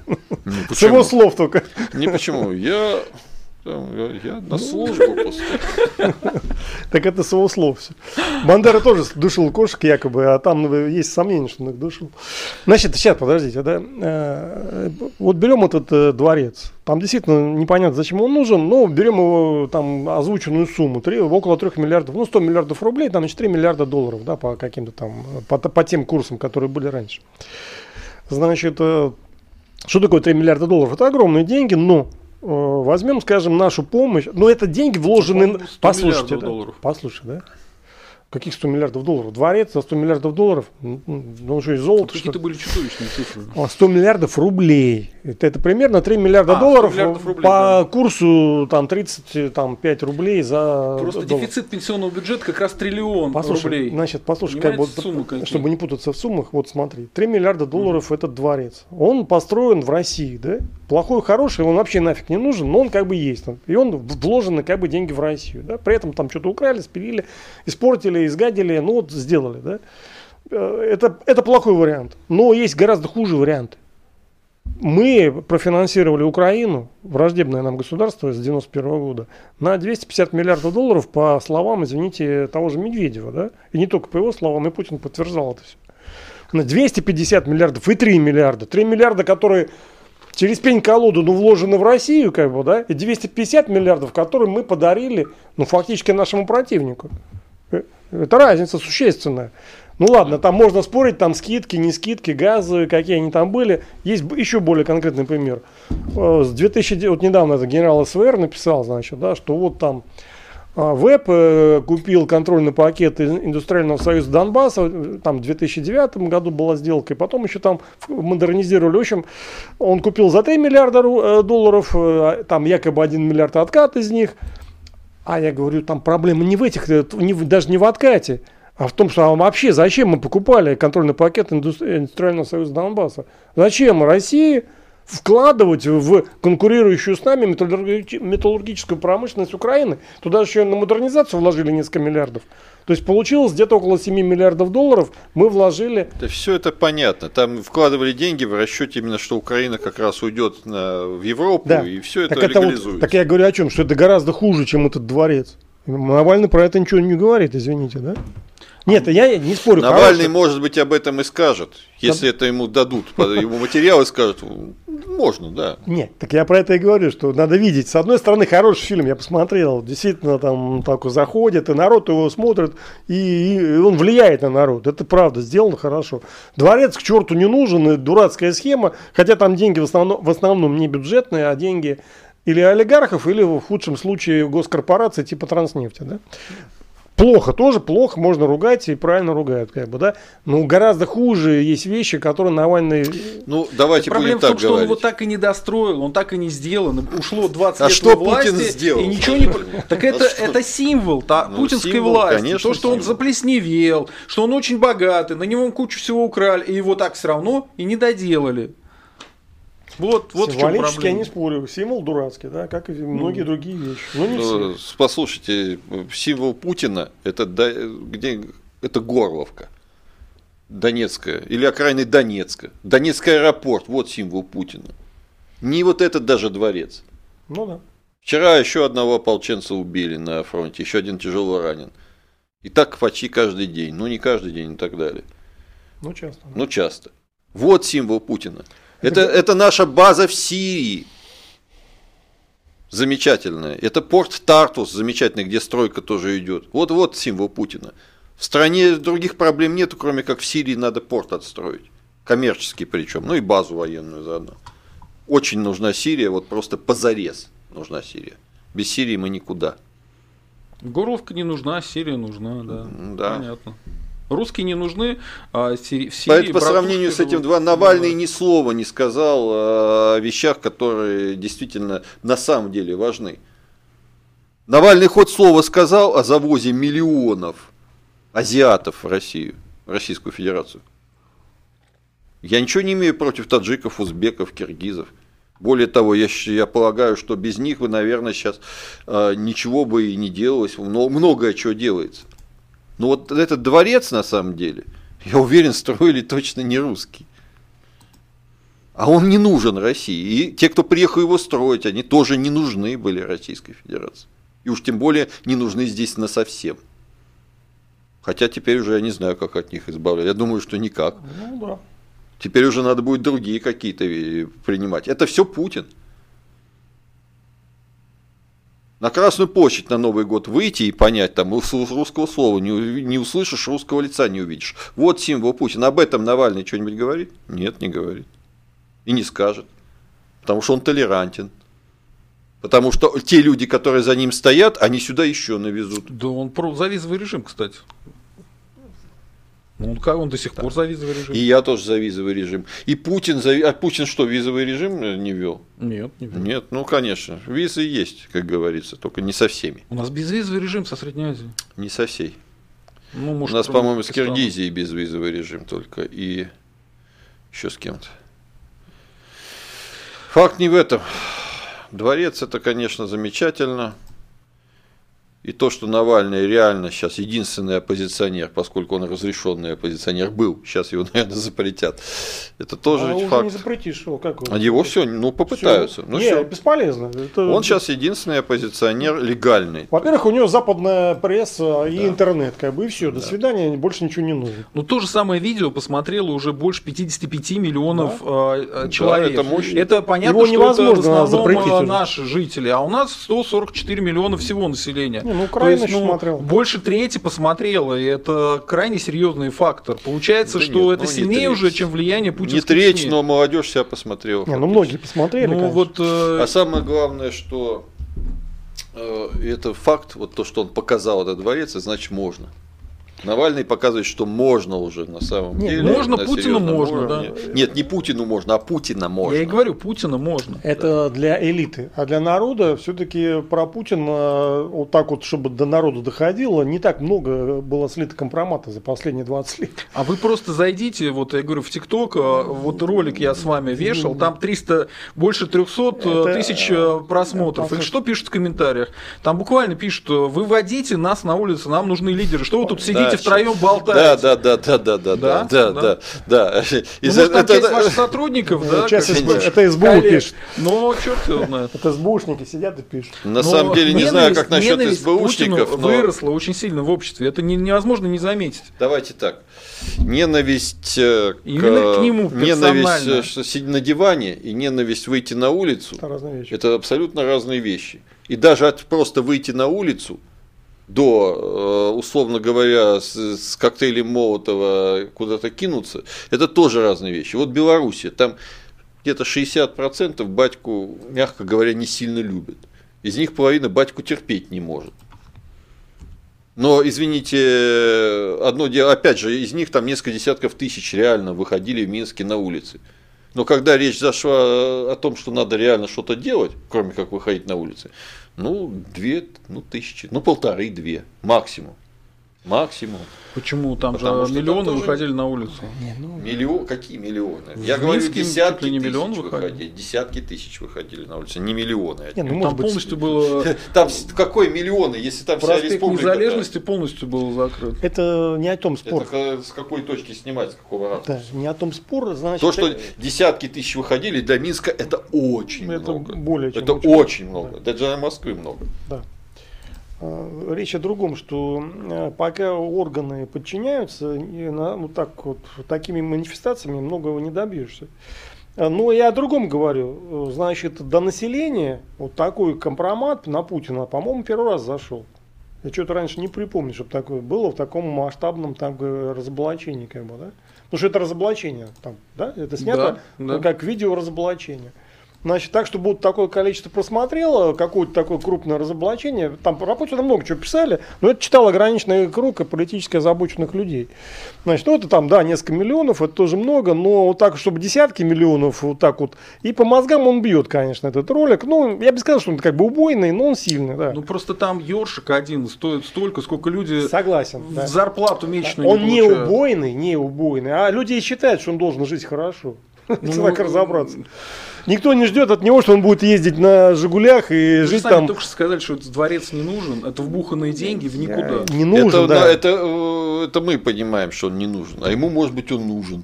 С его слов только. Не почему. Я я, на службу просто. Так это с его слов все. Бандера тоже душил кошек якобы, а там есть сомнения, что он их душил. Значит, сейчас, подождите, да. Э, вот берем этот э, дворец. Там действительно непонятно, зачем он нужен, но берем его там озвученную сумму, 3, около 3 миллиардов, ну 100 миллиардов рублей, там значит 3 миллиарда долларов, да, по каким-то там, по, по тем курсам, которые были раньше. Значит, э, что такое 3 миллиарда долларов? Это огромные деньги, но возьмем, скажем, нашу помощь, но это деньги вложены... Послушайте, да? долларов. Послушай, да? Каких 100 миллиардов долларов? Дворец за 100 миллиардов долларов? Ну, что, и золото? Какие-то были чудовищные цифры. 100 а, миллиардов рублей. Это, это примерно 3 миллиарда а, долларов миллиардов рублей, по да. курсу там, 35 рублей за Просто доллар. дефицит пенсионного бюджета как раз триллион послушай, рублей. Значит, послушай, как, вот, суммы чтобы не путаться в суммах, вот смотри. 3 миллиарда долларов mm. этот дворец. Он построен в России, да? Плохой, хороший, он вообще нафиг не нужен, но он как бы есть. И он вложены как бы деньги в Россию. Да? При этом там что-то украли, спилили, испортили изгадили, ну вот сделали, да. Э, это, это плохой вариант. Но есть гораздо хуже варианты. Мы профинансировали Украину, враждебное нам государство с 91 года, на 250 миллиардов долларов, по словам, извините, того же Медведева, да? И не только по его словам, и Путин подтверждал это все. На 250 миллиардов и 3 миллиарда. 3 миллиарда, которые через пень-колоду, ну, вложены в Россию, как бы, да, и 250 миллиардов, которые мы подарили, ну, фактически нашему противнику. Это разница существенная. Ну ладно, там можно спорить, там скидки, не скидки, газовые, какие они там были. Есть еще более конкретный пример. Э, с 2000, вот недавно это генерал СВР написал, значит, да, что вот там А, ВЭП э, купил контрольный пакет Индустриального союза Донбасса, э, там в 2009 году была сделка, и потом еще там модернизировали. В общем, он купил за 3 миллиарда долларов, там якобы 1 миллиард откат из них. А я говорю, там проблема не в этих, не, даже не в откате, а в том, что а вообще зачем мы покупали контрольный пакет Индустриального союза Донбасса? Зачем России вкладывать в конкурирующую с нами металлургическую промышленность Украины. Туда еще на модернизацию вложили несколько миллиардов. То есть получилось где-то около 7 миллиардов долларов мы вложили. Да все это понятно. Там вкладывали деньги в расчете именно, что Украина как раз уйдет на, в Европу, да. и все это так легализуется. вот, так я говорю о чем? Что это гораздо хуже, чем этот дворец. Навальный про это ничего не говорит, извините, да? Нет, я не спорю. Навальный, хороший. может быть, об этом и скажет, если это ему дадут, ему материалы скажут, можно, да. Нет, так я про это и говорю, что надо видеть. С одной стороны, хороший фильм, я посмотрел, действительно там так заходит, и народ его смотрит, и, и он влияет на народ. Это правда, сделано хорошо. Дворец к черту не нужен, и дурацкая схема, хотя там деньги в основном, в основном не бюджетные, а деньги или олигархов, или в худшем случае госкорпорации типа Транснефти, да? Плохо, тоже плохо, можно ругать и правильно ругают, как бы, да. Но гораздо хуже есть вещи, которые Навальный... Ну, давайте Проблема будем в том, что говорить. он его так и не достроил, он так и не сделал. Ушло 20 а лет что власти, Путин сделал? И ничего не... Так это, а это символ та, ну, путинской символ, власти. Конечно, То, что символ. он заплесневел, что он очень богатый, на него кучу всего украли, и его так все равно и не доделали. Вот, вот Символически я не спорю. Символ дурацкий, да, как и многие ну, другие вещи. Но не ну, все. Послушайте, символ Путина это, где, это Горловка. Донецкая. Или окраины Донецка. Донецкий аэропорт. Вот символ Путина. Не вот этот даже дворец. Ну да. Вчера еще одного ополченца убили на фронте, еще один тяжело ранен. И так почти каждый день. Ну, не каждый день и так далее. Ну, часто. Ну, часто. Вот символ Путина. Это, это наша база в Сирии. Замечательная. Это порт Тартус замечательный, где стройка тоже идет. Вот вот символ Путина. В стране других проблем нету, кроме как в Сирии надо порт отстроить. Коммерческий причем, ну и базу военную заодно. Очень нужна Сирия, вот просто позарез нужна Сирия. Без Сирии мы никуда. Горловка не нужна, Сирия нужна, да. Да. Понятно. Русские не нужны, а в Сирии Поэтому по сравнению с этим два Навальный ни слова не сказал о вещах, которые действительно на самом деле важны. Навальный хоть слово сказал о завозе миллионов азиатов в Россию, в Российскую Федерацию. Я ничего не имею против таджиков, узбеков, киргизов. Более того, я, я полагаю, что без них бы, наверное, сейчас э, ничего бы и не делалось, много, многое чего делается. Но вот этот дворец, на самом деле, я уверен, строили точно не русские. А он не нужен России. И те, кто приехал его строить, они тоже не нужны были Российской Федерации. И уж тем более не нужны здесь на совсем. Хотя теперь уже я не знаю, как от них избавляться. Я думаю, что никак. Ну да. Теперь уже надо будет другие какие-то принимать. Это все Путин. На Красную площадь на Новый год выйти и понять, там русского слова не, не услышишь, русского лица не увидишь. Вот символ Путина. Об этом Навальный что-нибудь говорит? Нет, не говорит. И не скажет. Потому что он толерантен. Потому что те люди, которые за ним стоят, они сюда еще навезут. Да он про за визовый режим, кстати. Ну, как он до сих пор за визовый режим? И я тоже за визовый режим. И Путин за... А Путин что, визовый режим не вел? Нет, не вел. Нет, ну, конечно. Визы есть, как говорится, только не со всеми. У нас безвизовый режим со Средней Азии. Не со всей. Ну, может, У нас, по-моему, с Киргизией безвизовый режим только. И еще с кем-то. Факт не в этом. Дворец это, конечно, замечательно. И то, что Навальный реально сейчас единственный оппозиционер, поскольку он разрешенный оппозиционер был, сейчас его, наверное, запретят. Это тоже а факт. Уже не запретишь его, как его? А его все, ну попытаются. Все. Ну, не, все. бесполезно. Это... Он сейчас единственный оппозиционер легальный. Во-первых, у него западная пресса и да. интернет, как бы, и все. До да. свидания, больше ничего не нужно. Ну то же самое видео посмотрело уже больше 55 миллионов да. человек. Да, это, мощно. это понятно, его невозможно что это в основном запретить наши жители, а у нас 144 миллиона всего населения. Не, ну, Украина есть, ну, смотрел. Больше трети посмотрела, и это крайне серьезный фактор. Получается, да что нет, это ну, сильнее уже, чем влияние путинской Не треть, СМИ. но молодежь себя посмотрела. Не, ну многие посмотрели, ну, конечно. вот, э... А самое главное, что Э, это факт, вот то, что он показал этот дворец, значит можно. Навальный показывает, что можно уже на самом Нет, деле. можно Путину можно, уровне. да. Нет, не Путину можно, а Путина можно. Я и говорю, Путина можно. Это да. для элиты. А для народа все-таки про Путина вот так вот, чтобы до народа доходило, не так много было слито компромата за последние 20 лет. А вы просто зайдите, вот я говорю, в ТикТок, а, вот ролик я с вами вешал, там 300, больше 300 э, это, тысяч э, просмотров. И что пишут в комментариях? Там буквально пишут, выводите нас на улицу, нам нужны лидеры. Что вы тут сидите сидите втроем болтаете. Да, да, да, да, да, да, да, да, да. Ну, там часть ваших сотрудников, да? Это СБУ пишет. Но черт его знает. Это СБУшники сидят и пишут. На самом деле не знаю, как насчет СБУшников. выросла очень сильно в обществе. Это невозможно не заметить. Давайте так. Ненависть э, к, Именно к нему ненависть сидеть на диване и ненависть выйти на улицу. Это, это абсолютно разные вещи. И даже от просто выйти на улицу до, э, условно говоря, с, с коктейлем Молотова куда-то кинуться, это тоже разные вещи. Вот Белоруссия, там где-то 60% батьку, мягко говоря, не сильно любят. Из них половина батьку терпеть не может. Но, извините, одно дело, опять же, из них там несколько десятков тысяч реально выходили в Минске на улицы. Но когда речь зашла о том, что надо реально что-то делать, кроме как выходить на улицы, ну, две, ну, тысячи, ну, полторы-две максимум. Максимум. Почему? Там Потому же миллионы там выходили на улицу. Не, ну... Миллион, какие миллионы? В Я говорю, десятки не миллион тысяч выходили. Десятки тысяч выходили на улицу, не миллионы. Не, ну, там полностью было... Там какой миллионы, если там вся республика... незалежности полностью был закрыт. Это не о том спор. Это с какой точки снимать, с какого ракурса? Да, не о том спор, значит... То, что десятки тысяч выходили, для Минска это очень это много. Более чем это очень много. Даже для Москвы много. Да. А, речь о другом, что э, пока органы подчиняются, вот так вот, такими манифестациями многого не добьешься. А, но я о другом говорю. Значит, до населения вот такой компромат на Путина, по-моему, первый раз зашел. Я что-то раньше не припомню, чтобы такое было в таком масштабном там, разоблачении. Как бы, да? Потому что это разоблачение. Там, да? Это снято да, да. как видео разоблачение. Значит, так, чтобы вот такое количество просмотрело, какое-то такое крупное разоблачение, там по работе много чего писали, но это читал ограниченный круг политически озабоченных людей. Значит, ну это там, да, несколько миллионов, это тоже много, но вот так, чтобы десятки миллионов, вот так вот, и по мозгам он бьет, конечно, этот ролик. Ну, я бы сказал, что он как бы убойный, но он сильный, да. Ну, просто там ёршик один стоит столько, сколько люди Согласен, да. зарплату месячную Он не, не убойный, не убойный, а люди считают, что он должен жить хорошо. Ну, так разобраться. Никто не ждет от него, что он будет ездить на Жигулях и Вы жить сами там. только что сказали, что этот дворец не нужен. Это вбуханные деньги в никуда. Не нужен, это, да. да это, э, это мы понимаем, что он не нужен. А ему, может быть, он нужен.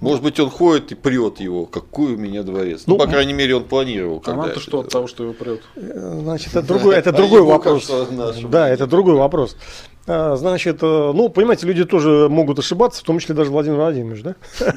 Может быть, он ходит и прет его. Какой у меня дворец? Ну, ну по крайней мере, он планировал. А нам-то что от того, что его прет? Э, значит, это другой, это другой вопрос. Да, это другой вопрос. А, значит, э, ну, понимаете, люди тоже могут ошибаться, в том числе даже Владимир Владимирович, да?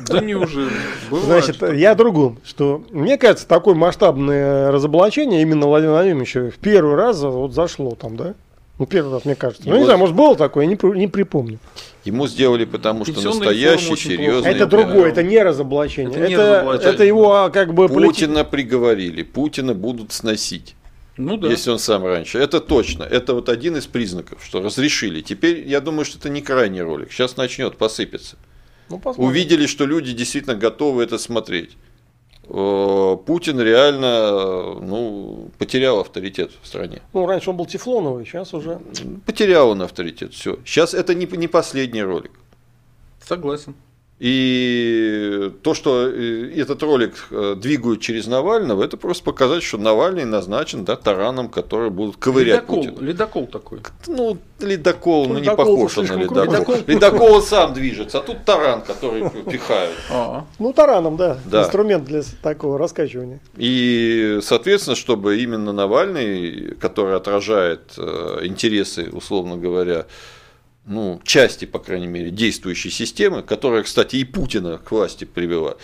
Да неужели? Бывает, Значит, что я о другом, что мне кажется, такое масштабное разоблачение именно Владимира Владимировича в первый раз вот зашло там, да? Ну, первый раз, мне кажется. Ну, не знаю, может, было такое, я не, не припомню. Ему сделали, потому что настоящий, серьезный. Это другое, это не разоблачение. Это, это, разоблачение. это его а, как бы... Путина приговорили, Путина будут сносить. Ну да. Если он сам раньше. Это точно. Это вот один из признаков, что разрешили. Теперь я думаю, что это не крайний ролик. Сейчас начнет посыпаться. Ну, Увидели, что люди действительно готовы это смотреть. Э, Путин реально ну, потерял авторитет в стране. Ну, раньше он был тефлоновый, сейчас уже. Потерял он авторитет. Все. Сейчас это не, не последний ролик. Согласен. И то, что э, этот ролик э, двигают через Навального, это просто показать, что Навальный назначен да, тараном, который будут ковырять ледокол, Путина. Ледокол такой. Ну, ледокол, ну, ну не похож на ледокол. Ледокол, ледокол сам движется, а тут таран, который пихают. А. Ну, тараном, да, да. Инструмент для такого раскачивания. И, соответственно, чтобы именно Навальный, который отражает э, интересы, условно говоря, ну, части, по крайней мере, действующей системы, которая, кстати, и Путина к власти привела,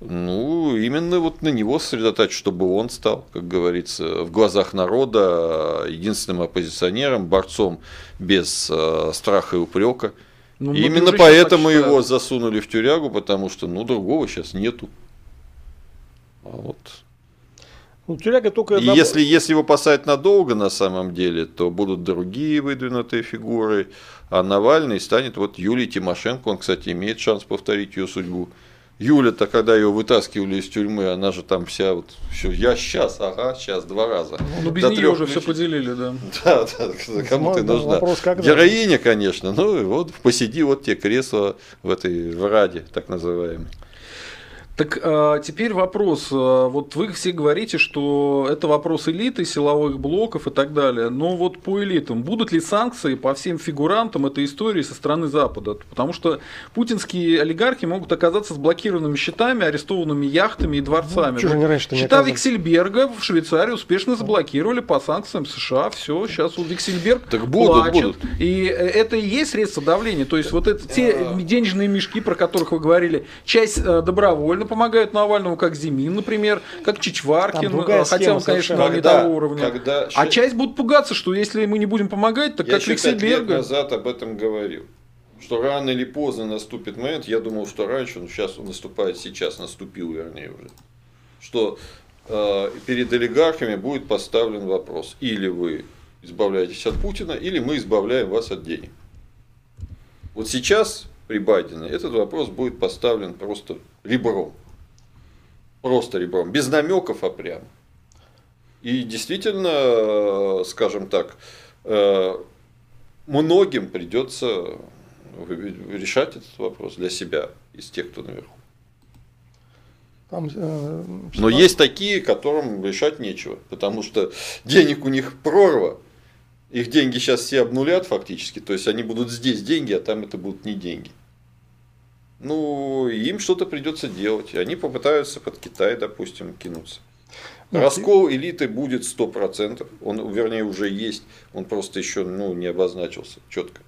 ну, именно вот на него сосредотачивать, чтобы он стал, как говорится, в глазах народа единственным оппозиционером, борцом без э, страха и упрека. Ну, именно поэтому его засунули в тюрягу, потому что, ну, другого сейчас нету. А вот Ну, тюряга только... И если, если его посадят надолго на самом деле, то будут другие выдвинутые фигуры, а Навальный станет вот Юлий Тимошенко, он, кстати, имеет шанс повторить ее судьбу. Юля-то, когда ее вытаскивали из тюрьмы, она же там вся вот, все, я сейчас, ага, сейчас, два раза. Ну, без нее уже все поделили, да. Да, да, кому ты нужна? Вопрос, Героиня, конечно, ну и вот посиди вот те кресла в этой в Раде, так называемой. Так а, теперь вопрос. А, вот вы все говорите, что это вопрос элиты, силовых блоков и так далее. Но вот по элитам, будут ли санкции по всем фигурантам этой истории со стороны Запада? Потому что путинские олигархи могут оказаться с блокированными счетами, арестованными яхтами и дворцами. Ну, раньше Счета Виксельберга в Швейцарии успешно заблокировали по санкциям США. Все, сейчас у Виксельберг так будут, плачет. Будут. И это и есть средство давления. То есть вот это те денежные мешки, про которых вы говорили, часть э, добровольно помогают Навальному, как Зимин, например, как Чичваркин, э, хотя он, конечно, когда, не того уровня. Когда... А часть будут пугаться, что если мы не будем помогать, так я как Виксельберга. лет назад об этом говорил. Что рано или поздно наступит момент, я думал, что раньше, но сейчас он наступает, сейчас наступил, вернее, уже, что э, перед олигархами будет поставлен вопрос, или вы избавляетесь от Путина, или мы избавляем вас от денег. Вот сейчас при Байдене этот вопрос будет поставлен просто ребром. Просто ребром. Без намеков, а прямо. И действительно, скажем так, э, многим придется решать этот вопрос для себя из тех, кто наверху. Там, э, Но есть такие, которым решать нечего, потому что денег у них прорва, их деньги сейчас все обнулят фактически, то есть они будут здесь деньги, а там это будут не деньги ну, им что-то придется делать. И они попытаются под Китай, допустим, кинуться. Ну, Раскол элиты будет 100%. Он, вернее, уже есть. Он просто еще ну, не обозначился четко.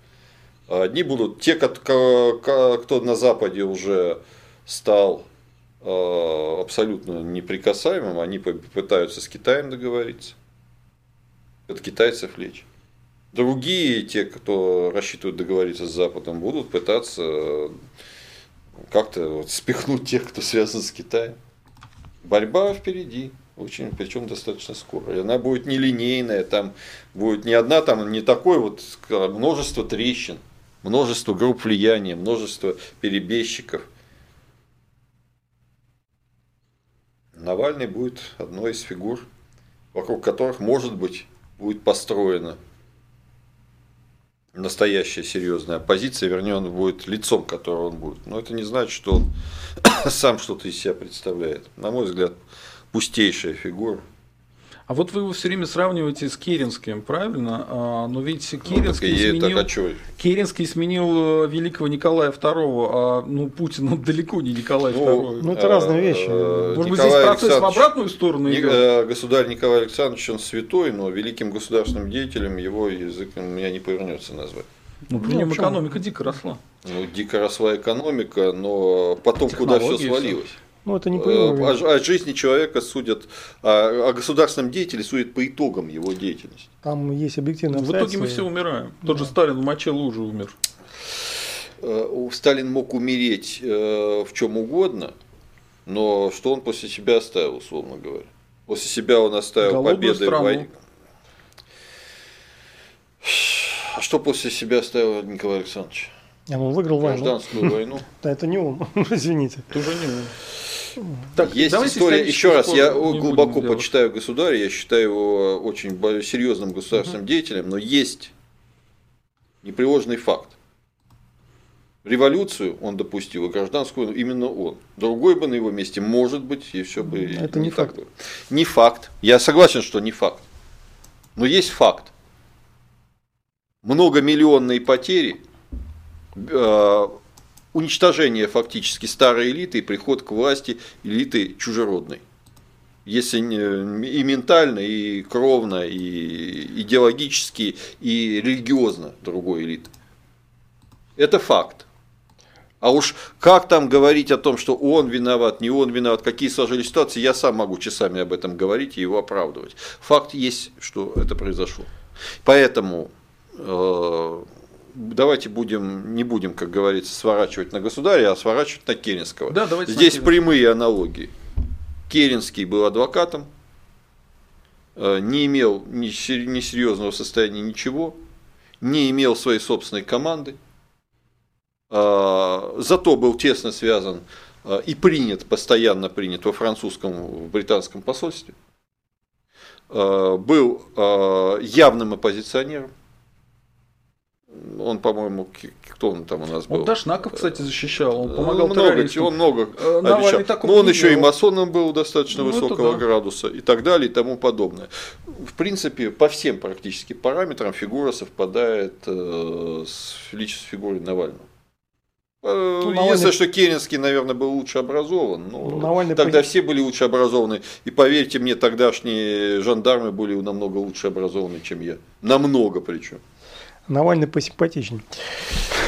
Одни будут те, кто на Западе уже стал э, абсолютно неприкасаемым, они пытаются с Китаем договориться. От китайцев лечь. Другие, те, кто рассчитывают договориться с Западом, будут пытаться как-то вот спихнуть тех, кто связан с Китаем. Борьба впереди, очень, причем достаточно скоро. И она будет нелинейная, там будет не одна, там не такой вот множество трещин, множество групп влияния, множество перебежчиков. Навальный будет одной из фигур, вокруг которых, может быть, будет построена настоящая серьезная оппозиция, вернее, он будет лицом, которого он будет. Но это не значит, что он сам что-то из себя представляет. На мой взгляд, пустейшая фигура. А вот вы его все время сравниваете с Керенским, правильно? А, но ведь Керенский, ну, сменил, так, а Керенский сменил э, великого Николая II, а ну, Путин он далеко не Николай ну, II. Ну, это разные вещи. Э, Может быть, здесь процесс в обратную сторону идет? Э, государь Николай Александрович, он святой, но великим государственным деятелем его язык у меня не повернется назвать. Ну, при нем экономика дико росла. Ну, дико росла экономика, но потом куда все свалилось? Все. Ну, это не по его о, о жизни человека судят, о, о государственном деятеле судят по итогам его деятельности. Там есть объективные В итоге мы все умираем. Тот да. же Сталин в моче лужи умер. Э, Сталин мог умереть э, в чем угодно, но что он после себя оставил, условно говоря? После себя он оставил Голодную победы страну. в войне. А что после себя оставил Николай Александрович? Он выиграл войну. Гражданскую войну. Да, это не он, извините. Тоже не он. Так, Есть история, еще раз, я глубоко почитаю государя, я считаю его очень серьезным государственным угу. деятелем, но есть непреложный факт. Революцию он допустил, и гражданскую именно он. Другой бы на его месте, может быть, и все бы Это не, не факт. Было. Не факт. Я согласен, что не факт. Но есть факт. Многомиллионные потери э, уничтожение фактически старой элиты и приход к власти элиты чужеродной. Если и ментально, и кровно, и идеологически, и религиозно другой элиты. Это факт. А уж как там говорить о том, что он виноват, не он виноват, какие сложились ситуации, я сам могу часами об этом говорить и его оправдывать. Факт есть, что это произошло. Поэтому э, давайте будем, не будем, как говорится, сворачивать на государя, а сворачивать на Керенского. Да, давайте Здесь прямые аналогии. Керенский был адвокатом, не имел ни серьезного состояния ничего, не имел своей собственной команды, зато был тесно связан и принят, постоянно принят во французском, в британском посольстве, был явным оппозиционером, он, по-моему, кто он там у нас был? Он Дашнаков, кстати, защищал, он помогал много, террористам. Он много обещал. Но он еще и масоном был достаточно ну, высокого да. градуса и так далее и тому подобное. В принципе, по всем практически параметрам фигура совпадает э, с фигурой Навального. Э, ну, Единственное, Навальный... что Керенский, наверное, был лучше образован. Но ну, Навальный тогда пози... все были лучше образованы. И поверьте мне, тогдашние жандармы были намного лучше образованы, чем я. Намного причем. Навальный посимпатичнее.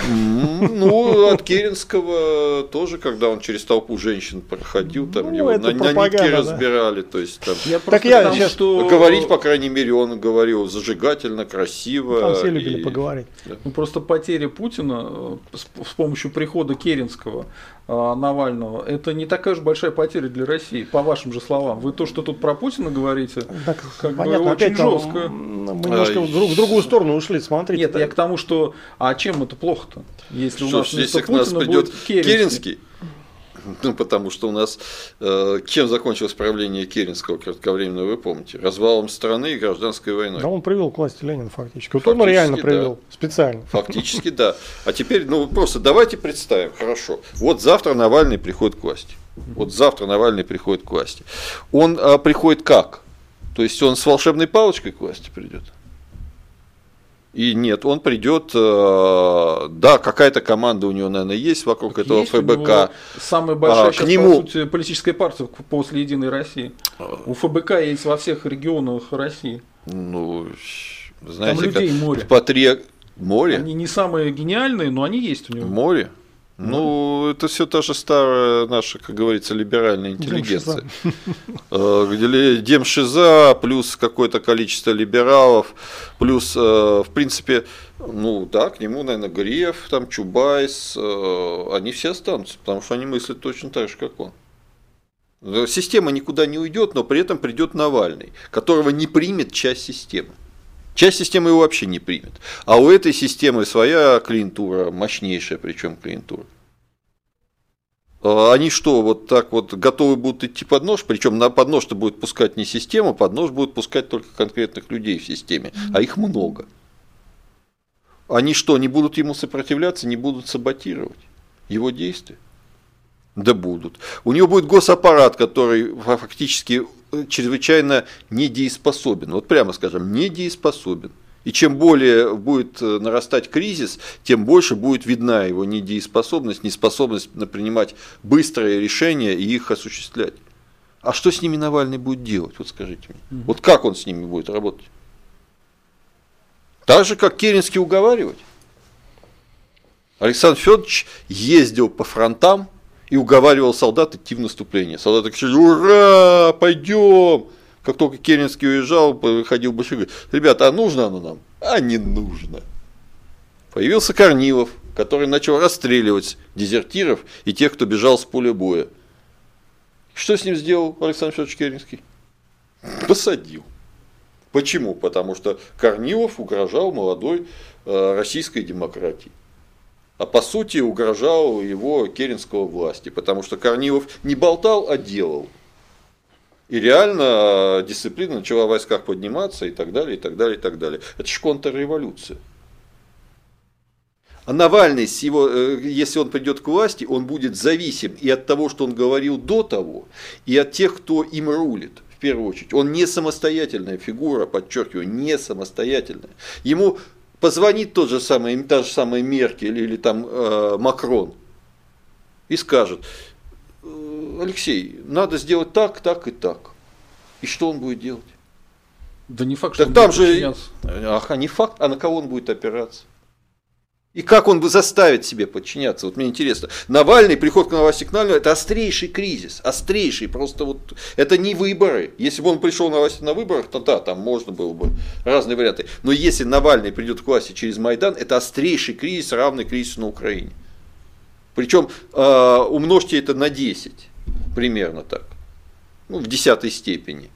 Ну, от Керенского тоже, когда он через толпу женщин проходил, там ну, его на, на нитки да. разбирали. То есть, там, я так я там, сейчас... что... Говорить, по крайней мере, он говорил зажигательно, красиво. Там все любили и... поговорить. Да. Ну, просто потеря Путина э, с, с помощью прихода Керенского а, Навального, это не такая уж большая потеря для России, по вашим же словам. Вы то, что тут про Путина говорите, так, как понятно, бы очень жестко. Мы немножко а, в, друг, в другую сторону ушли, смотрите. Нет, я к тому, что а чем это плохо-то? Если что у нас если к нас придет Керенский. Керенский ну, потому что у нас э, чем закончилось правление Керенского кратковременно, вы помните? Развалом страны и гражданской войной. Да, он привел к власти Ленина фактически. Вот фактически, он реально привел, да. специально. Фактически, да. А теперь, ну, просто давайте представим, хорошо. Вот завтра Навальный приходит к власти. Вот завтра Навальный приходит к власти. Он а, приходит как? То есть он с волшебной палочкой к власти придет? И нет, он придет, э, да, какая-то команда у него, наверное, есть вокруг этого есть ФБК. Самая большая а, сейчас, к нему... по сути, политическая партия после Единой России. У ФБК есть во всех регионах России. Ну, знаете, Там людей как море. по три море. Они не самые гениальные, но они есть у него. Море. Ну, это все та же старая наша, как говорится, либеральная интеллигенция. Э, где демшиза, плюс какое-то количество либералов, плюс, э, в принципе, ну да, к нему, наверное, Греф, там, Чубайс, э, они все останутся, потому что они мыслят точно так же, как он. Система никуда не уйдет, но при этом придет Навальный, которого не примет часть системы. Часть системы его вообще не примет. А у этой системы своя клиентура, мощнейшая причем клиентура. А они что, вот так вот готовы будут идти под нож? Причем на под нож-то будет пускать не система, под нож будут пускать только конкретных людей в системе, а их много. Они что, не будут ему сопротивляться, не будут саботировать его действия? Да будут. У него будет госаппарат, который фактически чрезвычайно недееспособен. Вот прямо скажем, недееспособен. И чем более будет э, нарастать кризис, тем больше будет видна его недееспособность, неспособность принимать быстрые решения и их осуществлять. А что с ними Навальный будет делать, вот скажите мне. Вот как он с ними будет работать? Так же, как Керенский уговаривать. Александр Федорович ездил по фронтам, и уговаривал солдат идти в наступление. Солдаты кричали, ура, пойдем. Как только Керенский уезжал, выходил большой говорит, ребята, а нужно оно нам? А не нужно. Появился Корнилов, который начал расстреливать дезертиров и тех, кто бежал с поля боя. Что с ним сделал Александр Федорович Керенский? Посадил. Почему? Потому что Корнилов угрожал молодой э, российской демократии а по сути угрожал его керенского власти, потому что Корнилов не болтал, а делал. И реально дисциплина начала в войсках подниматься и так далее, и так далее, и так далее. Это же контрреволюция. А Навальный, его, э, если он придет к власти, он будет зависим и от того, что он говорил до того, и от тех, кто им рулит в первую очередь. Он не самостоятельная фигура, подчеркиваю, не самостоятельная. Ему позвонит тот же самый, та же самая Меркель или там э, Макрон и скажет, «Э, Алексей, надо сделать так, так и так. И что он будет делать? Да не факт, что так там же, ах, не факт, а на кого он будет опираться? И как он бы заставит себе подчиняться? Вот мне интересно. Навальный, приход к новости к Навальному, это острейший кризис, острейший, просто вот, это не выборы. Если бы он пришел на на выборах, то да, там можно было бы разные варианты. Но если Навальный придет к власти через Майдан, это острейший кризис, равный кризису на Украине. Причем э, умножьте это на 10, примерно так, ну, в десятой степени.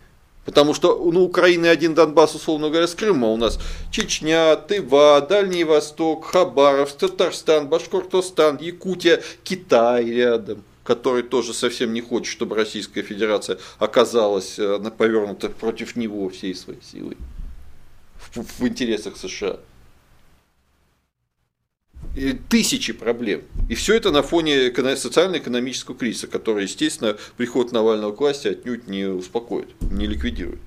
Потому что ну, Украины один Донбасс, условно говоря, с Крыма у нас Чечня, Тыва, Дальний Восток, Хабаровск, Татарстан, Башкортостан, Якутия, Китай рядом который тоже совсем не хочет, чтобы Российская Федерация оказалась э, повернута против него всей своей силой в, в интересах США. Тысячи проблем. И все это на фоне социально-экономического кризиса, который, естественно, приход Навального к власти отнюдь не успокоит, не ликвидирует.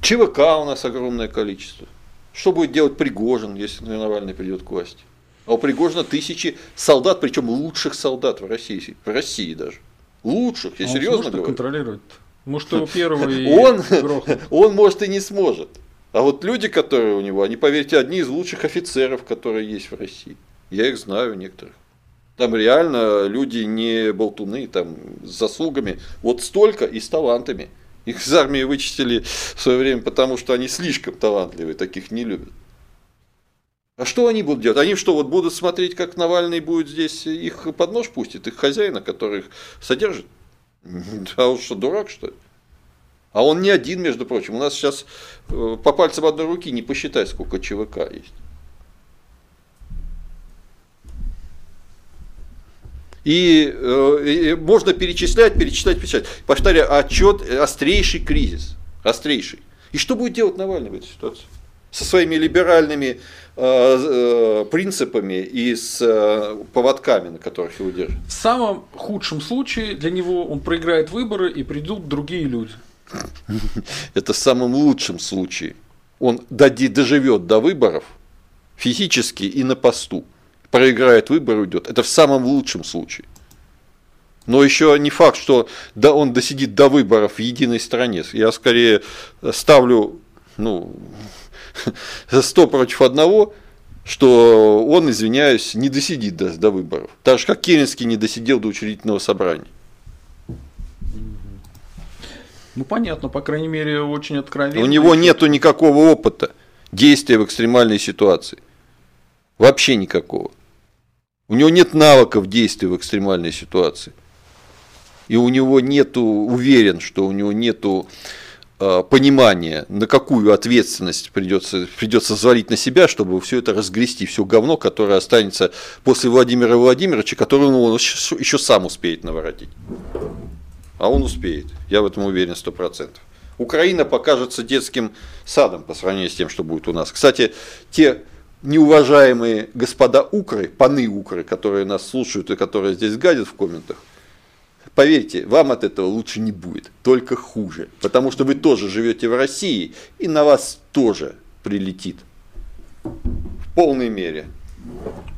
ЧВК у нас огромное количество. Что будет делать Пригожин, если Навальный придет к власти? А у Пригожина тысячи солдат, причем лучших солдат в России, в России даже. Лучших, я а серьезно говорю. контролировать? Может, его первый он, он, может, и не сможет. А вот люди, которые у него, они, поверьте, одни из лучших офицеров, которые есть в России. Я их знаю некоторых. Там реально люди не болтуны, там с заслугами. Вот столько и с талантами. Их из армии вычистили в свое время, потому что они слишком талантливые, таких не любят. А что они будут делать? Они что, вот будут смотреть, как Навальный будет здесь их под нож пустит, их хозяина, который их содержит? А он что, дурак, что ли? А он не один, между прочим. У нас сейчас по пальцам одной руки не посчитать, сколько ЧВК есть. И, э, и можно перечислять, перечислять, перечислять. Повторяю, отчет острейший кризис. Острейший. И что будет делать Навальный в этой ситуации? Со своими либеральными Э, э, принципами и с э, поводками, на которых его держат. В самом худшем случае для него он проиграет выборы и придут другие люди. Это в самом лучшем случае. Он доживет до выборов физически и на посту. Проиграет выборы, уйдет. Это в самом лучшем случае. Но еще не факт, что да, он досидит до выборов в единой стране. Я скорее ставлю ну, 100 против одного, что он, извиняюсь, не досидит до, до выборов. Так же, как Керенский не досидел до учредительного собрания. Ну, понятно, по крайней мере, очень откровенно. У него нету никакого опыта действия в экстремальной ситуации. Вообще никакого. У него нет навыков действия в экстремальной ситуации. И у него нету, уверен, что у него нету Э, понимание, на какую ответственность придется, придется завалить на себя, чтобы все это разгрести, все говно, которое останется после Владимира Владимировича, которое ну, он еще сам успеет наворотить. А он успеет, я в этом уверен сто процентов. Украина покажется детским садом по сравнению с тем, что будет у нас. Кстати, те неуважаемые господа укры, паны укры, которые нас слушают и которые здесь гадят в комментах, Поверьте, вам от этого лучше не будет, только хуже. Потому что вы тоже живете в России, и на вас тоже прилетит. В полной мере.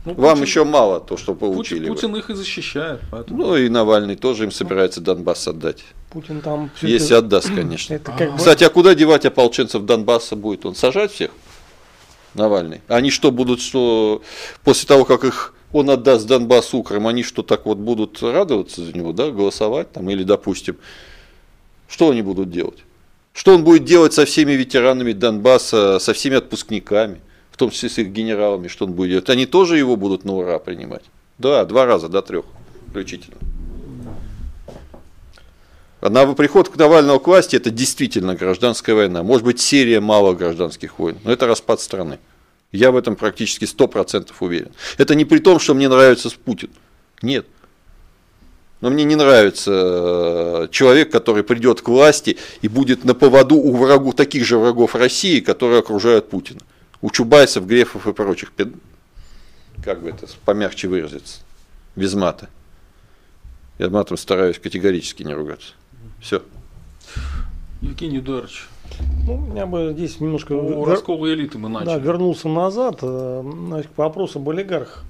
Ну, Вам Путин, еще мало то, что получили. Путин, Путин их и защищает. Поэтому... Ну и Навальный тоже им собирается Донбасс отдать. Путин там Если это... отдаст, конечно. Это как Кстати, а куда девать ополченцев Донбасса будет? Он сажать всех? Навальный. Они что будут, что после того, как их он отдаст Донбасс Украм, они что, так вот будут радоваться за него, да, голосовать там, или, допустим, что они будут делать? Что он будет делать со всеми ветеранами Донбасса, со всеми отпускниками, в том числе с их генералами, что он будет делать? Они тоже его будут на ура принимать? Да, два раза до трех включительно. На приход к Навального к власти это действительно гражданская война. Может быть, серия мало гражданских войн, но это распад страны. Я в этом практически 100% уверен. Это не при том, что мне нравится Путин. Нет. Но мне не нравится э, человек, который придет к власти и будет на поводу у врагу таких же врагов России, которые окружают Путина. У Чубайсов, Грефов и прочих. Как бы это помягче выразиться. Без мата. Я матом стараюсь категорически не ругаться. Все. Евгений Эдуардович, ну, у меня бы здесь немножко... У раскола элиты мы начали. Да, вернулся назад э, значит, к вопросу об олигархах.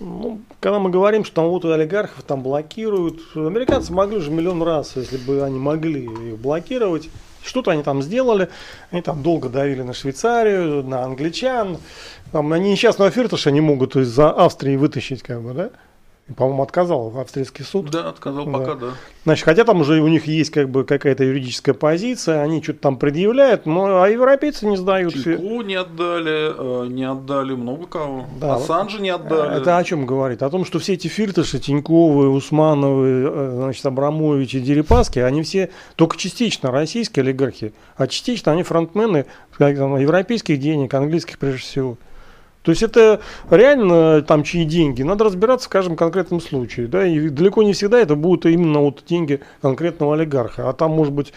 Ну, когда мы говорим, что там вот олигархов там блокируют, американцы могли же миллион раз, если бы они могли их блокировать. Что-то они там сделали, они там долго давили на Швейцарию, на англичан. Там, они несчастного фиртыша не могут из-за Австрии вытащить, как бы, да? По-моему, отказал австрийский суд. Да, отказал да. пока, да. Значит, хотя там уже у них есть как бы какая-то юридическая позиция, они что-то там предъявляют, но а европейцы не сдают. Тинько не отдали, э, не отдали много кого. Да. Ассанжа не отдали. Это о чем говорит? О том, что все эти фиртыши, Тиньковы, Усмановы, э, значит, Абрамовичи, Дерипаски, они все только частично российские олигархи, а частично они фронтмены европейских денег, английских прежде всего. То есть это реально там чьи деньги. Надо разбираться в каждом конкретном случае. Да? И далеко не всегда это будут именно вот деньги конкретного олигарха. А там может быть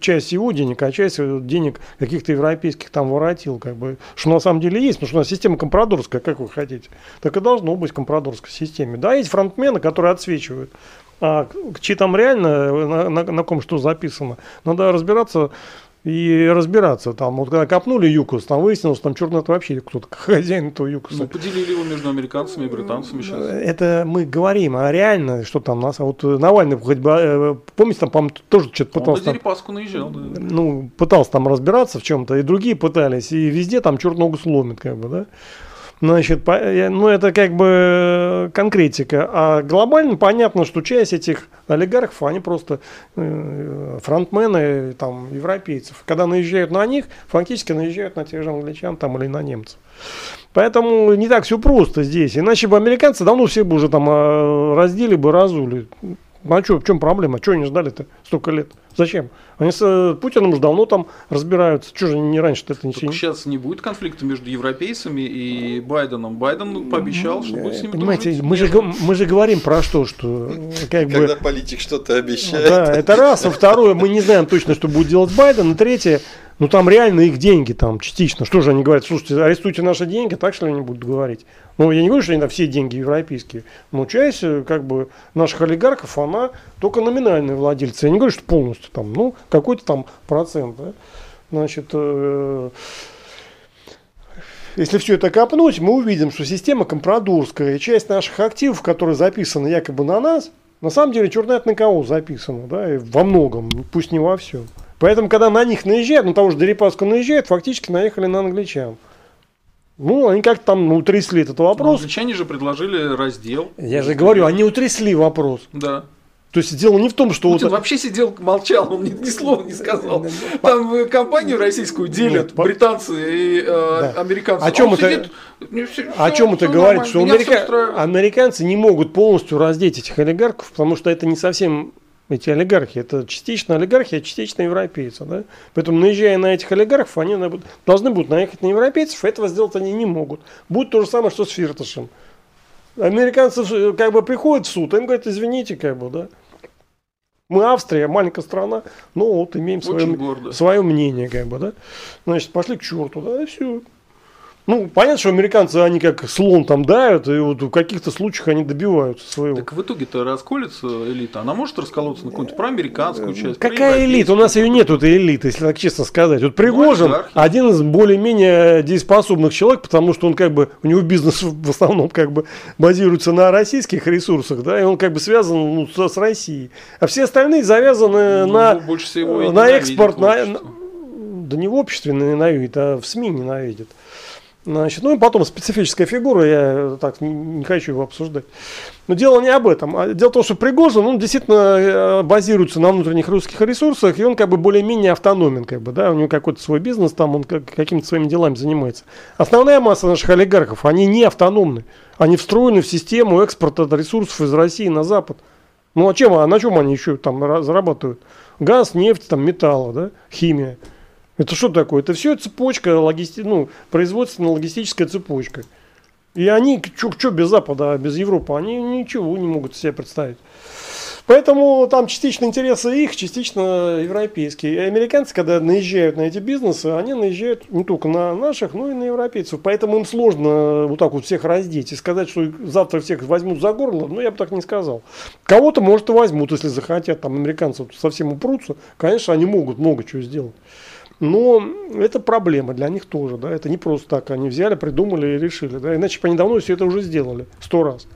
часть его денег, а часть денег каких-то европейских там воротил. Как бы, что на самом деле есть, потому что у нас система компрадорская, как вы хотите. Так и должно быть в компрадорской системе. Да, есть фронтмены, которые отсвечивают. А чьи там реально, на, на, на ком что записано, надо разбираться и разбираться. Там, вот когда копнули ЮКОС, там выяснилось, что там черный это вообще кто-то хозяин этого ЮКОСа. Ну, поделили его между американцами и британцами сейчас. Это мы говорим, а реально, что там нас, а вот Навальный хоть бы, э, помните, там, по тоже что-то пытался. Он на там, наезжал, да. Ну, пытался там разбираться в чем-то, и другие пытались, и везде там черт ногу сломит, как бы, да. Значит, ну это как бы конкретика. А глобально понятно, что часть этих олигархов, они просто э, фронтмены там, европейцев. Когда наезжают на них, фактически наезжают на тех же англичан там, или на немцев. Поэтому не так все просто здесь. Иначе бы американцы давно все бы уже там э, раздели бы, разули. А что, в чем проблема? Чего они ждали-то столько лет? Зачем? Они с э, Путиным уже давно там разбираются. Что же не раньше это ничего? Сейчас не будет конфликта между европейцами и Байденом. Байден пообещал, что будет с ними Понимаете, мы же, мы же говорим про что, что как Когда бы... политик что-то обещает. Да, это раз. А второе, мы не знаем точно, что будет делать Байден. И третье, ну там реально их деньги там частично. Что же они говорят? Слушайте, арестуйте наши деньги, так что ли они будут говорить? Ну, я не говорю, что они там все деньги европейские, но часть э, как бы наших олигархов, она только номинальные владельцы. Я не говорю, что полностью там, ну, какой-то там процент, да? Значит, э, если все это копнуть, мы увидим, что система компрадорская, и часть наших активов, которые записаны якобы на нас, на самом деле черт знает на кого записано, да, и во многом, пусть не во всем. Поэтому, когда на них наезжают, ну того же Дерипаска наезжают, фактически наехали на англичан. Ну, они как-то там ну, утрясли этот вопрос. Но англичане же предложили раздел. Я же говорю, они утрясли вопрос. Да. То есть дело не в том, что... Путин вот... вообще сидел, молчал, он ни, ни слова не сказал. Там э, компанию российскую делят Нет, британцы и э, да. американцы. О чем а это, сидит, все, о чем это говорит? Что америка... американцы не могут полностью раздеть этих олигархов, потому что это не совсем эти олигархи. Это частично олигархи, а частично европейцы. Да? Поэтому, наезжая на этих олигархов, они должны будут наехать на европейцев, этого сделать они не могут. Будет то же самое, что с Фирташем. Американцы как бы приходят в суд, им говорят, извините, как бы, да. Мы Австрия, маленькая страна, но вот имеем свое, свое мнение, как бы, да. Значит, пошли к черту, да, и все. Ну, понятно, что американцы, они как слон там давят, и вот в каких-то случаях они добиваются своего. Так в итоге-то расколется элита. Она может расколоться на какую-то проамериканскую часть? Какая элита? У нас ее нет, этой элиты, если так честно сказать. Вот Пригожин ну, один из более-менее дееспособных человек, потому что он как бы, у него бизнес в основном как бы базируется на российских ресурсах, да, и он как бы связан ну, с, с Россией. А все остальные завязаны ну, на, на экспорт, на, на, да не в обществе ненавидит, а в СМИ ненавидит. Значит, ну и потом специфическая фигура, я так не, хочу его обсуждать. Но дело не об этом. А дело в том, что Пригожин, он действительно э, базируется на внутренних русских ресурсах, и он как бы более-менее автономен, как бы, да, у него какой-то свой бизнес, там он как, какими-то своими делами занимается. Основная масса наших олигархов, они не автономны, они встроены в систему экспорта ресурсов из России на Запад. Ну а чем, а на чем они еще там зарабатывают? Газ, нефть, там металл, да, химия. Это что такое? Это все цепочка, логисти... ну, производственно-логистическая цепочка. И они, что без Запада, а без Европы, они ничего не могут себе представить. Поэтому там частично интересы их, частично европейские. И американцы, когда наезжают на эти бизнесы, они наезжают не только на наших, но и на европейцев. Поэтому им сложно вот так вот всех раздеть и сказать, что завтра всех возьмут за горло, ну я бы так не сказал. Кого-то, может, и возьмут, если захотят, там американцы совсем упрутся, конечно, они могут много чего сделать. Но это проблема для них тоже, да, это не просто так, они взяли, придумали и решили, да, иначе бы они давно все это уже сделали, сто раз.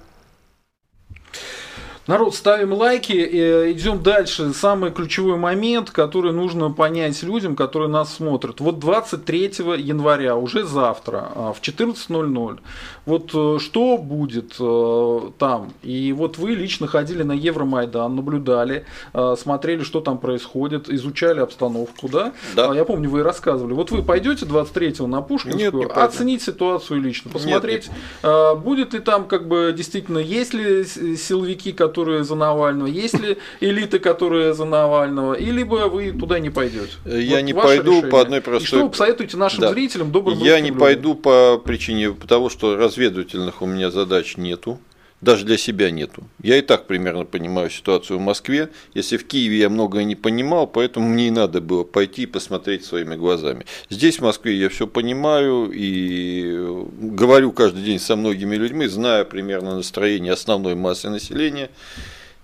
Народ, ставим лайки, и идем дальше. Самый ключевой момент, который нужно понять людям, которые нас смотрят. Вот 23 января, уже завтра, а, в 14.00. Вот э, что будет э, там? И вот вы лично ходили на Евромайдан, наблюдали, э, смотрели, что там происходит, изучали обстановку, да? Да. Я помню, вы рассказывали. Вот вы пойдете 23-го на Пушкинскую, Нет, не оценить ситуацию лично, посмотреть, э, будет ли там как бы действительно, есть ли силовики, которые за Навального, есть ли элиты, которые за Навального, и либо вы туда не пойдете. Я Вот не пойду решение. по одной И простой- что вы посоветуете нашим Да. зрителям, добрым Я не людям? пойду по причине того, что разведывательных у меня задач нету. Даже для себя нету. Я и так примерно понимаю ситуацию в Москве. Если в Киеве я многое не понимал, поэтому мне и надо было пойти и посмотреть своими глазами. Здесь, в Москве, я все понимаю и говорю каждый день со многими людьми, зная примерно настроение основной массы населения.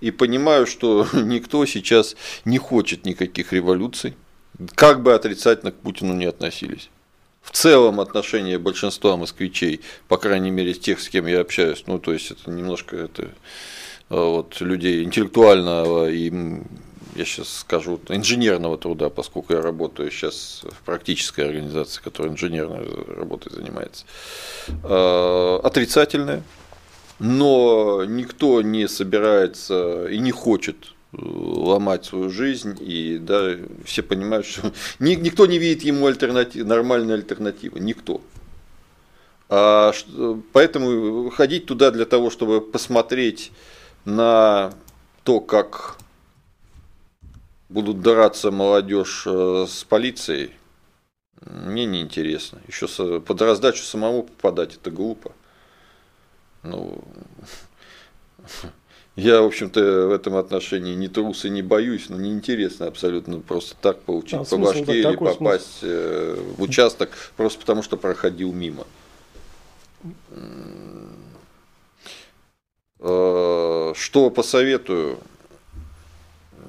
И понимаю, что никто сейчас не хочет никаких революций, как бы отрицательно к Путину не относились. В целом отношение большинства москвичей, по крайней мере тех, с кем я общаюсь, ну то есть это немножко это а, вот, людей интеллектуального и я сейчас скажу инженерного труда, поскольку я работаю сейчас в практической организации, которая инженерной работой занимается, а, отрицательное, но никто не собирается и не хочет э, ломать свою жизнь, и да, все понимают, что ни- никто не видит ему альтернатив, нормальной альтернативы, никто. А, поэтому ходить туда для того, чтобы посмотреть на то, как будут драться молодежь э, с полицией, мне не интересно. Еще под раздачу самому попадать это глупо. Ну, я, в общем-то, в этом отношении не трус и не боюсь, но неинтересно абсолютно просто так получить А по смысл, башке да, или попасть э, в участок просто потому, что проходил мимо. Э, Что посоветую?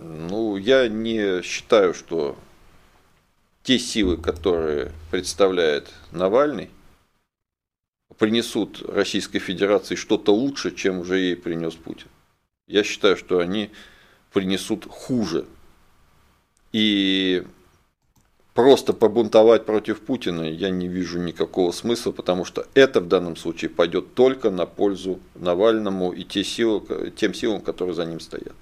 Ну, я не считаю, что те силы, которые представляет Навальный, принесут Российской Федерации что-то лучше, чем уже ей принес Путин. Я считаю, что они принесут хуже. И просто побунтовать против Путина я не вижу никакого смысла, потому что это в данном случае пойдет только на пользу Навальному и те силы, тем силам, которые за ним стоят.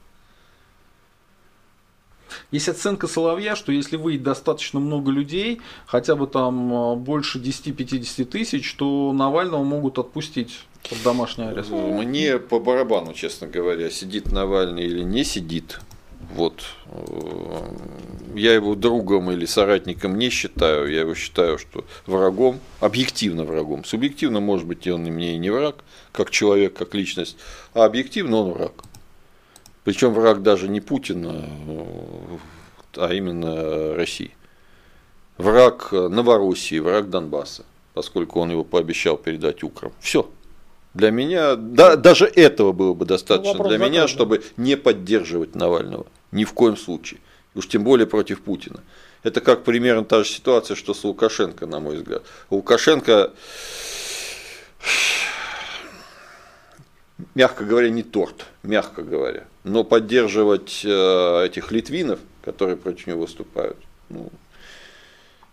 Есть оценка Соловья, что если выйдет достаточно много людей, хотя бы там э, больше 10-50 тысяч, то Навального могут отпустить под домашний арест. Мне по барабану, честно говоря, сидит Навальный или не сидит. Вот. Э, Я его другом или соратником не считаю. Я его считаю, что врагом, объективно врагом. Субъективно, может быть, он мне и не враг, как человек, как личность, а объективно он враг. Причем враг даже не Путина, а именно России. Враг Новороссии, враг Донбасса, поскольку он его пообещал передать Украм. Все. Для меня, да, даже этого было бы достаточно вопрос для меня, заказан. чтобы не поддерживать Навального. Ни в коем случае. Уж тем более против Путина. Это как примерно та же ситуация, что с Лукашенко, на мой взгляд. Лукашенко, мягко говоря, не торт, мягко говоря. Но поддерживать э, этих литвинов, которые против него выступают, ну,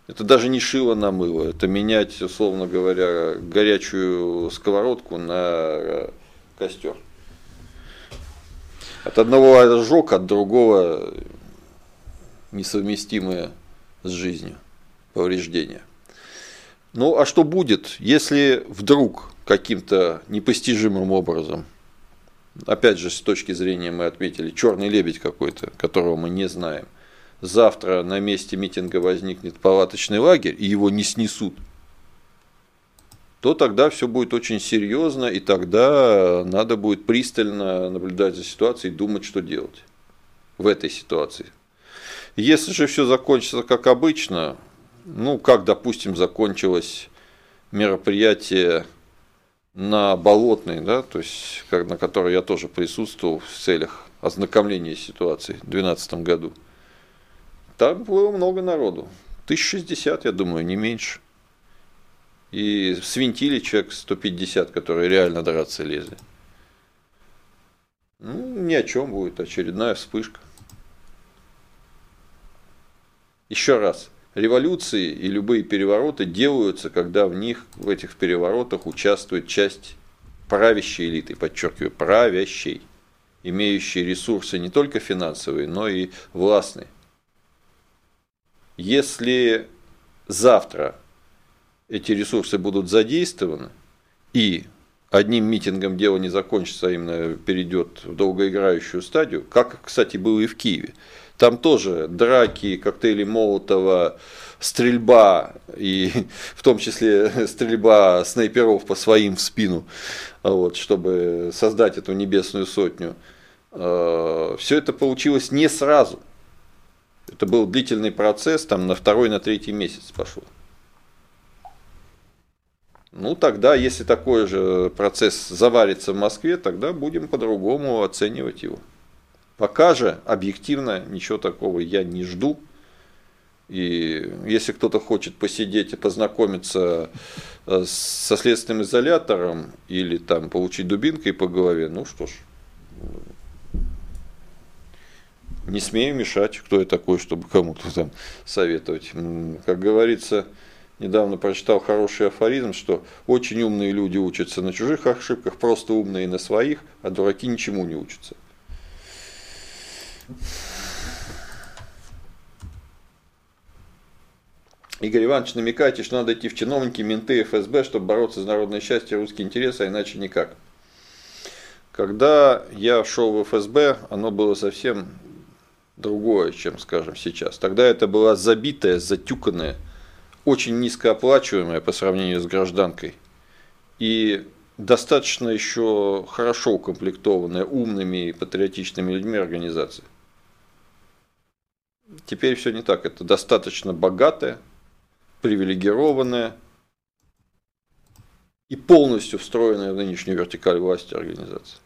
это даже не шило на мыло, это менять, условно говоря, горячую сковородку на э, костер. От одного ожог, от другого несовместимое с жизнью повреждения. Ну а что будет, если вдруг каким-то непостижимым образом, опять же с точки зрения мы отметили, черный лебедь какой-то, которого мы не знаем, завтра на месте митинга возникнет палаточный лагерь и его не снесут, то тогда все будет очень серьезно, и тогда надо будет пристально наблюдать за ситуацией и думать, что делать в этой ситуации. Если же все закончится как обычно, ну, как, допустим, закончилось мероприятие на Болотной, да, то есть, как, на которой я тоже присутствовал в целях ознакомления с ситуацией в 2012 году. Там было много народу. 1060, я думаю, не меньше. И свинтили человек 150, которые реально драться лезли. Ну, ни о чем будет, очередная вспышка. Еще раз, революции и любые перевороты делаются, когда в них, в этих переворотах участвует часть правящей элиты, подчеркиваю, правящей, имеющей ресурсы не только финансовые, но и властные. Если завтра эти ресурсы будут задействованы, и одним митингом дело не закончится, а именно перейдет в долгоиграющую стадию, как, кстати, было и в Киеве. Там тоже драки, коктейли Молотова, стрельба, и в том числе стрельба снайперов по своим в спину, вот, чтобы создать эту небесную сотню. А, Все это получилось не сразу. Это был длительный процесс, там на второй, на третий месяц пошел. Ну, тогда, если такой же процесс заварится в Москве, тогда будем по-другому оценивать его. Пока же, объективно, ничего такого я не жду. И если кто-то хочет посидеть и познакомиться э, со следственным изолятором или там получить дубинкой по голове, ну что ж, не смею мешать, кто я такой, чтобы кому-то там советовать. Как говорится, недавно прочитал хороший афоризм, что очень умные люди учатся на чужих ошибках, просто умные на своих, а дураки ничему не учатся. Игорь Иванович, намекайте, что надо идти в чиновники, менты, ФСБ, чтобы бороться за народное счастье, русские интересы, а иначе никак. Когда я шел в ФСБ, оно было совсем другое, чем, скажем, сейчас. Тогда это была забитая, затюканная, очень низкооплачиваемая по сравнению с гражданкой. И достаточно еще хорошо укомплектованная умными и патриотичными людьми организация. Теперь все не так. Это достаточно богатая, привилегированная и полностью встроенная в нынешнюю вертикаль власти организация.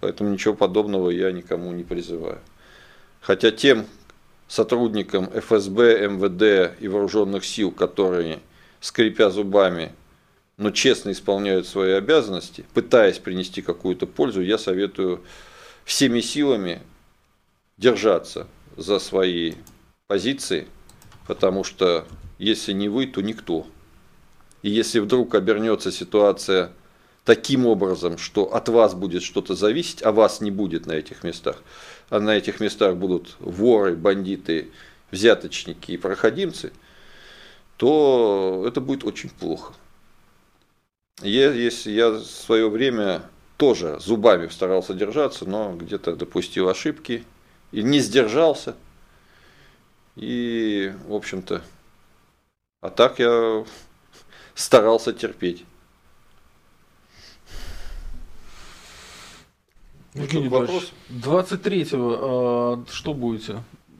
Поэтому ничего подобного я никому не призываю. Хотя тем сотрудникам ФСБ, МВД и вооруженных сил, которые, скрипя зубами, но честно исполняют свои обязанности, пытаясь принести какую-то пользу, я советую всеми силами держаться за свои позиции, потому что если не вы, то никто. И если вдруг обернется ситуация таким образом, что от вас будет что-то зависеть, а вас не будет на этих местах, а на этих местах будут воры, бандиты, взяточники и проходимцы, то это будет очень плохо. Я, если я в свое время тоже зубами старался держаться, но где-то допустил ошибки и не сдержался. И, в общем-то, а так я старался терпеть. Евгений вопрос? 23-го э, что будете?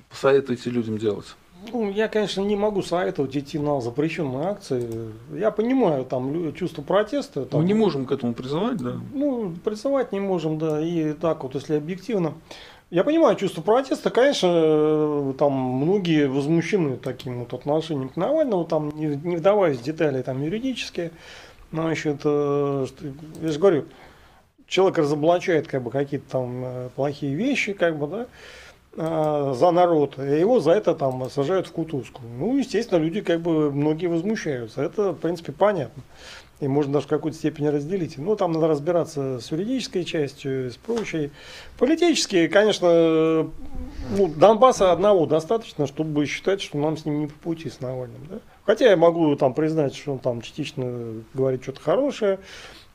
Посоветуете людям делать? Ну, я, конечно, не могу советовать идти на запрещенные акции. Я понимаю там чувство протеста. Там, Мы не можем к этому призывать, да? Ну, призывать не можем, да. И так вот, если объективно. Я понимаю чувство протеста, конечно, там многие возмущены таким вот отношением к Навальному, там не, не вдаваясь в детали там юридические. Значит, э, я же говорю, человек разоблачает как бы какие-то там э, плохие вещи, как бы, да, э, за народ, и его за это там сажают в кутузку. Ну, естественно, люди как бы многие возмущаются. Это, в принципе, понятно. И можно даже в какой-то степени разделить. Ну, там надо разбираться с юридической частью, с прочей. Политические, конечно, ну, Донбасса одного достаточно, чтобы считать, что нам с ним не по пути с Навальным. Да? Хотя я могу там признать, что он там частично говорит что-то хорошее,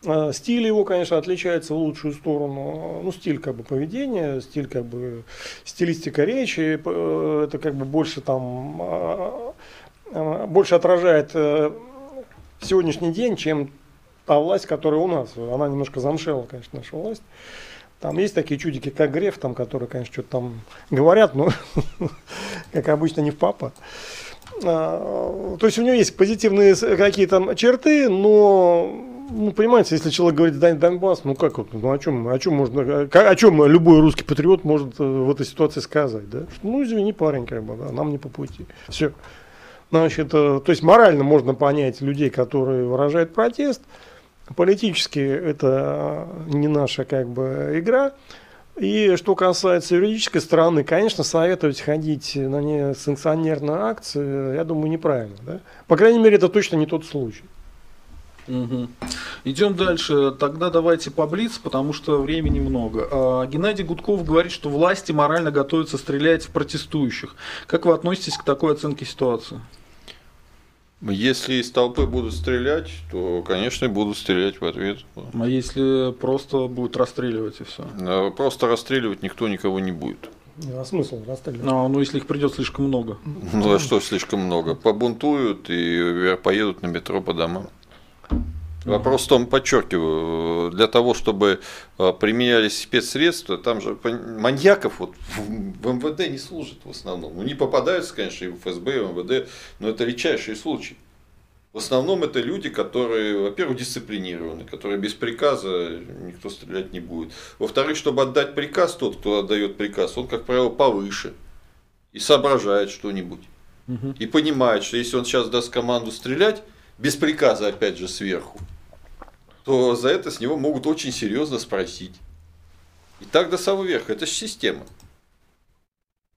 а, Стиль его, конечно, отличается в лучшую сторону. Ну, стиль как бы поведения, стиль как бы стилистика речи, э, это как бы больше там а, а, больше отражает э, сегодняшний день, чем та власть, которая у нас. Она немножко замшела, конечно, наша власть. Там есть такие чудики, как Греф, там, которые, конечно, что-то там говорят, но, как обычно, не в папа. То есть у него есть позитивные какие-то черты, но ну, понимаете, если человек говорит Дон Донбасс, ну как вот, ну о чем, о чем можно, о чем любой русский патриот может э, в этой ситуации сказать, да? Ну, извини, парень, как бы, да, нам не по пути. Все. Значит, э, то есть морально можно понять людей, которые выражают протест, политически это не наша как бы игра, И что касается юридической стороны, конечно, советовать ходить на несанкционерные акции, я думаю, неправильно. Да? По крайней мере, это точно не тот случай. Угу. Идем дальше. Тогда давайте поблиц, потому что времени много. А, Геннадий Гудков говорит, что власти морально готовятся стрелять в протестующих. Как вы относитесь к такой оценке ситуации? Если из толпы будут стрелять, то, конечно, будут стрелять в ответ. А если просто будут расстреливать и все? Просто расстреливать никто никого не будет. А смысл расстреливать? А, ну, если их придет слишком много. Ну, а что слишком много? Побунтуют и поедут на метро по домам. Вопрос в том, подчеркиваю, для того, чтобы э, применялись спецсредства, там же маньяков вот в МВД не служат в основном. Ну, не попадаются, конечно, и в ФСБ, и в МВД, но это редчайшие случаи. В основном это люди, которые, во-первых, дисциплинированы, которые без приказа никто стрелять не будет. Во-вторых, чтобы отдать приказ, тот, кто отдает приказ, он, как правило, повыше и соображает что-нибудь. Угу. И понимает, что если он сейчас даст команду стрелять, без приказа, опять же, сверху, то за это с него могут очень серьезно спросить. И так до самого верха. Это же система.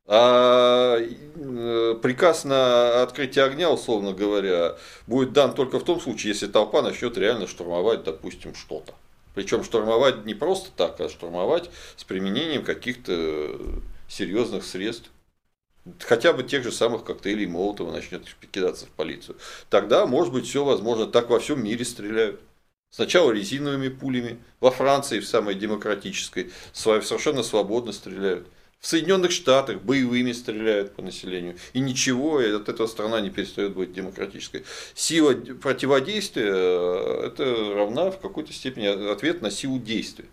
А э, приказ на открытие огня, условно говоря, будет дан только в том случае, если толпа начнет реально штурмовать, допустим, что-то. Причем штурмовать не просто так, а штурмовать с применением каких-то серьезных средств хотя бы тех же самых коктейлей Молотова начнет кидаться в полицию. Тогда, может быть, все возможно. Так во всем мире стреляют. Сначала резиновыми пулями, во Франции, в самой демократической, совершенно свободно стреляют. В Соединенных Штатах боевыми стреляют по населению. И ничего, и от этого страна не перестает быть демократической. Сила противодействия – это равна в какой-то степени ответ на силу действия.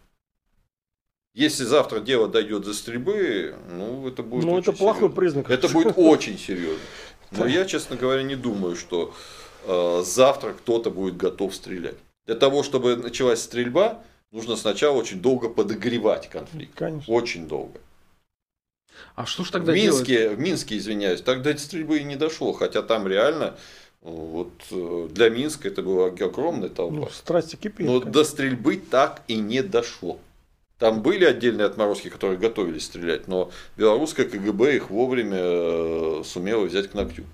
Если завтра дело дойдет до стрельбы, ну это будет. Ну это плохой серьезно. признак. Это будет очень серьезно. Но я, честно говоря, не думаю, что э, завтра кто-то будет готов стрелять. Для того, чтобы началась стрельба, нужно сначала очень долго подогревать конфликт. Конечно. Очень долго. А что ж тогда в Минске, делать? В Минске, извиняюсь, тогда стрельбы и не дошло, хотя там реально вот э, для Минска это была огромная толпа. Ну, страсти кипели. Но конечно. до стрельбы так и не дошло. Там были отдельные отморозки, которые готовились стрелять, но белорусская КГБ их вовремя э, сумела взять к ногтю.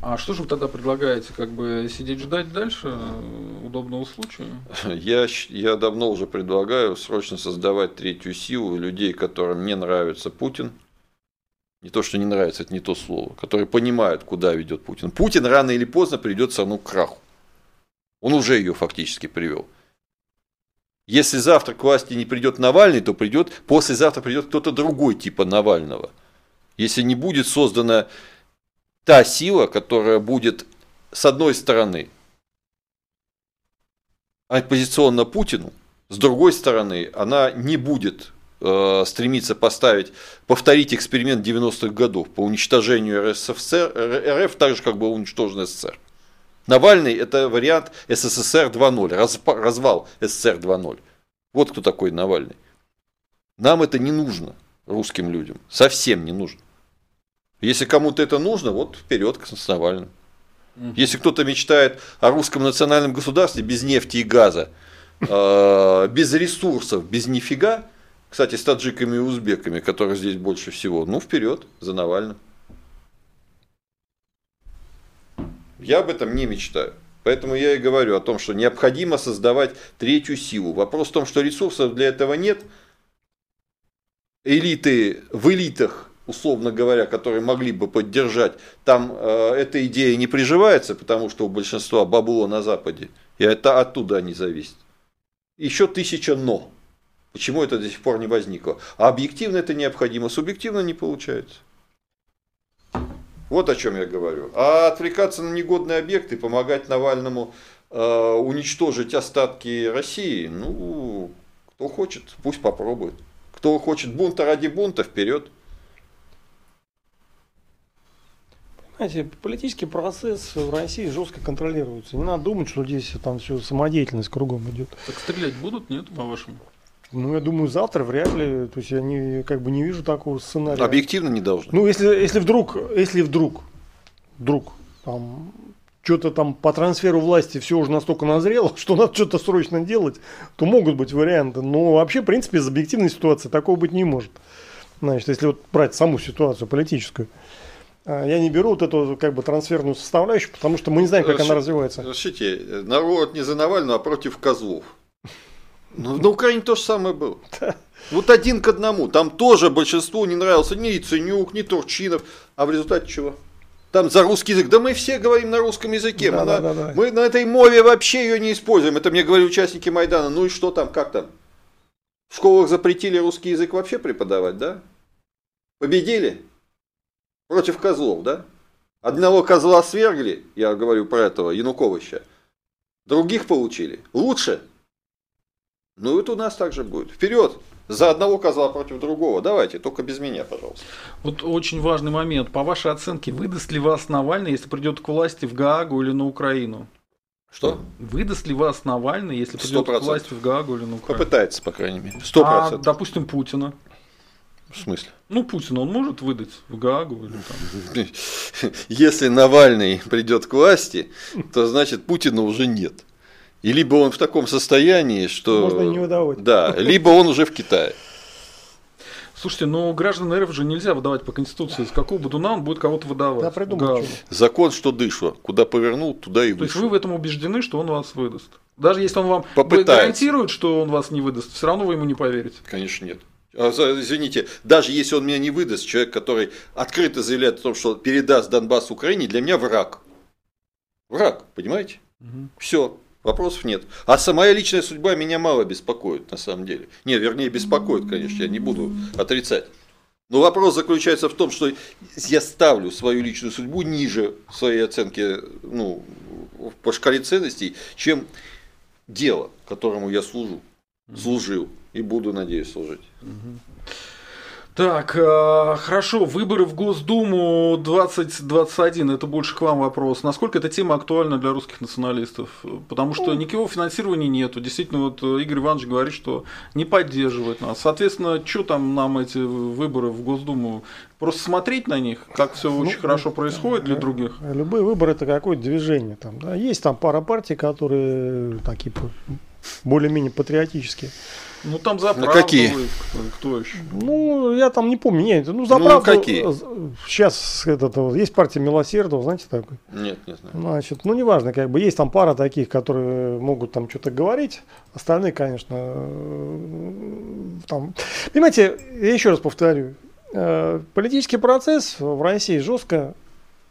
А что же вы тогда предлагаете? Как бы сидеть ждать дальше э, удобного случая? Я, я давно уже предлагаю срочно создавать третью силу людей, которым не нравится Путин. Не то, что не нравится, это не то слово. Которые понимают, куда ведет Путин. Путин рано или поздно придет страну к краху. Он уже ее фактически привел. Если завтра к власти не придет Навальный, то придет, послезавтра придет кто-то другой типа Навального. Если не будет создана та сила, которая будет, с одной стороны, оппозиционно Путину, с другой стороны, она не будет э, стремиться поставить, повторить эксперимент 90-х годов по уничтожению РСФСР, РФ, так же, как был уничтожен СССР. Навальный – это вариант СССР 2.0, развал СССР 2.0. Вот кто такой Навальный. Нам это не нужно, русским людям. Совсем не нужно. Если кому-то это нужно, вот вперед с Навальным. Если кто-то мечтает о русском национальном государстве без нефти и газа, э, без ресурсов, без нифига, кстати, с таджиками и узбеками, которых здесь больше всего, ну вперед за Навальным. Я об этом не мечтаю. Поэтому я и говорю о том, что необходимо создавать третью силу. Вопрос в том, что ресурсов для этого нет. Элиты в элитах, условно говоря, которые могли бы поддержать, там э, эта идея не приживается, потому что у большинства бабло на Западе. И это оттуда они зависят. Еще тысяча но. Почему это до сих пор не возникло? А объективно это необходимо, субъективно не получается. Вот о чем я говорю. А отвлекаться на негодные объекты, помогать Навальному э, уничтожить остатки России, ну, кто хочет, пусть попробует. Кто хочет бунта ради бунта, вперед. Знаете, политический процесс в России жестко контролируется. Не надо думать, что здесь там все самодеятельность кругом идет. Так стрелять будут, нет, по-вашему? Ну, я думаю, завтра вряд ли. То есть я не, как бы не вижу такого сценария. Объективно не должно. Ну, если, если вдруг, если вдруг, вдруг там что-то там по трансферу власти все уже настолько назрело, что надо что-то срочно делать, то могут быть варианты. Но вообще, в принципе, из объективной ситуации такого быть не может. Значит, если вот брать саму ситуацию политическую. А, я не беру вот эту как бы трансферную составляющую, потому что мы не знаем, как она развивается. Слушайте, народ не за Навального, а против козлов. Ну, на Украине то же самое было. Вот один к одному. Там тоже большинству не нравился ни Яценюк, ни Турчинов. А в результате чего? Там за русский язык. Да мы все говорим на русском языке. Да, мы, да, на, да, да. мы на этой мове вообще ее не используем. Это мне говорили участники Майдана. Ну и что там, как там? В школах запретили русский язык вообще преподавать, да? Победили? Против козлов, да? Одного козла свергли, я говорю про этого Януковича. Других получили. Лучше? Ну вот у нас также будет. Вперед! За одного козла против другого. Давайте, только без меня, пожалуйста. Вот очень важный момент. По вашей оценке, выдаст ли вас Навальный, если придет к власти в Гаагу или на Украину? Что? Выдаст ли вас Навальный, если придет 100%. к власти в Гаагу или на Украину? Попытается, по крайней мере. Сто процентов. А, допустим, Путина. В смысле? Ну, Путин, он может выдать в Гаагу или там? Если Навальный придет к власти, то значит Путина уже нет. И либо он в таком состоянии, что... Можно не выдавать. Да, либо он уже в Китае. Слушайте, но граждан РФ же нельзя выдавать по Конституции. С какого Будуна он будет кого-то выдавать? Да, придумал. Закон, что дышло. Куда повернул, туда и вышел. То есть вы в этом убеждены, что он вас выдаст? Даже если он вам Попытается. гарантирует, что он вас не выдаст, все равно вы ему не поверите. Конечно, нет. А, извините, даже если он меня не выдаст, человек, который открыто заявляет о том, что передаст Донбасс Украине, для меня враг. Враг, понимаете? Угу. Все, вопросов нет. А моя личная судьба меня мало беспокоит, на самом деле. Не, вернее, беспокоит, конечно, я не буду отрицать. Но вопрос заключается в том, что я ставлю свою личную судьбу ниже своей оценки ну, по шкале ценностей, чем дело, которому я служу, служил и буду, надеюсь, служить. Так, э, хорошо, выборы в Госдуму 2021, это больше к вам вопрос. Насколько эта тема актуальна для русских националистов? Потому что ну. никакого финансирования нету. Действительно, вот Игорь Иванович говорит, что не поддерживает нас. Соответственно, что там нам эти выборы в Госдуму? Просто смотреть на них, как все ну, очень хорошо происходит для других? Любые выборы это какое-то движение. Там, да? Есть там пара партий, которые такие более-менее патриотические. Ну там за правду. какие? Кто, еще? Ну, я там не помню. Нет, ну за ну, правду. какие? Сейчас этот, есть партия Милосердного, знаете такой? Нет, не знаю. Значит, ну неважно, как бы есть там пара таких, которые могут там что-то говорить. Остальные, конечно, э, там. Понимаете, я еще раз повторю. Э, политический процесс в России жестко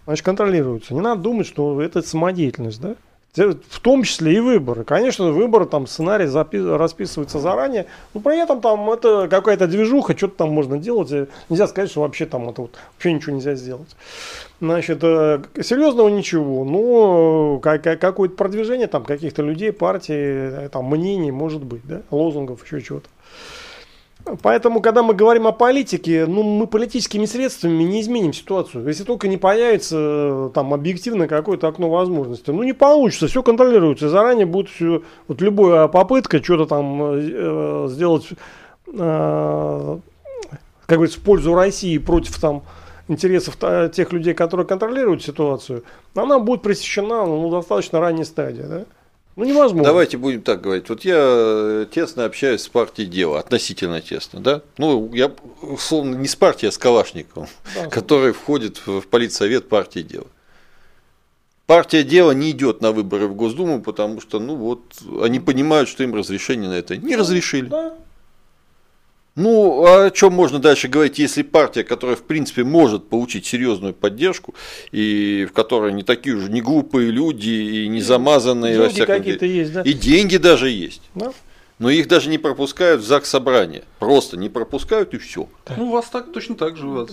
значит, контролируется. Не надо думать, что это самодеятельность, да? В том числе и выборы. Конечно, выборы, там сценарий расписывается заранее, но при этом там это какая-то движуха, что-то там можно делать. Нельзя сказать, что вообще там это вот, вообще ничего нельзя сделать. Значит, э, серьезного ничего, но какое-то продвижение там каких-то людей, партий, э, там мнений может быть, да, лозунгов, еще чего-то. Поэтому, когда мы говорим о политике, ну, мы политическими средствами не изменим ситуацию. Если только не появится э, там объективно какое-то окно возможностей. Ну, не получится, все контролируется. Заранее будет все, вот любая попытка что-то там э, сделать, э, как говорится, в пользу России против там интересов тех людей, которые контролируют ситуацию, она будет пресечена ну, достаточно ранней стадии. Да? Ну, невозможно. Давайте будем так говорить. Вот я э, тесно общаюсь с партией дела, относительно тесно, да? Ну, я, условно, не с партией, а с Калашниковым, да. который входит в политсовет партии дела. Партия дела не идет на выборы в Госдуму, потому что, ну вот, они понимают, что им разрешение на это не разрешили. Да. Ну, а о чем можно дальше говорить, если партия, которая, в принципе, может получить серьезную поддержку, и в которой не такие уже не глупые люди, и не замазанные во какие-то есть, да? И деньги даже есть. Да? Но их даже не пропускают в ЗАГС собрания. Просто не пропускают и все. Ну, у вас так точно так же. Вас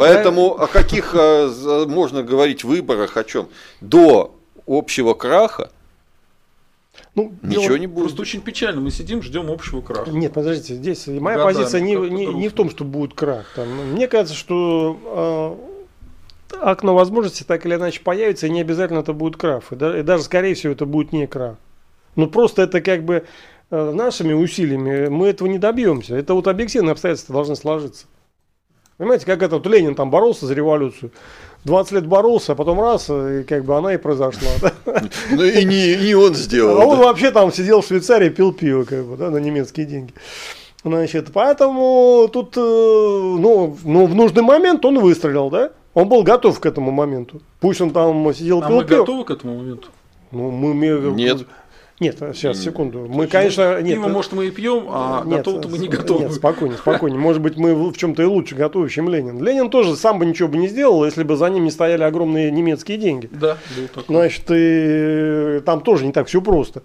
Поэтому о каких а, можно говорить выборах, о чем? До общего краха ну, Ничего дело... не будет. Просто очень печально. Мы сидим, ждем общего краха. Нет, подождите, здесь моя Годами, позиция не, не, не в том, что будет крах. Там, мне кажется, что э, окно возможности так или иначе появится, и не обязательно это будет крах. И, да, и даже, скорее всего, это будет не крах. Ну, просто это как бы э, нашими усилиями мы этого не добьемся. Это вот объективные обстоятельства должны сложиться. Понимаете, как этот Ленин там боролся за революцию. 20 лет боролся, а потом раз, и как бы она и произошла. Ну и не, не он сделал. А он вообще там сидел в Швейцарии, пил пиво, как бы, да, на немецкие деньги. Значит, поэтому тут, э, ну, ну, в нужный момент он выстрелил, да? Он был готов к этому моменту. Пусть он там сидел, А пил мы пиво. готовы к этому моменту? Ну, мы, мы- Нет. Нет, сейчас, секунду. Мы, конечно, нет. Пиво, может, мы и пьем, а Нет, готовы-то мы не с- готовы. Нет, спокойнее, спокойнее. Может быть, мы в в чем-то и лучше готовы, чем Ленин. Ленин тоже сам бы ничего бы не сделал, если бы за ним не стояли огромные немецкие деньги. Да, был такой. Значит, и там тоже не так все просто.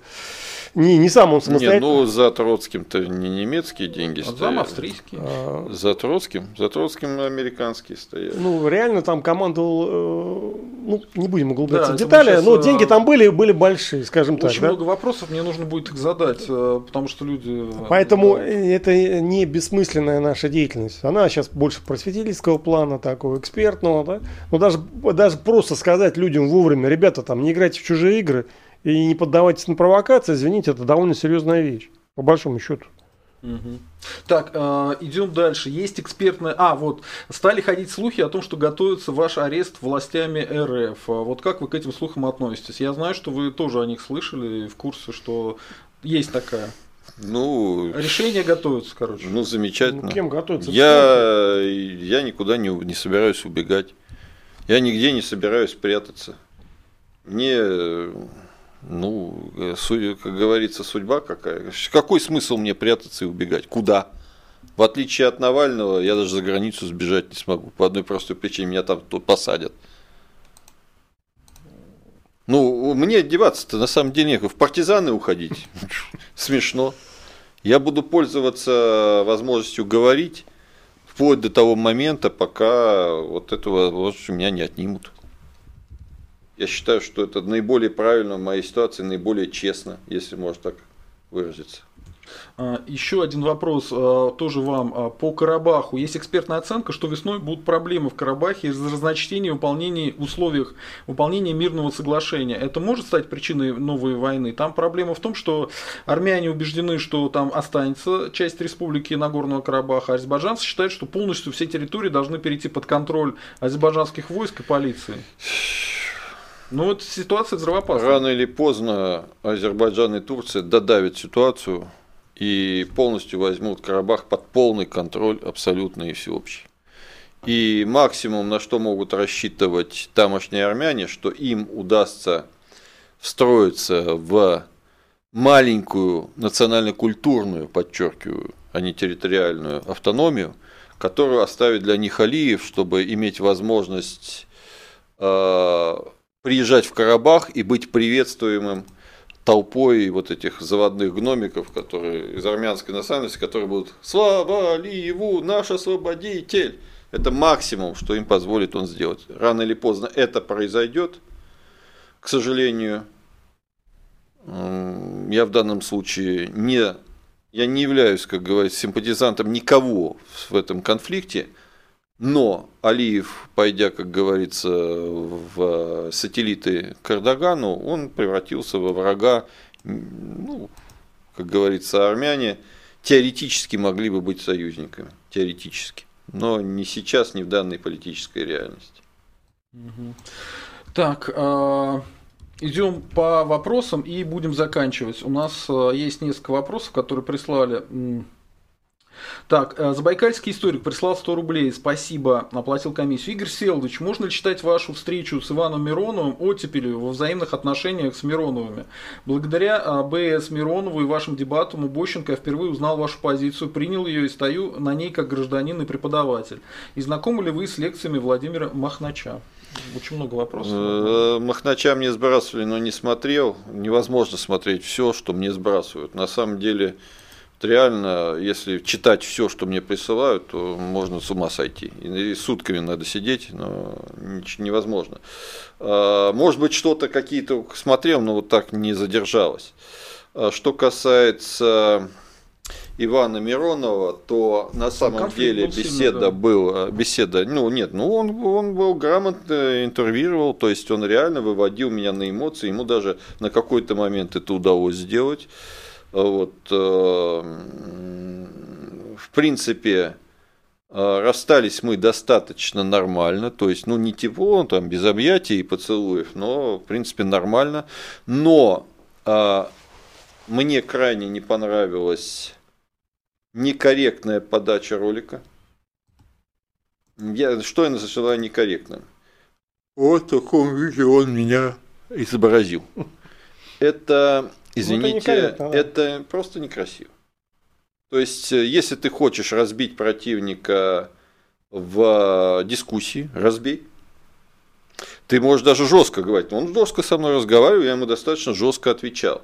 Не, не сам он Нет, самостоятельно. ну за Троцким-то не немецкие деньги А зам стояли. австрийский. А, За Троцким? За Троцким американские стояли. Ну, реально там командовал, э, ну, не будем углубляться Да, в детали, щас, но э, деньги там были, были большие, скажем так. Очень да. много вопросов, мне нужно будет их задать, э, потому что люди... Поэтому да. это не бессмысленная наша деятельность. Она сейчас больше просветительского плана, такого экспертного. Да? Но даже, даже просто сказать людям вовремя, ребята, там не играйте в чужие игры и не поддавайтесь на провокации, извините, это довольно серьезная вещь, по большому счету. Так, э, идем дальше. Есть экспертная... А, вот, стали ходить слухи о том, что готовится ваш арест властями РФ. А Вот как вы к этим слухам относитесь? Я знаю, что вы тоже о них слышали и в курсе, что есть такая. Ну, Решение готовится, короче. ну замечательно. Ну, кем готовиться? Я, я никуда не, не собираюсь убегать. Я нигде не собираюсь прятаться. Мне, ну, э, как говорится, судьба какая. Какой смысл мне прятаться и убегать? Куда? В отличие от Навального, я даже за границу сбежать не смогу. По одной простой причине, меня там тут посадят. Ну, мне деваться-то на самом деле некуда. В партизаны уходить смешно. Я буду пользоваться возможностью говорить вплоть до того момента, пока вот этого вот у меня не отнимут. Я считаю, что это наиболее правильно в моей ситуации, наиболее честно, если можно так выразиться. А, Еще один вопрос а, тоже вам а, по Карабаху. Есть экспертная оценка, что весной будут проблемы в Карабахе из-за разночтения выполнения в условиях выполнения мирного соглашения. Это может стать причиной новой войны? Там проблема в том, что армяне убеждены, что там останется часть республики Нагорного Карабаха, а азербайджанцы считают, что полностью все территории должны перейти под контроль азербайджанских войск и полиции. Ну вот ситуация взрывоопасная. Рано или поздно Азербайджан и Турция додавят ситуацию и полностью возьмут Карабах под полный контроль, абсолютно и всеобщий. И максимум, на что могут рассчитывать тамошние армяне, что им удастся встроиться в маленькую национально-культурную, подчеркиваю, а не территориальную автономию, которую оставит для них Алиев, чтобы иметь возможность э, приезжать в Карабах и быть приветствуемым толпой вот этих заводных гномиков, которые из армянской национальности, которые будут «Слава Алиеву, наш освободитель!» Это максимум, что им позволит он сделать. Рано или поздно это произойдет, к сожалению. Я в данном случае не, я не являюсь, как говорится, симпатизантом никого в этом конфликте, но Алиев, пойдя, как говорится, в сателлиты к Эрдогану, он превратился во врага, ну, как говорится, армяне теоретически могли бы быть союзниками, теоретически, но не сейчас, не в данной политической реальности. Так, а, идем по вопросам и будем заканчивать. У нас а, есть несколько вопросов, которые прислали. Так, а, Забайкальский историк прислал 100 рублей. Спасибо, оплатил комиссию. Игорь Селович, можно ли считать вашу встречу с Иваном Мироновым оттепелью во взаимных отношениях с Мироновыми? Благодаря а, БС Миронову и вашим дебатам у Бощенко я впервые узнал вашу позицию, принял ее и стою на ней как гражданин и преподаватель. И знакомы ли вы с лекциями Владимира Махнача? Очень много вопросов. Э, Махнача мне сбрасывали, но не смотрел. Невозможно смотреть все, что мне сбрасывают. На самом деле, вот реально, если читать все, что мне присылают, то можно с ума сойти. И сутками надо сидеть, но невозможно. А, Может быть, что-то какие-то смотрел, но вот так не задержалось. А Что касается Ивана Миронова, то на самом конфликт деле был беседа да. была, беседа, ну нет, ну он, он был грамотно интервьюировал, то есть он реально выводил меня на эмоции, ему даже на какой-то момент это удалось сделать. Вот, э, в принципе, А, расстались мы достаточно нормально, то есть, ну, не тепло, там, без объятий и поцелуев, но, в принципе, нормально. Но а, мне крайне не понравилась некорректная подача ролика. Я, что я называю некорректным? Вот в таком виде он меня изобразил. Это, извините, ну, это, да. это просто некрасиво. То есть, э, если ты хочешь разбить противника в дискуссии, разбей. Ты можешь даже жестко говорить. Он жестко со мной разговаривал, я ему достаточно жестко отвечал.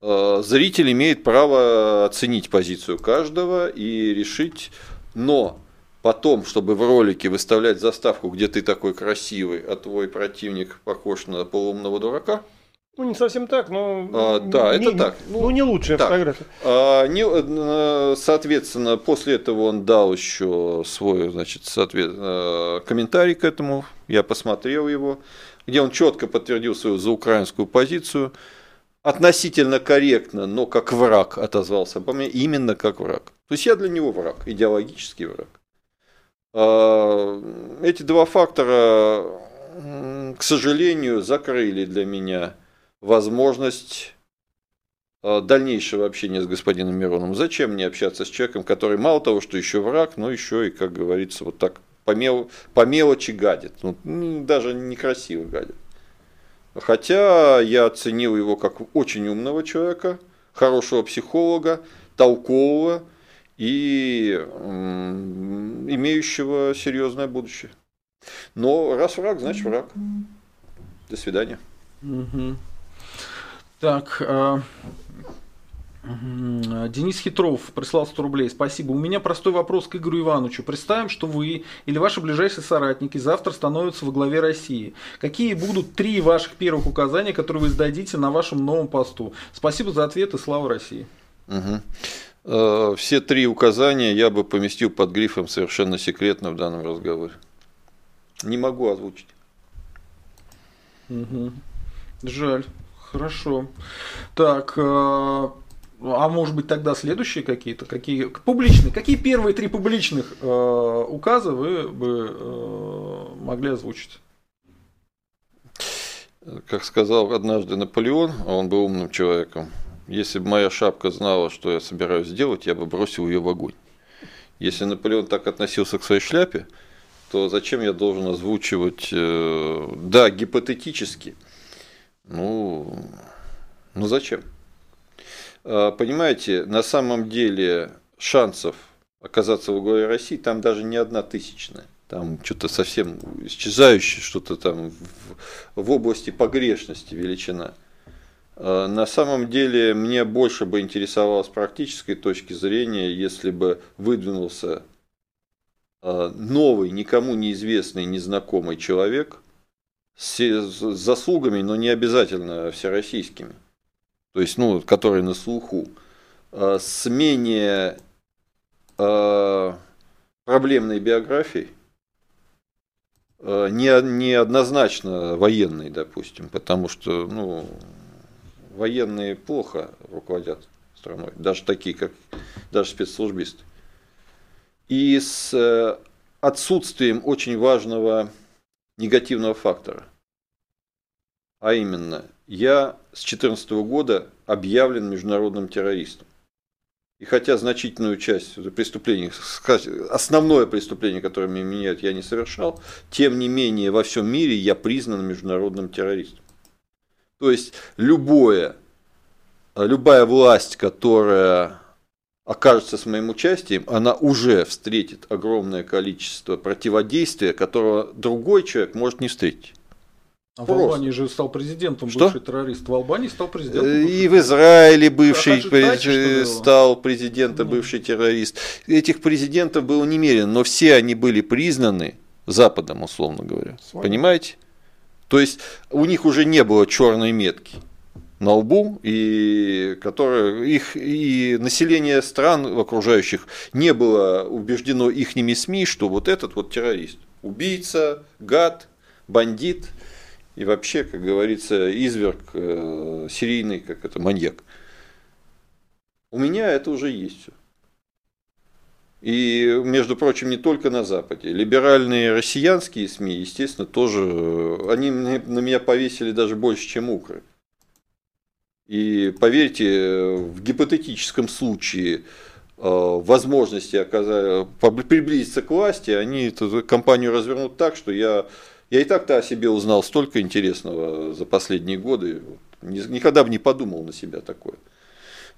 Э, зритель имеет право оценить позицию каждого и решить, но потом, чтобы в ролике выставлять заставку, где ты такой красивый, а твой противник похож на полумного дурака – ну, не совсем так, но... А, да, не, это так. Ну, ну не лучшая так. фотография. А, не, э, соответственно, после этого он дал еще свой, значит, соответственно, комментарий к этому. Я посмотрел его, где он четко подтвердил свою заукраинскую позицию. Относительно корректно, но как враг отозвался по мне, именно как враг. То есть я для него враг, идеологический враг. А, эти два фактора, к сожалению, закрыли для меня возможность э, дальнейшего общения с господином Мироном. Зачем мне общаться с человеком, который мало того, что еще враг, но еще и, как говорится, вот так по, мел, по мелочи гадит. Ну, даже некрасиво гадит. Хотя я оценил его как очень умного человека, хорошего психолога, толкового и имеющего серьезное будущее. Но раз враг, значит враг. До свидания. Угу. Так, э, Денис Хитров прислал 100 рублей. Спасибо. У меня простой вопрос к Игорю Ивановичу. Представим, что вы или ваши ближайшие соратники завтра становятся во главе России. Какие будут три ваших первых указания, которые вы сдадите на вашем новом посту? Спасибо за ответ и слава России. Угу. Все три указания я бы поместил под грифом совершенно секретно в данном разговоре. Не могу озвучить. Угу. Жаль. Хорошо. Так, э, а может быть тогда следующие какие-то, какие публичные, какие первые три публичных э, указа вы бы э, могли озвучить? Как сказал однажды Наполеон, он был умным человеком, если бы моя шапка знала, что я собираюсь сделать, я бы бросил ее в огонь. Если Наполеон так относился к своей шляпе, то зачем я должен озвучивать, да, гипотетически – ну, ну зачем? А, понимаете, на самом деле шансов оказаться в главе России там даже не одна тысячная. Там что-то совсем исчезающее, что-то там в, в области погрешности величина. А, на самом деле мне больше бы интересовало с практической точки зрения, если бы выдвинулся а, новый, никому неизвестный, незнакомый человек – с заслугами, но не обязательно всероссийскими. То есть, ну, которые на слуху. А, с менее а, проблемной биографией, а, не, не однозначно военной, допустим, потому что ну, военные плохо руководят страной, даже такие, как даже спецслужбисты. И с э, отсутствием очень важного негативного фактора. А именно, я с 2014 года объявлен международным террористом. И хотя значительную часть преступлений, основное преступление, которое меня меняют, я не совершал, тем не менее во всем мире я признан международным террористом. То есть любое, любая власть, которая окажется с моим участием, она уже встретит огромное количество противодействия, которого другой человек может не встретить. А Просто. в Албании же стал президентом Что? бывший террорист. В Албании стал президентом. И в Израиле бывший а през... стал президентом ну. бывший террорист. Этих президентов было немерено, но все они были признаны Западом, условно говоря. Понимаете? То есть у них уже не было черной метки на лбу, и которые их и население стран окружающих не было убеждено ихними СМИ, что вот этот вот террорист, убийца, гад, бандит и вообще, как говорится, изверг э, серийный, как это, маньяк. У меня это уже есть все. И, между прочим, не только на Западе. Либеральные россиянские СМИ, естественно, тоже, они на меня повесили даже больше, чем укры. И поверьте, в гипотетическом случае э, возможности приблизиться к власти, они эту компанию развернут так, что я, я и так-то о себе узнал столько интересного за последние годы, никогда бы не подумал на себя такое.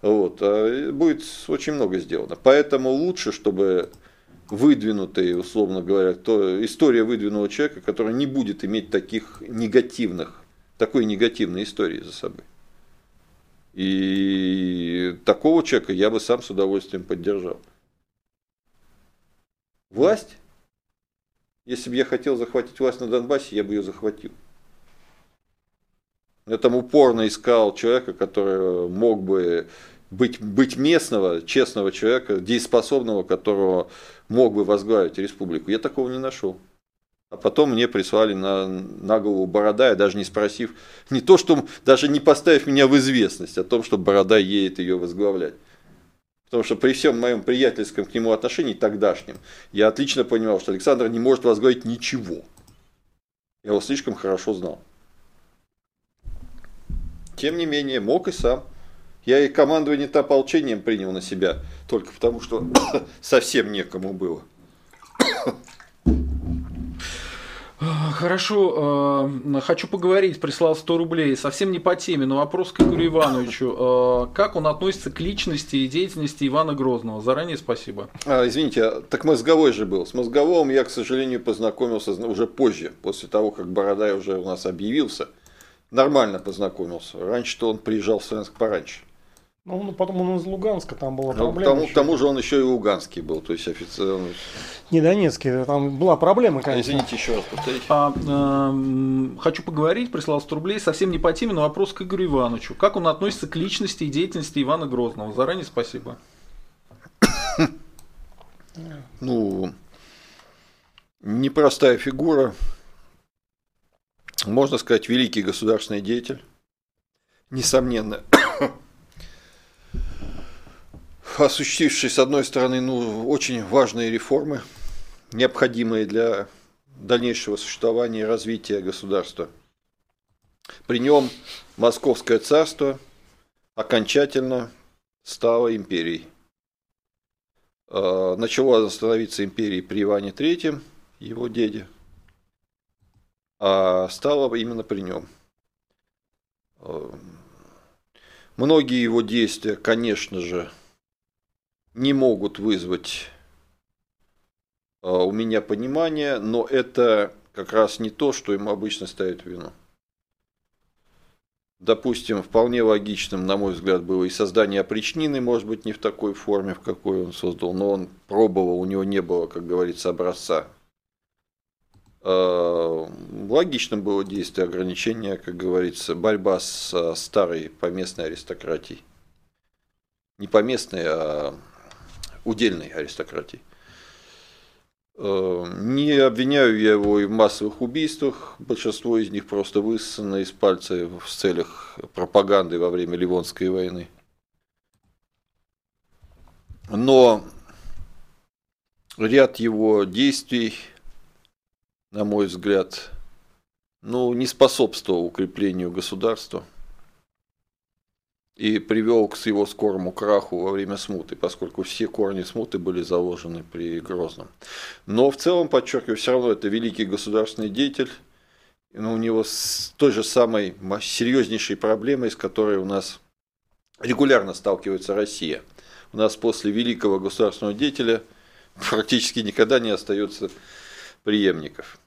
Вот. А будет очень много сделано. Поэтому лучше, чтобы выдвинутый, условно говоря, то история выдвинутого человека, который не будет иметь таких негативных, такой негативной истории за собой. И такого человека я бы сам с удовольствием поддержал. Власть? Если бы я хотел захватить власть на Донбассе, я бы ее захватил. Я там упорно искал человека, который мог бы быть, быть местного, честного человека, дееспособного, которого мог бы возглавить республику. Я такого не нашел. А потом мне прислали на, на голову Борода, даже не спросив, не то, что даже не поставив меня в известность о том, что Борода едет ее возглавлять. Потому что при всем моем приятельском к нему отношении тогдашнем, я отлично понимал, что Александр не может возглавить ничего. Я его слишком хорошо знал. Тем не менее, мог и сам. Я и командование-то ополчением принял на себя, только потому что совсем некому было. Хорошо, э, хочу поговорить, прислал 100 рублей, совсем не по теме, но вопрос к Игорю Ивановичу. Э, как он относится к личности и деятельности Ивана Грозного? Заранее спасибо. А, извините, так мозговой же был. С мозговым я, к сожалению, познакомился уже позже, после того, как Бородай уже у нас объявился нормально познакомился. Раньше-то он приезжал в Смоленск пораньше. Ну, потом он из Луганска, там была ну, проблема. Тому, к тому же он еще и Луганский был, то есть офицер. Не Донецкий, там была проблема, конечно. Извините, еще раз повторите. А, э, хочу поговорить, прислал 100 рублей, совсем не по теме, но вопрос к Игорю Ивановичу. Как он относится к личности и деятельности Ивана Грозного? Заранее спасибо. Ну, непростая фигура, можно сказать, великий государственный деятель, несомненно, осуществивший, с одной стороны, ну, очень важные реформы, необходимые для дальнейшего существования и развития государства. При нем Московское царство окончательно стало империей. А, начало становиться империей при Иване III, его деде – а стало именно при нем. Э, многие его действия, конечно же, не могут вызвать э, у меня понимание, но это как раз не то, что ему обычно ставят вину. Допустим, вполне логичным, на мой взгляд, было и создание опричнины, может быть, не в такой форме, в какой он создал, но он пробовал, у него не было, как говорится, образца Э, логичным было действие ограничения, как говорится, борьба с старой поместной аристократией. Не поместной, а удельной аристократией. Э, не обвиняю я его и в массовых убийствах. Большинство из них просто высосано из пальца в целях пропаганды во время Ливонской войны. Но ряд его действий на мой взгляд, ну, не способствовал укреплению государства и привел к его скорому краху во время смуты, поскольку все корни смуты были заложены при Грозном. Но в целом, подчеркиваю, все равно это великий государственный деятель, но у него с той же самой серьезнейшей проблемой, с которой у нас регулярно сталкивается Россия. У нас после великого государственного деятеля практически никогда не остается преемников.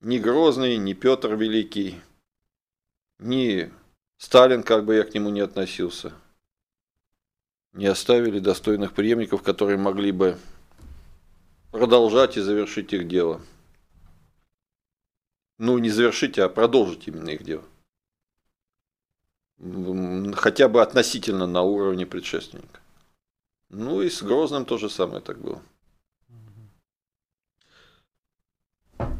Ни Грозный, ни Петр Великий, ни Сталин, как бы я к нему не относился, не оставили достойных преемников, которые могли бы продолжать и завершить их дело. Ну, не завершить, а продолжить именно их дело. Хотя бы относительно на уровне предшественника. Ну и с Грозным то же самое так было.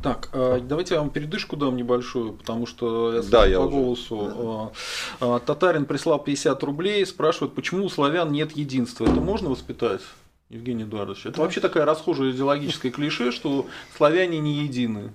Так, э, давайте я вам передышку дам небольшую, потому что я, да, я по уже. голосу. Э, э, Татарин прислал 50 рублей, спрашивает, почему у славян нет единства. Это можно воспитать? Евгений Эдуардович, это вообще такая расхожая идеологическая клише, что славяне не едины.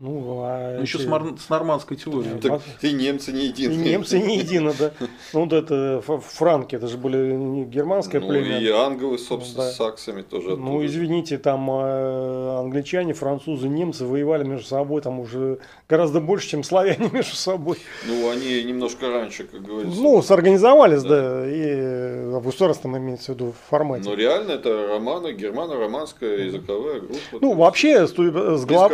Ну, а ну, еще эти... с, мар... с нормандской теорией. Так, и немцы не едины. И немцы не едины, да. Ну, да, это франки, это же были не германское ну, племя. и англы, собственно, да. с саксами тоже. Оттуда. Ну, извините, там э, англичане, французы, немцы воевали между собой там уже гораздо больше, чем славяне между собой. Ну, они немножко раньше, как говорится. Ну, сорганизовались, да, да и в государственном имеется в виду формате. Но реально это романы, германо-романская языковая группа. Ну, вообще, с, с, глав...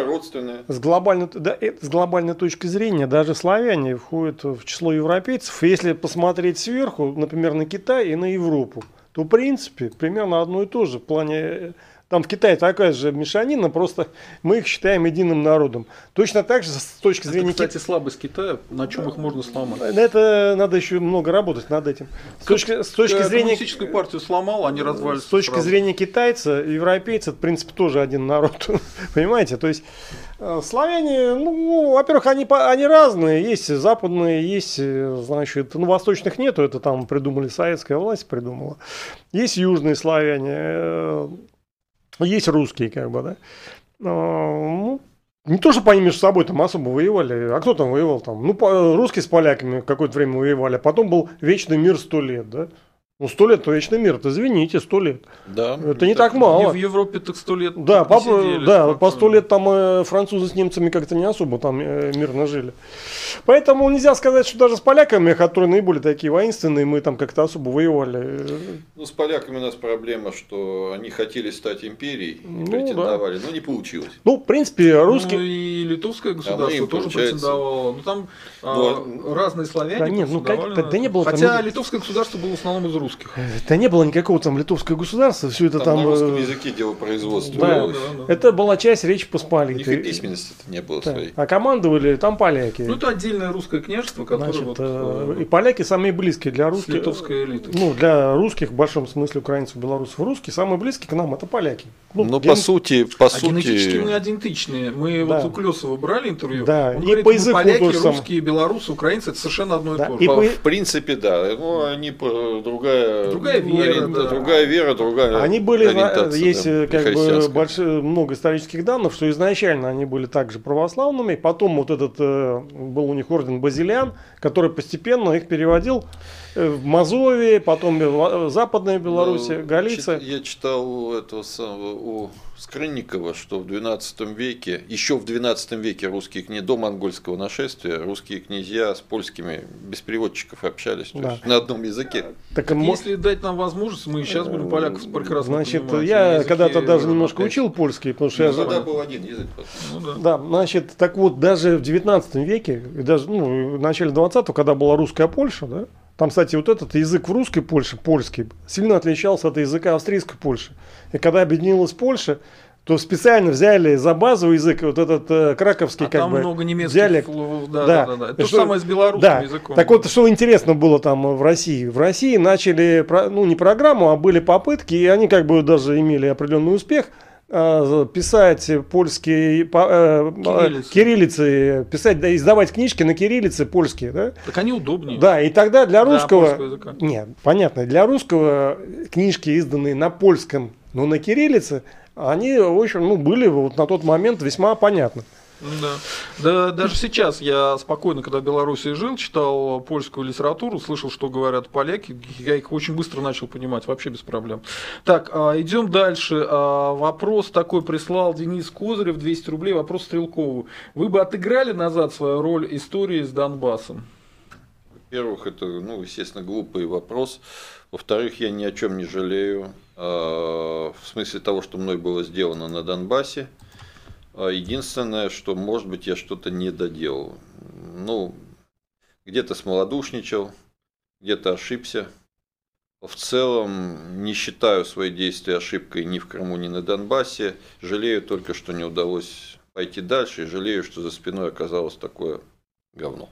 с глав глобальной, да, с глобальной точки зрения даже славяне входят в число европейцев. Если посмотреть сверху, например, на Китай и на Европу, то в принципе примерно одно и то же в плане там в Китае такая же мешанина, просто мы их считаем единым народом. Точно так же с точки зрения... Это, кстати, слабость Китая, на чем их можно сломать? Это надо еще много работать над этим. С точки, с точки зрения... Коммунистическую партию сломал, они развалились. С точки сразу. зрения китайца, европейца, в принципе, тоже один народ. Понимаете? То есть э, славяне, ну, во-первых, они, они разные. Есть западные, есть, э, значит, ну, восточных нету, это там придумали советская власть, придумала. Есть южные славяне, э, ну, есть русские, как бы, да. Ну, не то, что они между собой там особо воевали, а кто там воевал там? Ну, русские с поляками какое-то время воевали, а потом был вечный мир сто лет, да? Ну, сто лет то вечный мир, это извините, сто лет. Да. Это не так, так мало. В Европе так сто лет. Да, папа, сидели, да по сто лет там э, французы с немцами как-то не особо там э, мирно жили. Поэтому нельзя сказать, что даже с поляками, которые наиболее такие воинственные, мы там как-то особо воевали. Ну, с поляками у нас проблема, что они хотели стать империей, ну, претендовали, да. но не получилось. Ну, в принципе, русские... Ну, и литовское государство а тоже получается... претендовало. Ну, там но... а, разные славяне да, нет, ну, как, да, не было Хотя там... литовское государство было в основном из русских русских. Да не было никакого там литовского государства, все это там... там на русском э, языке дело производства. Да, да, да, это была часть Речи Посполитой. У них и письменности не было да. своей. А командовали там поляки. Ну, это отдельное русское княжество, которое Значит, вот... Э, э, и поляки самые близкие для русских. Литовской элиты. Ну, для русских, в большом смысле украинцев, белорусов, русские, самые близкие к нам это поляки. Ну, ну ген... по сути, по а сути... генетически мы идентичные. Мы да. вот у Клесова брали интервью. Да, Он и говорит, по языку поляки, русские, белорусы, украинцы, это совершенно одно да. и то же. И по... В принципе, да. Ну, они другая... Другая вера да. другая вера, другая Они были, есть да, как бы большое, много исторических данных, что изначально они были также православными, потом вот этот э, был у них орден Базилиан, который постепенно их переводил э, в Мазовии, потом Западная Беларусь, ну, Галиция. Я читал этого самого у Скрынникова, что в XII веке, еще в XII веке русские князья, до монгольского нашествия, русские князья с польскими без переводчиков общались, да. на одном языке. Так, так если дать нам возможность, мы и сейчас будем поляков прекрасно Значит, понимать. я когда-то даже немножко учил польский, потому что ну, я... Тогда был один язык. Ну, да. да, значит, так вот, даже в XIX веке, даже ну, в начале 20-го, когда была русская Польша, да, там, кстати, вот этот язык в русской Польше, польский, сильно отличался от языка австрийской Польши. И когда объединилась Польша, то специально взяли за базовый язык вот этот э, краковский а как там бы много немецких диалект. Да, да, да, да. То же самое с белорусским да. языком. Так вот, что интересно было там в России. В России начали, ну не программу, а были попытки, и они как бы даже имели определенный успех – Э, писать польские э, кириллицы. кириллицы, писать, да, издавать книжки на кириллице польские, да? Так они удобнее. Да, и тогда для русского, для нет, понятно, для русского книжки, изданные на польском, но на кириллице, они, в общем, ну, были вот на тот момент весьма понятны. Да. да, даже сейчас я спокойно, когда в Беларуси жил, читал польскую литературу, слышал, что говорят поляки, я их очень быстро начал понимать, вообще без проблем. Так, а, идем дальше. А, вопрос такой прислал Денис Козырев, 200 рублей, вопрос Стрелкову. Вы бы отыграли назад свою роль истории с Донбассом? Во-первых, это, ну, естественно, глупый вопрос. Во-вторых, я ни о чем не жалею. А, в смысле того, что мной было сделано на Донбассе. А единственное, что, может быть, я что-то не доделал. Ну, где-то смолодушничал, где-то ошибся. В целом, не считаю свои действия ошибкой ни в Крыму, ни на Донбассе. Жалею только, что не удалось пойти дальше. И жалею, что за спиной оказалось такое говно.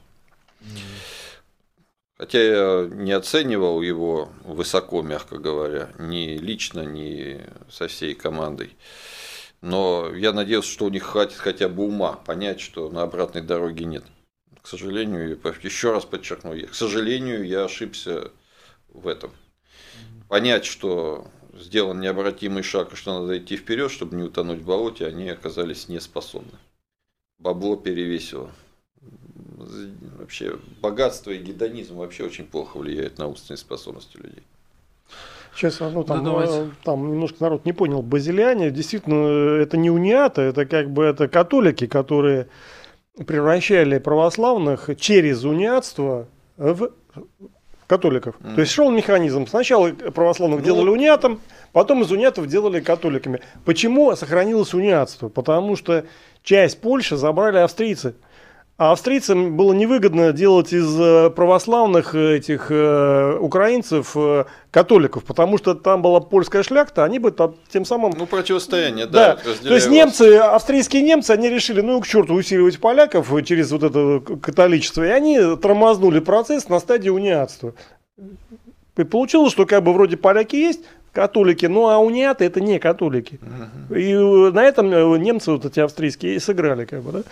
Хотя я не оценивал его высоко, мягко говоря, ни лично, ни со всей командой. Но я надеялся, что у них хватит хотя бы ума понять, что на обратной дороге нет. К сожалению, еще раз подчеркну, к сожалению, я ошибся в этом. Понять, что сделан необратимый шаг, что надо идти вперед, чтобы не утонуть в болоте, они оказались неспособны. Бабло перевесило. Вообще богатство и гедонизм вообще очень плохо влияют на умственные способности людей. Сейчас, ну, там, э, там немножко народ не понял. Базилиане, действительно, это не униаты, это как бы это католики, которые превращали православных через униатство в католиков. Mm. То есть шел механизм. Сначала православных ну, делали униатом, потом из униатов делали католиками. Почему сохранилось униатство? Потому что часть Польши забрали австрийцы. А австрийцам было невыгодно делать из э, православных этих э, украинцев э, католиков, потому что там была польская шляхта, они бы там тем самым... Ну, противостояние, да. да. То есть немцы, австрийские немцы, они решили, ну, к черту усиливать поляков через вот это католичество, и они тормознули процесс на стадии униатства. И получилось, что как бы вроде поляки есть, католики, ну а униаты это не католики. Uh-huh. И э, на этом э, немцы вот эти австрийские и сыграли как бы, да.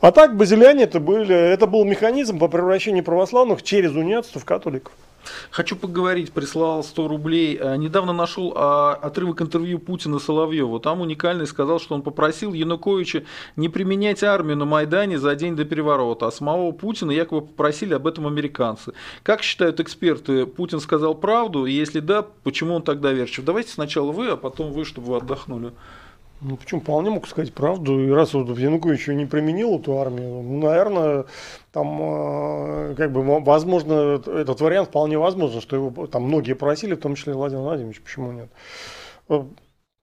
А так базиляне это были, это был механизм по превращению православных через униатство в католиков. Хочу поговорить, прислал 100 рублей. Э, недавно нашел а, отрывок интервью Путина Соловьеву. Там уникальный сказал, что он попросил Януковича не применять армию на Майдане за день до переворота, а самого Путина якобы попросили об этом американцы. Как считают эксперты, Путин сказал правду? И если да, почему он тогда доверчив? Давайте сначала вы, а потом вы, чтобы вы отдохнули. Ну, почему? Вполне мог сказать правду. И раз вот Янукович не применил эту армию, ну, наверное, там, э, как бы, возможно, этот вариант вполне возможно, что его там многие просили, в том числе Владимир Владимирович, почему нет? Э,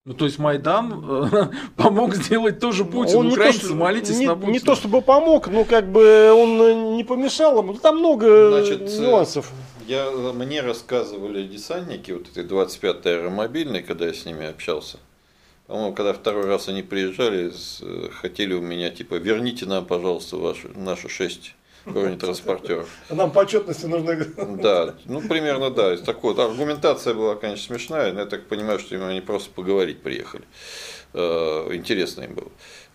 ну, то есть Майдан э, помог сделать тоже Путин. Он Украинцы, то, молитесь не, на Путина. Не то чтобы помог, но как бы он не помешал ему. Там много Значит, нюансов. Я, мне рассказывали десантники, вот этой 25-й аэромобильной, когда я с ними общался. По-моему, когда второй раз они приезжали, хотели у меня, типа, верните нам, пожалуйста, ваши, наши шесть бронетранспортеров. Нам почетности нужны. Да, ну примерно да. Такой, аргументация была, конечно, смешная, но я так понимаю, что они просто поговорить приехали. Э, интересно им было.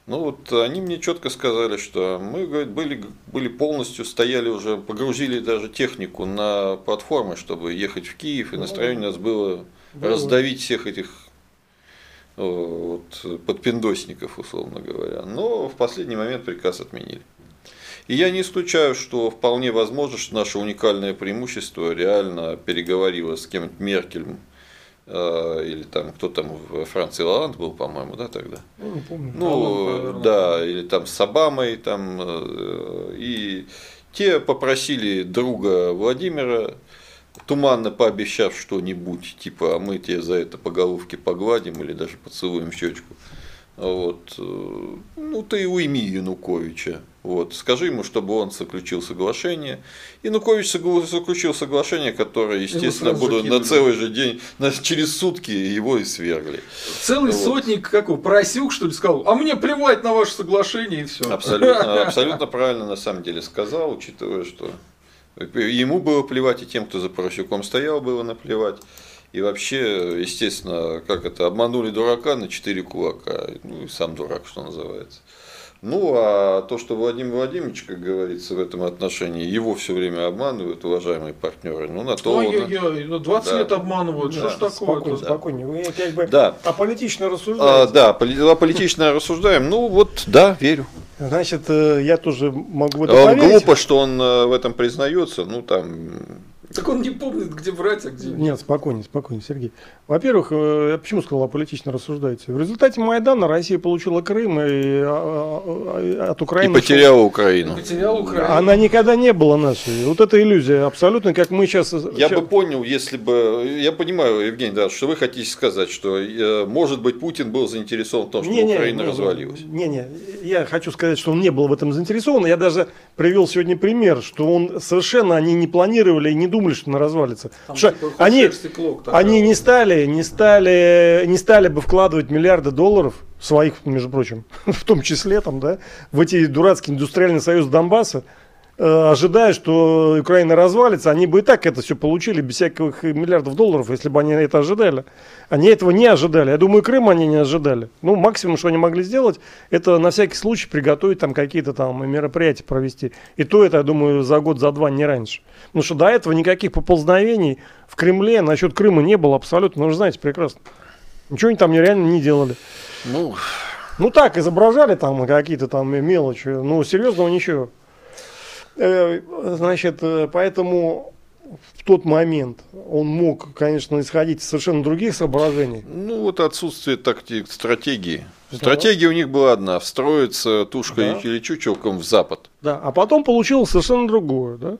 Ну вот они мне четко сказали, что мы говорит, были, были полностью, стояли уже, погрузили даже технику на платформы, чтобы ехать в Киев, и настроение у нас было раздавить всех этих вот, подпиндосников, условно говоря. Но в последний момент приказ отменили. И я не исключаю, что вполне возможно, что наше уникальное преимущество реально переговорило с кем-нибудь Меркель, э, или там кто там в Франции Лаланд был, по-моему, да, тогда? Не помню. Ну, Лаланд, да, или там с Обамой, там, э, и те попросили друга Владимира туманно пообещав что-нибудь, типа, а мы тебе за это по головке погладим или даже поцелуем в щечку. Вот. Ну, ты уйми Януковича. Вот. Скажи ему, чтобы он заключил соглашение. Янукович заключил соглашение, которое, естественно, буду на целый же день, на, через сутки его и свергли. Целый вот. сотник, как его, Поросюк, что ли, сказал, а мне плевать на ваше соглашение и все. Абсолютно, абсолютно правильно на самом деле сказал, учитывая, что Ему было плевать, и тем, кто за Поросюком стоял, было наплевать. И вообще, естественно, как это, обманули дурака на четыре кулака, ну и сам дурак, что называется. Ну, а то, что Владимир Владимирович, как говорится, в этом отношении, его все время обманывают, уважаемые партнеры, ну, на то... Ой-ой-ой, ну, 20 да. лет обманывают, да. что ж такое? Спокойно, да. спокойно. Вы как бы да. аполитично рассуждаете. А, да, аполитично рассуждаем. Ну, вот, да, верю. Значит, э, я тоже могу это а поверить. Глупо, что он э, в этом признается, ну, там, так он не помнит, где брать, а где нет. спокойнее, спокойнее, Сергей. Во-первых, э, я почему сказал, политично рассуждаете? В результате Майдана Россия получила Крым и а, а, от Украины... И потеряла Украину. И потеряла Украину. Она никогда не была нашей. Вот эта иллюзия, абсолютно, как мы сейчас... Я сейчас... бы понял, если бы... Я понимаю, Евгений, да, что вы хотите сказать, что, э, может быть, Путин был заинтересован в том, что не, Украина не, развалилась. Не-не, я хочу сказать, что он не был в этом заинтересован. Я даже привел сегодня пример, что он совершенно, они не планировали и не думали, думали, что она развалится. Там что они, клок, они не стали, не стали, не стали бы вкладывать миллиарды долларов своих, между прочим, в том числе там, да, в эти дурацкие индустриальный союз Донбасса, ожидая, что Украина развалится, они бы и так это все получили без всяких миллиардов долларов, если бы они это ожидали. Они этого не ожидали. Я думаю, Крым они не ожидали. Ну, максимум, что они могли сделать, это на всякий случай приготовить там какие-то там мероприятия провести. И то это, я думаю, за год, за два, не раньше. Потому что до этого никаких поползновений в Кремле насчет Крыма не было абсолютно. Ну, вы знаете прекрасно. Ничего они там нереально не делали. Ну, Ну так, изображали там какие-то там мелочи. Ну, серьезного ничего. Э, Значит, э, поэтому в тот момент он мог, конечно, исходить из совершенно других соображений. ну вот отсутствие такти- стратегии. Да. Стратегия у них была одна – встроиться тушкой Да. или чучелком в Запад. Да, а потом получилось совершенно другое, да?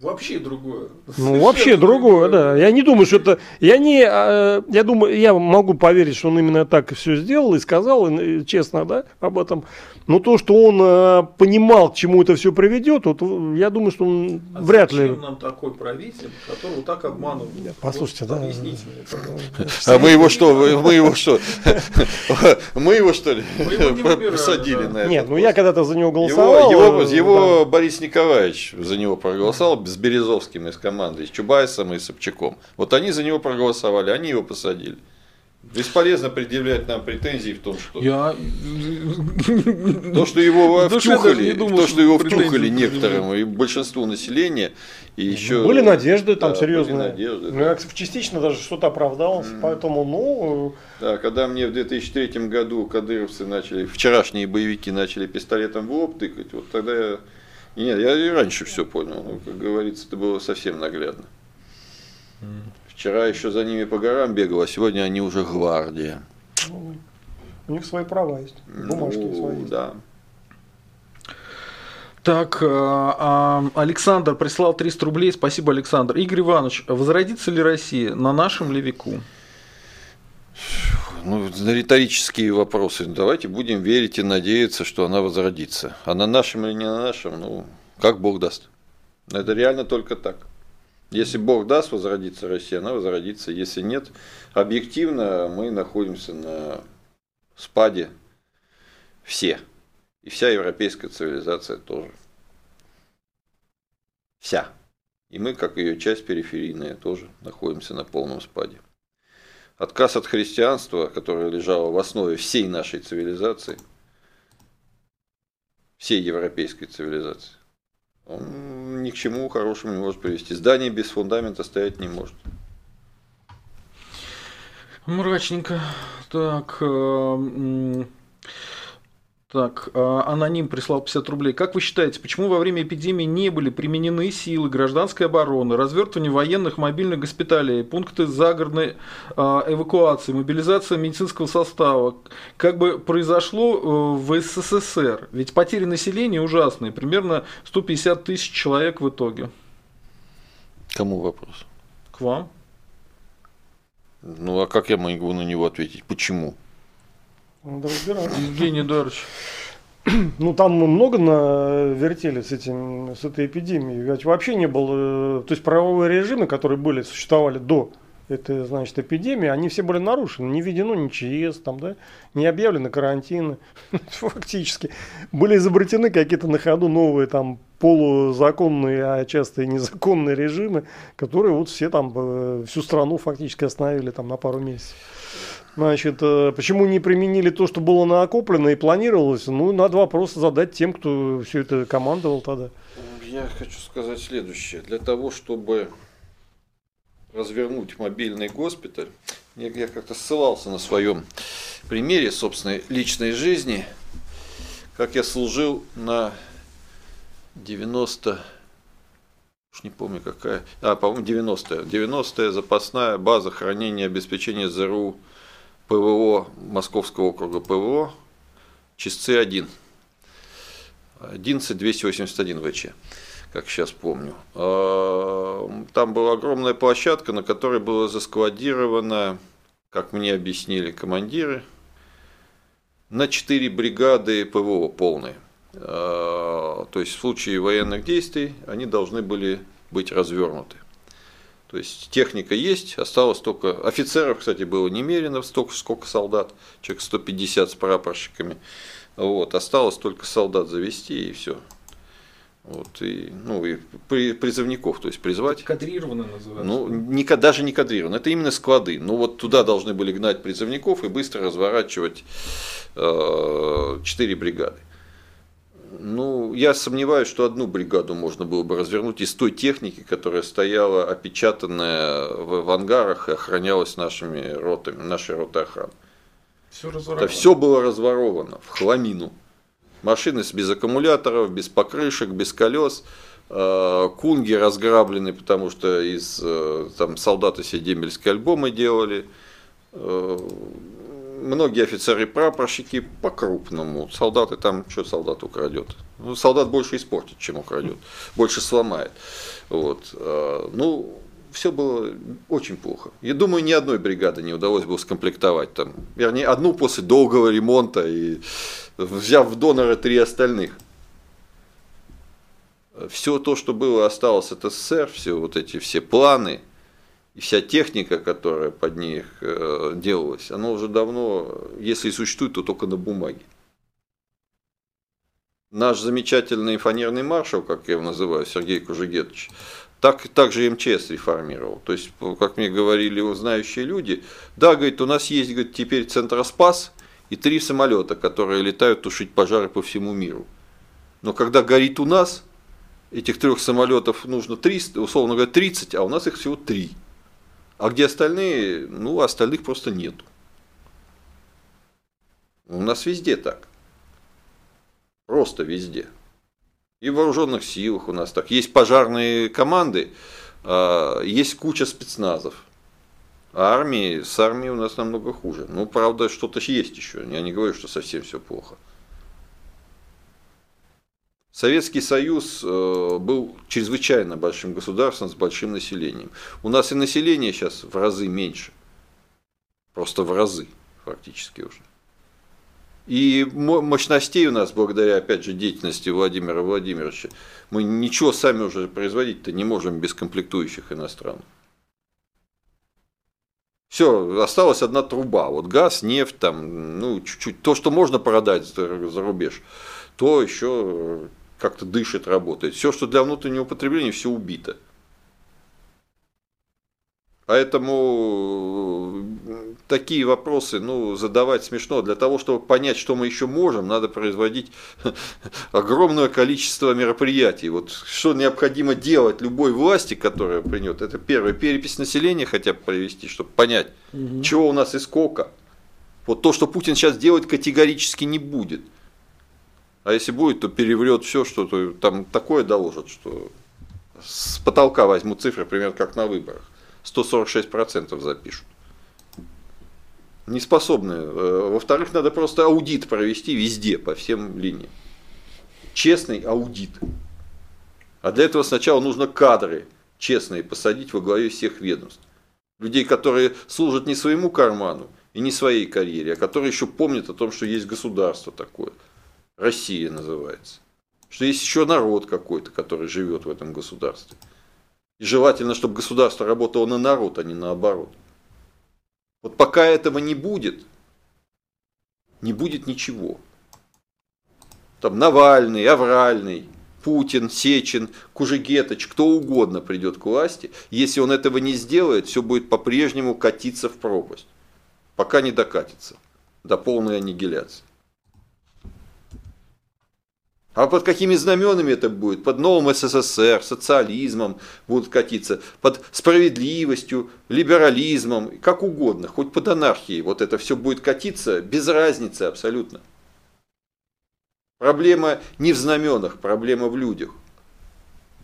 Вообще другое. Ну, вообще другое, да. Я не думаю, что это... Я не... э, Я думаю, я могу поверить, что он именно так все сделал и сказал, и, честно, да, об этом. Но то, что он э, понимал, к чему это все приведет, вот, я думаю, что он А вряд ли... нам такой правитель, которого так обманывают? Послушайте, Вот да. Объясните мне. А мы его что? Мы его что? Мы его что ли Мы его не выбирали, посадили на это? Нет, ну я когда-то за него Его, голосовал. его, э, его Борис Николаевич за него проголосовал с Березовским из команды, с Чубайсом и Собчаком. Вот они за него проголосовали, они его посадили. Бесполезно предъявлять нам претензии в том, что Я... то, что его втюхали, думал, то, что его втюхали некоторым и большинству населения, и еще Были надежды там Да, серьезные. были надежды, Ну, да. я, частично даже что-то оправдалось. Поэтому, ну, Да, когда мне в 2003 году кадыровцы начали, вчерашние боевики начали пистолетом в лоб тыкать, вот тогда я... Нет, я и раньше все понял, но, как говорится, это было совсем наглядно. Вчера еще за ними по горам бегал, а сегодня они уже гвардия. ну, у них свои права есть. Бумажки Ну, свои. есть. Да. Так, а, а, Александр прислал 300 рублей. Спасибо, Александр. Игорь Иванович, возродится ли Россия на нашем ли веку? Ну, риторические вопросы. Давайте будем верить и надеяться, что она возродится. А на нашем или не на нашем, ну, как Бог даст. Это реально только так. Если Бог даст возродиться Россия, она возродится. Если нет, объективно мы находимся на спаде все. И вся европейская цивилизация тоже. Вся. И мы, как ее часть периферийная, тоже находимся на полном спаде. Отказ от христианства, которое лежало в основе всей нашей цивилизации, всей европейской цивилизации, он ни к чему хорошему не может привести. Здание без фундамента стоять не может. Мрачненько. Так, э, так, э, аноним прислал 50 рублей. Как вы считаете, почему во время эпидемии не были применены силы гражданской обороны, развертывание военных мобильных госпиталей, пункты загородной э, эвакуации, мобилизация медицинского состава? Как бы произошло э, в СССР? Ведь потери населения ужасные, примерно 150 тысяч человек в итоге. Кому вопрос? К вам? Ну а как я могу на него ответить? Почему? Надо разбираться. Евгений Дарович. Ну, там много на вертели с, этим, с этой эпидемией. Ведь вообще не было... э, То есть правовые режимы, которые были, существовали до этой, значит, эпидемии, они все были нарушены. Не введено ни ЧС, там, да, не объявлены карантины. Фактически. Были изобретены какие-то на ходу новые там полузаконные, а часто и незаконные режимы, которые вот все там, э, всю страну фактически остановили там на пару месяцев. Значит, э, почему не применили то, что было накоплено и планировалось? Ну, надо вопросы задать тем, кто все это командовал тогда. Я хочу сказать следующее. Для того, чтобы развернуть мобильный госпиталь, я, как-то ссылался на своем примере собственной личной жизни, как я служил на 90 уж не помню какая, а, по-моему, 90-я, 90-я запасная база хранения обеспечения ЗРУ ПВО Московского округа ПВО, Чисцы-1, 11281 ВЧ как сейчас помню. А, Там была огромная площадка, на которой было заскладировано, как мне объяснили командиры, на 4 бригады ПВО полные. А, То есть в случае военных действий они должны были быть развернуты. То есть техника есть, осталось только... Офицеров, кстати, было немерено, столько, сколько солдат, человек 150 с прапорщиками. Вот, осталось только солдат завести и все. Вот, и, ну, и при, призывников, то есть призвать. Кадрированно называется. Ну, не, даже не кадрировано, это именно склады. Ну, вот туда должны были гнать призывников и быстро разворачивать э, 4 бригады. Ну, я сомневаюсь, что одну бригаду можно было бы развернуть из той техники, которая стояла опечатанная в, в ангарах и охранялась нашими ротами, нашей ротой охраны. Все, Это все было разворовано в хламину. Машины без аккумуляторов, без покрышек, без колес. Э, кунги разграблены, потому что из э, там, солдаты себе дембельские альбомы делали. Многие офицеры и прапорщики по-крупному. Солдаты там, что солдат украдет? Ну, солдат больше испортит, чем украдет, больше сломает. Вот. Ну, все было очень плохо. Я думаю, ни одной бригады не удалось бы скомплектовать там. Вернее, одну после долгого ремонта и взяв в доноры три остальных. Все то, что было, осталось от СССР, все вот эти все планы и вся техника, которая под них э, делалась, она уже давно, если и существует, то только на бумаге. Наш замечательный фанерный маршал, как я его называю, Сергей Кужегетович, так, так же МЧС реформировал. То есть, как мне говорили знающие люди, да, говорит, у нас есть говорит, теперь Центроспас и три самолета, которые летают тушить пожары по всему миру. Но когда горит у нас, этих трех самолетов нужно 300, условно говоря, 30, а у нас их всего 3. А где остальные? Ну, остальных просто нету. У нас везде так. Просто везде. И в вооруженных силах у нас так. Есть пожарные команды, а, есть куча спецназов. А армии, с армией у нас намного хуже. Ну, правда, что-то есть еще. Я не говорю, что совсем все плохо. Советский Союз э, был чрезвычайно большим государством с большим населением. У нас и население сейчас в разы меньше. Просто в разы фактически уже. И мощностей у нас, благодаря, опять же, деятельности Владимира Владимировича, мы ничего сами уже производить-то не можем без комплектующих иностранных. Все, осталась одна труба. Вот газ, нефть, там, ну, чуть-чуть. То, что можно продать за рубеж, то еще как-то дышит, работает. Все, что для внутреннего потребления, все убито. Поэтому э, такие вопросы ну, задавать смешно. Для того, чтобы понять, что мы еще можем, надо производить огромное количество мероприятий. Вот что необходимо делать любой власти, которая принят, это первое, перепись населения хотя бы провести, чтобы понять, угу. чего у нас и сколько. Вот то, что Путин сейчас делать, категорически не будет. А если будет, то переврет все, что -то, там такое доложат, что с потолка возьмут цифры, примерно как на выборах. 146% запишут. Не способны. Э, во-вторых, надо просто аудит провести везде, по всем линиям. Честный аудит. А для этого сначала нужно кадры честные посадить во главе всех ведомств. Людей, которые служат не своему карману и не своей карьере, а которые еще помнят о том, что есть государство такое. Россия называется. Что есть еще народ какой-то, который живет в этом государстве. И желательно, чтобы государство работало на народ, а не наоборот. Вот пока этого не будет, не будет ничего. Там Навальный, Авральный, Путин, Сечин, Кужегеточ, кто угодно придет к власти. Если он этого не сделает, все будет по-прежнему катиться в пропасть. Пока не докатится до полной аннигиляции. А под какими знаменами это будет? Под новым СССР, социализмом будут катиться, под справедливостью, либерализмом, как угодно, хоть под анархией. Вот это все будет катиться без разницы абсолютно. Проблема не в знаменах, проблема в людях.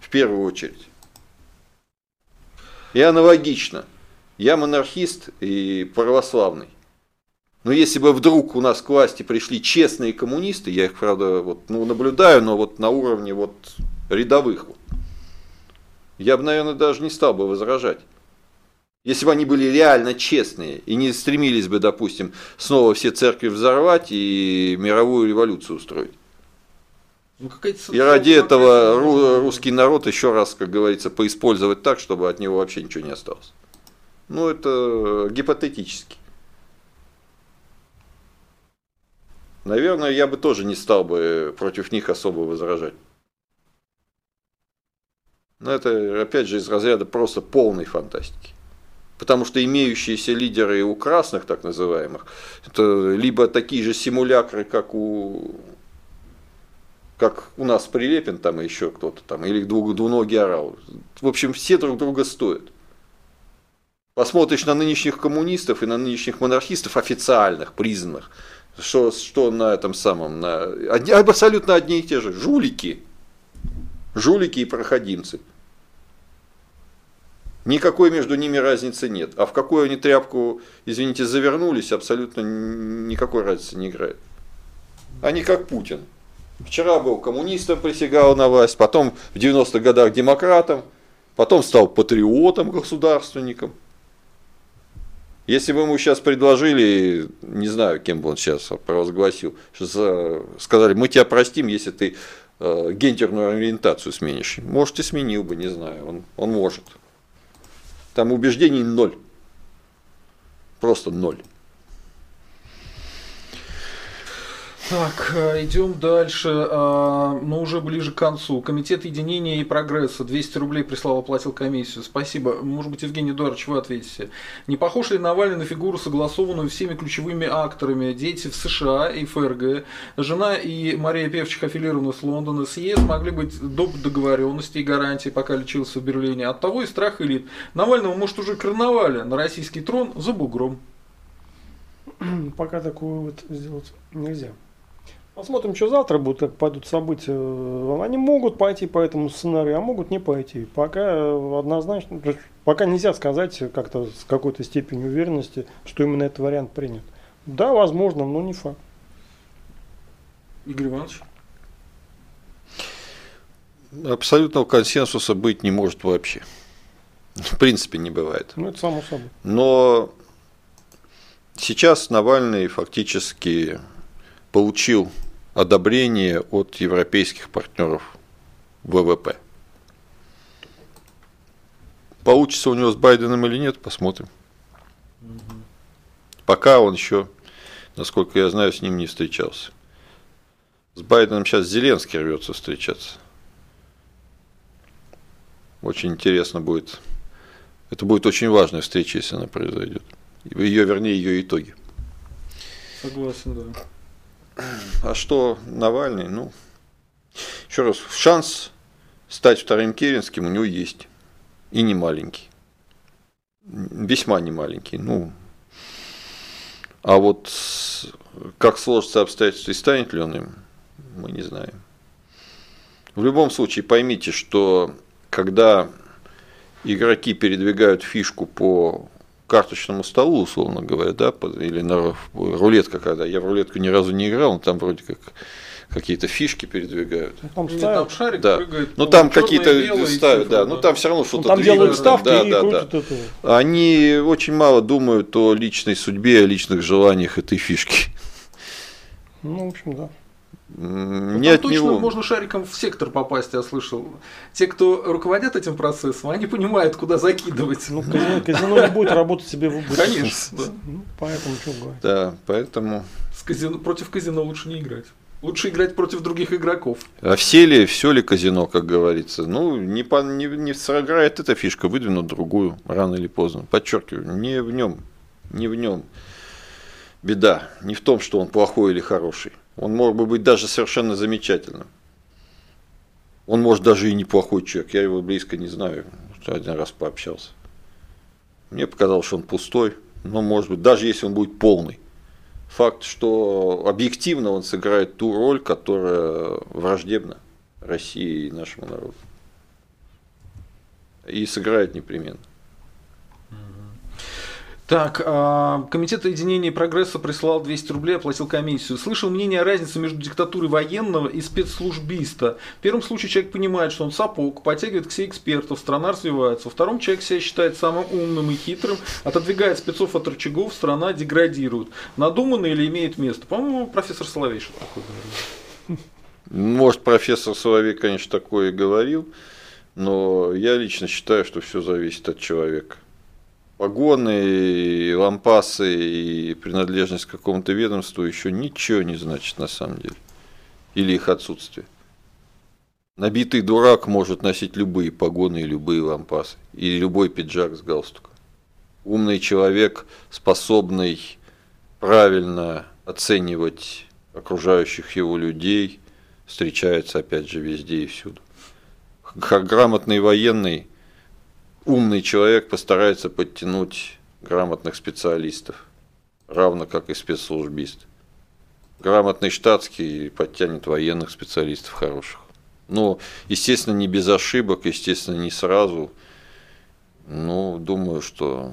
В первую очередь. И аналогично. Я монархист и православный. Но если бы вдруг у нас к власти пришли честные коммунисты, я их, правда, вот, ну, наблюдаю, но вот на уровне вот рядовых, вот, я бы, наверное, даже не стал бы возражать. Если бы они были реально честные и не стремились бы, допустим, снова все церкви взорвать и мировую революцию устроить. Ну, и ради этого русский народ еще раз, как говорится, поиспользовать так, чтобы от него вообще ничего не осталось. Ну, это гипотетически. Наверное, я бы тоже не стал бы против них особо возражать. Но это, опять же, из разряда просто полной фантастики. Потому что имеющиеся лидеры у красных, так называемых, это либо такие же симулякры, как у как у нас Прилепин там еще кто-то там, или двух, двуногий орал. В общем, все друг друга стоят. Посмотришь на нынешних коммунистов и на нынешних монархистов, официальных, признанных, что, что на этом самом, на, абсолютно одни и те же, жулики. Жулики и проходимцы. Никакой между ними разницы нет. А в какую они тряпку, извините, завернулись, абсолютно никакой разницы не играет. Они как Путин. Вчера был коммунистом, присягал на власть, потом в 90-х годах демократом, потом стал патриотом, государственником. Если бы ему сейчас предложили, не знаю, кем бы он сейчас провозгласил, сказали, мы тебя простим, если ты э, гендерную ориентацию сменишь. Может, и сменил бы, не знаю, он, он может. Там убеждений ноль. Просто ноль. Так, э, идем дальше, а, уже ближе к концу. Комитет единения и прогресса 200 рублей прислал, оплатил комиссию. Спасибо. Может быть, Евгений Эдуардович, вы ответите. Не похож ли Навальный на фигуру, согласованную всеми ключевыми акторами? Дети в США и ФРГ, жена и Мария Певчих, аффилированы с Лондона, с могли быть до договоренности и гарантии, пока лечился в Берлине. От того и страх элит. Навального, может, уже короновали на российский трон за бугром. Пока такой вывод сделать нельзя. Посмотрим, что завтра будет, как пойдут события. Они могут пойти по этому сценарию, а могут не пойти. Пока однозначно, пока нельзя сказать как-то с какой-то степенью уверенности, что именно этот вариант принят. Да, возможно, но не факт. Игорь Иванович? Абсолютного консенсуса быть не может вообще. В принципе, не бывает. Ну, это само собой. Но сейчас Навальный фактически получил одобрение от европейских партнеров ВВП. Получится у него с Байденом или нет, посмотрим. Угу. Пока он еще, насколько я знаю, с ним не встречался. С Байденом сейчас Зеленский рвется встречаться. Очень интересно будет. Это будет очень важная встреча, если она произойдет. Ее, вернее, ее итоги. Согласен, да. А что Навальный? Ну, еще раз, шанс стать вторым Керенским у него есть. И не маленький. Весьма не маленький. Ну, а вот как сложится обстоятельства и станет ли он им, мы не знаем. В любом случае поймите, что когда игроки передвигают фишку по карточному столу, условно говоря, да, или на рулетка, когда я в рулетку ни разу не играл, но там вроде как какие-то фишки передвигают. Ну, там, ставят, там шарик да. прыгает. Ну там какие-то ставят, да. Ну там все равно что-то. Ну, там делают ставки да, и да, да. Это. Они очень мало думают о личной судьбе, о личных желаниях этой фишки. Ну, в общем, да. Ну, не от точно него. можно шариком в сектор попасть, я слышал. Те, кто руководят этим процессом, они понимают, куда закидывать. Ну, казино, казино не будет работать себе в убыток. Конечно. Да. Ну, поэтому что говорить. Да, поэтому. С казино, против казино лучше не играть. Лучше играть против других игроков. А все ли, все ли казино, как говорится? Ну, не, по, не, не сыграет эта фишка, выдвинут другую, рано или поздно. Подчеркиваю, не в нем, не в нем беда, не в том, что он плохой или хороший. Он мог бы быть даже совершенно замечательным. Он может даже и неплохой человек. Я его близко не знаю. Один раз пообщался. Мне показалось, что он пустой. Но, может быть, даже если он будет полный. Факт, что объективно он сыграет ту роль, которая враждебна России и нашему народу. И сыграет непременно. Так, а, Комитет единения и прогресса прислал 200 рублей, оплатил комиссию. Слышал мнение о разнице между диктатурой военного и спецслужбиста. В первом случае человек понимает, что он сапог, подтягивает к себе экспертов, страна развивается. Во втором человек себя считает самым умным и хитрым, отодвигает спецов от рычагов, страна деградирует. Надуманно или имеет место? По-моему, профессор Соловей что такое говорил. Может, профессор Соловей, конечно, такое и говорил, но я лично считаю, что все зависит от человека погоны, лампасы и принадлежность к какому-то ведомству еще ничего не значит на самом деле. Или их отсутствие. Набитый дурак может носить любые погоны и любые лампасы, и любой пиджак с галстуком. Умный человек, способный правильно оценивать окружающих его людей, встречается опять же везде и всюду. Грамотный военный, умный человек постарается подтянуть грамотных специалистов, равно как и спецслужбист. Грамотный штатский подтянет военных специалистов хороших. Но, естественно, не без ошибок, естественно, не сразу. Ну, думаю, что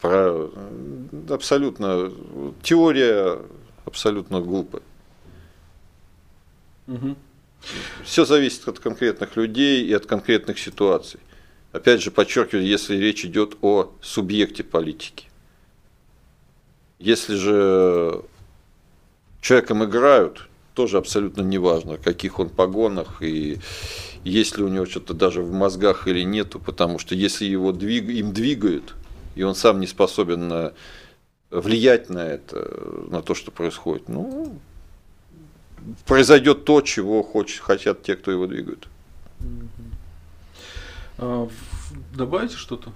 про абсолютно теория абсолютно глупая. Угу. Все зависит от конкретных людей и от конкретных ситуаций. Опять же, подчеркиваю, если речь идет о субъекте политики. Если же человеком играют, тоже абсолютно неважно, в каких он погонах и есть ли у него что-то даже в мозгах или нету, потому что если его двиг, им двигают, и он сам не способен влиять на это, на то, что происходит, ну, произойдет то, чего хочет, хотят те, кто его двигают. А, добавите что-то?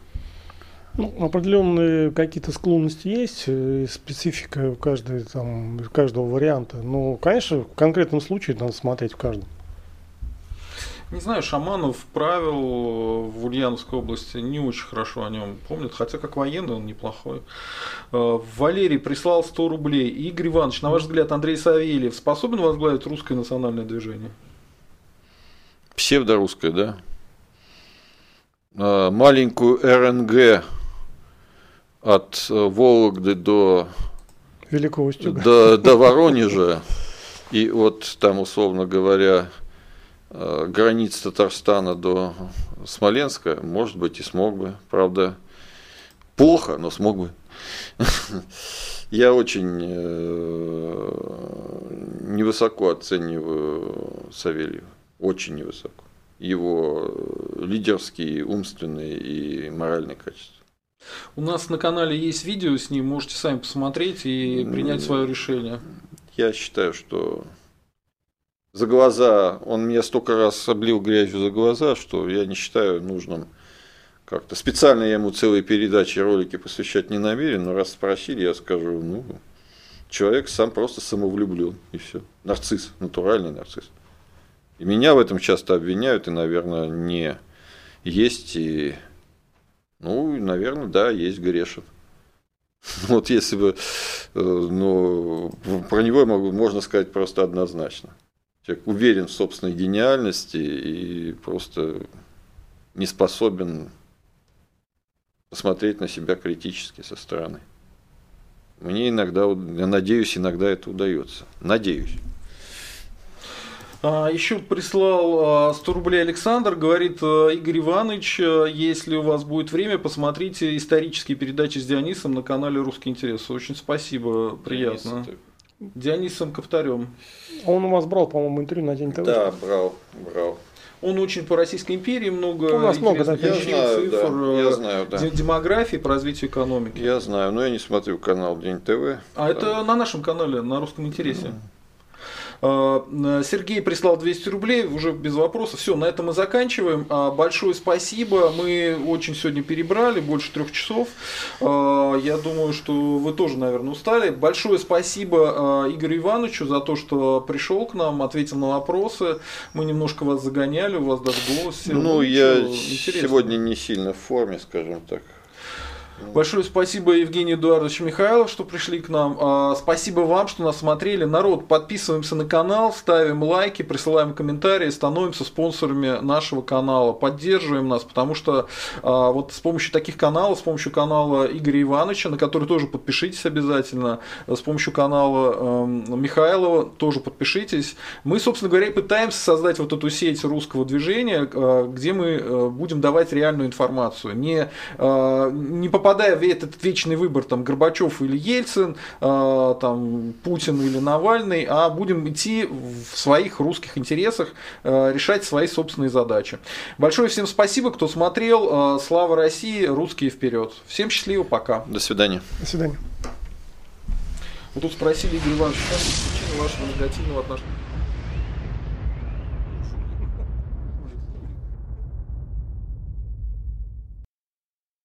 Ну, определенные какие-то склонности есть, э, специфика у каждой, там, каждого варианта. Но, конечно, в конкретном случае надо смотреть в каждом. Не знаю, Шаманов правил в Ульяновской области не очень хорошо о нем помнят, хотя как военный он неплохой. Э, Валерий прислал 100 рублей. Игорь Иванович, на ваш взгляд, Андрей Савельев способен возглавить русское национальное движение? Псевдорусское, да. Э, маленькую РНГ от Вологды до, Великого до, до Воронежа, и вот там, условно говоря, границ Татарстана до Смоленска, может быть, и смог бы. Правда, плохо, но смог бы. Я очень э, невысоко оцениваю Савельева. Очень невысоко. Его лидерские, умственные и моральные качества. У нас на канале есть видео с ним, можете сами посмотреть и принять свое решение. Я считаю, что за глаза, он меня столько раз облил грязью за глаза, что я не считаю нужным как-то. Специально я ему целые передачи, ролики посвящать не намерен, но раз спросили, я скажу, ну, человек сам просто самовлюблен, и все. Нарцисс, натуральный нарцисс. И меня в этом часто обвиняют, и, наверное, не есть и ну, наверное, да, есть грешен. Вот если бы, ну, про него могу, можно сказать просто однозначно. Человек уверен в собственной гениальности и просто не способен посмотреть на себя критически со стороны. Мне иногда, я надеюсь, иногда это удается. Надеюсь. А, Еще прислал 100 а, рублей Александр, говорит а, Игорь Иванович, если у вас будет время, посмотрите исторические передачи с Дионисом на канале Русский интерес. Очень спасибо, приятно. Дионис, Дионисом Ковтарем. Он у вас брал, по-моему, интервью на День ТВ. Да, брал, брал. Он очень по Российской империи много У нас много да, я знаю, цифр, да, я знаю, да. демографии по развитию экономики. Я знаю, но я не смотрю канал День ТВ. А это на нашем канале, на русском интересе. Mm. А, Сергей прислал 200 рублей, уже без вопросов. Все, на этом мы заканчиваем. А, большое спасибо. Мы очень сегодня перебрали, больше трех часов. А, я думаю, что вы тоже, наверное, устали. Большое спасибо Игорю Ивановичу за то, что пришел к нам, ответил на вопросы. Мы немножко вас загоняли, у вас даже голос. Ну, ну я сегодня не сильно в форме, скажем так. Большое спасибо Евгению Эдуардовичу Михайлов, что пришли к нам. А, спасибо вам, что нас смотрели. Народ, подписываемся на канал, ставим лайки, присылаем комментарии, становимся спонсорами нашего канала, поддерживаем нас, потому что а, вот с помощью таких каналов, с помощью канала Игоря Ивановича, на который тоже подпишитесь обязательно, с помощью канала Михайлова тоже подпишитесь. Мы, собственно говоря, пытаемся создать вот эту сеть русского движения, а, где мы будем давать реальную информацию, не, не попадать попадая в этот вечный выбор, там, Горбачев или Ельцин, э, там, Путин или Навальный, а будем идти в своих русских интересах, э, решать свои собственные задачи. Большое всем спасибо, кто смотрел. Э, слава России, русские вперед. Всем счастливо, пока. До свидания. До свидания. Вот тут спросили Игорь Иванович, в чем причина вашего негативного отношения?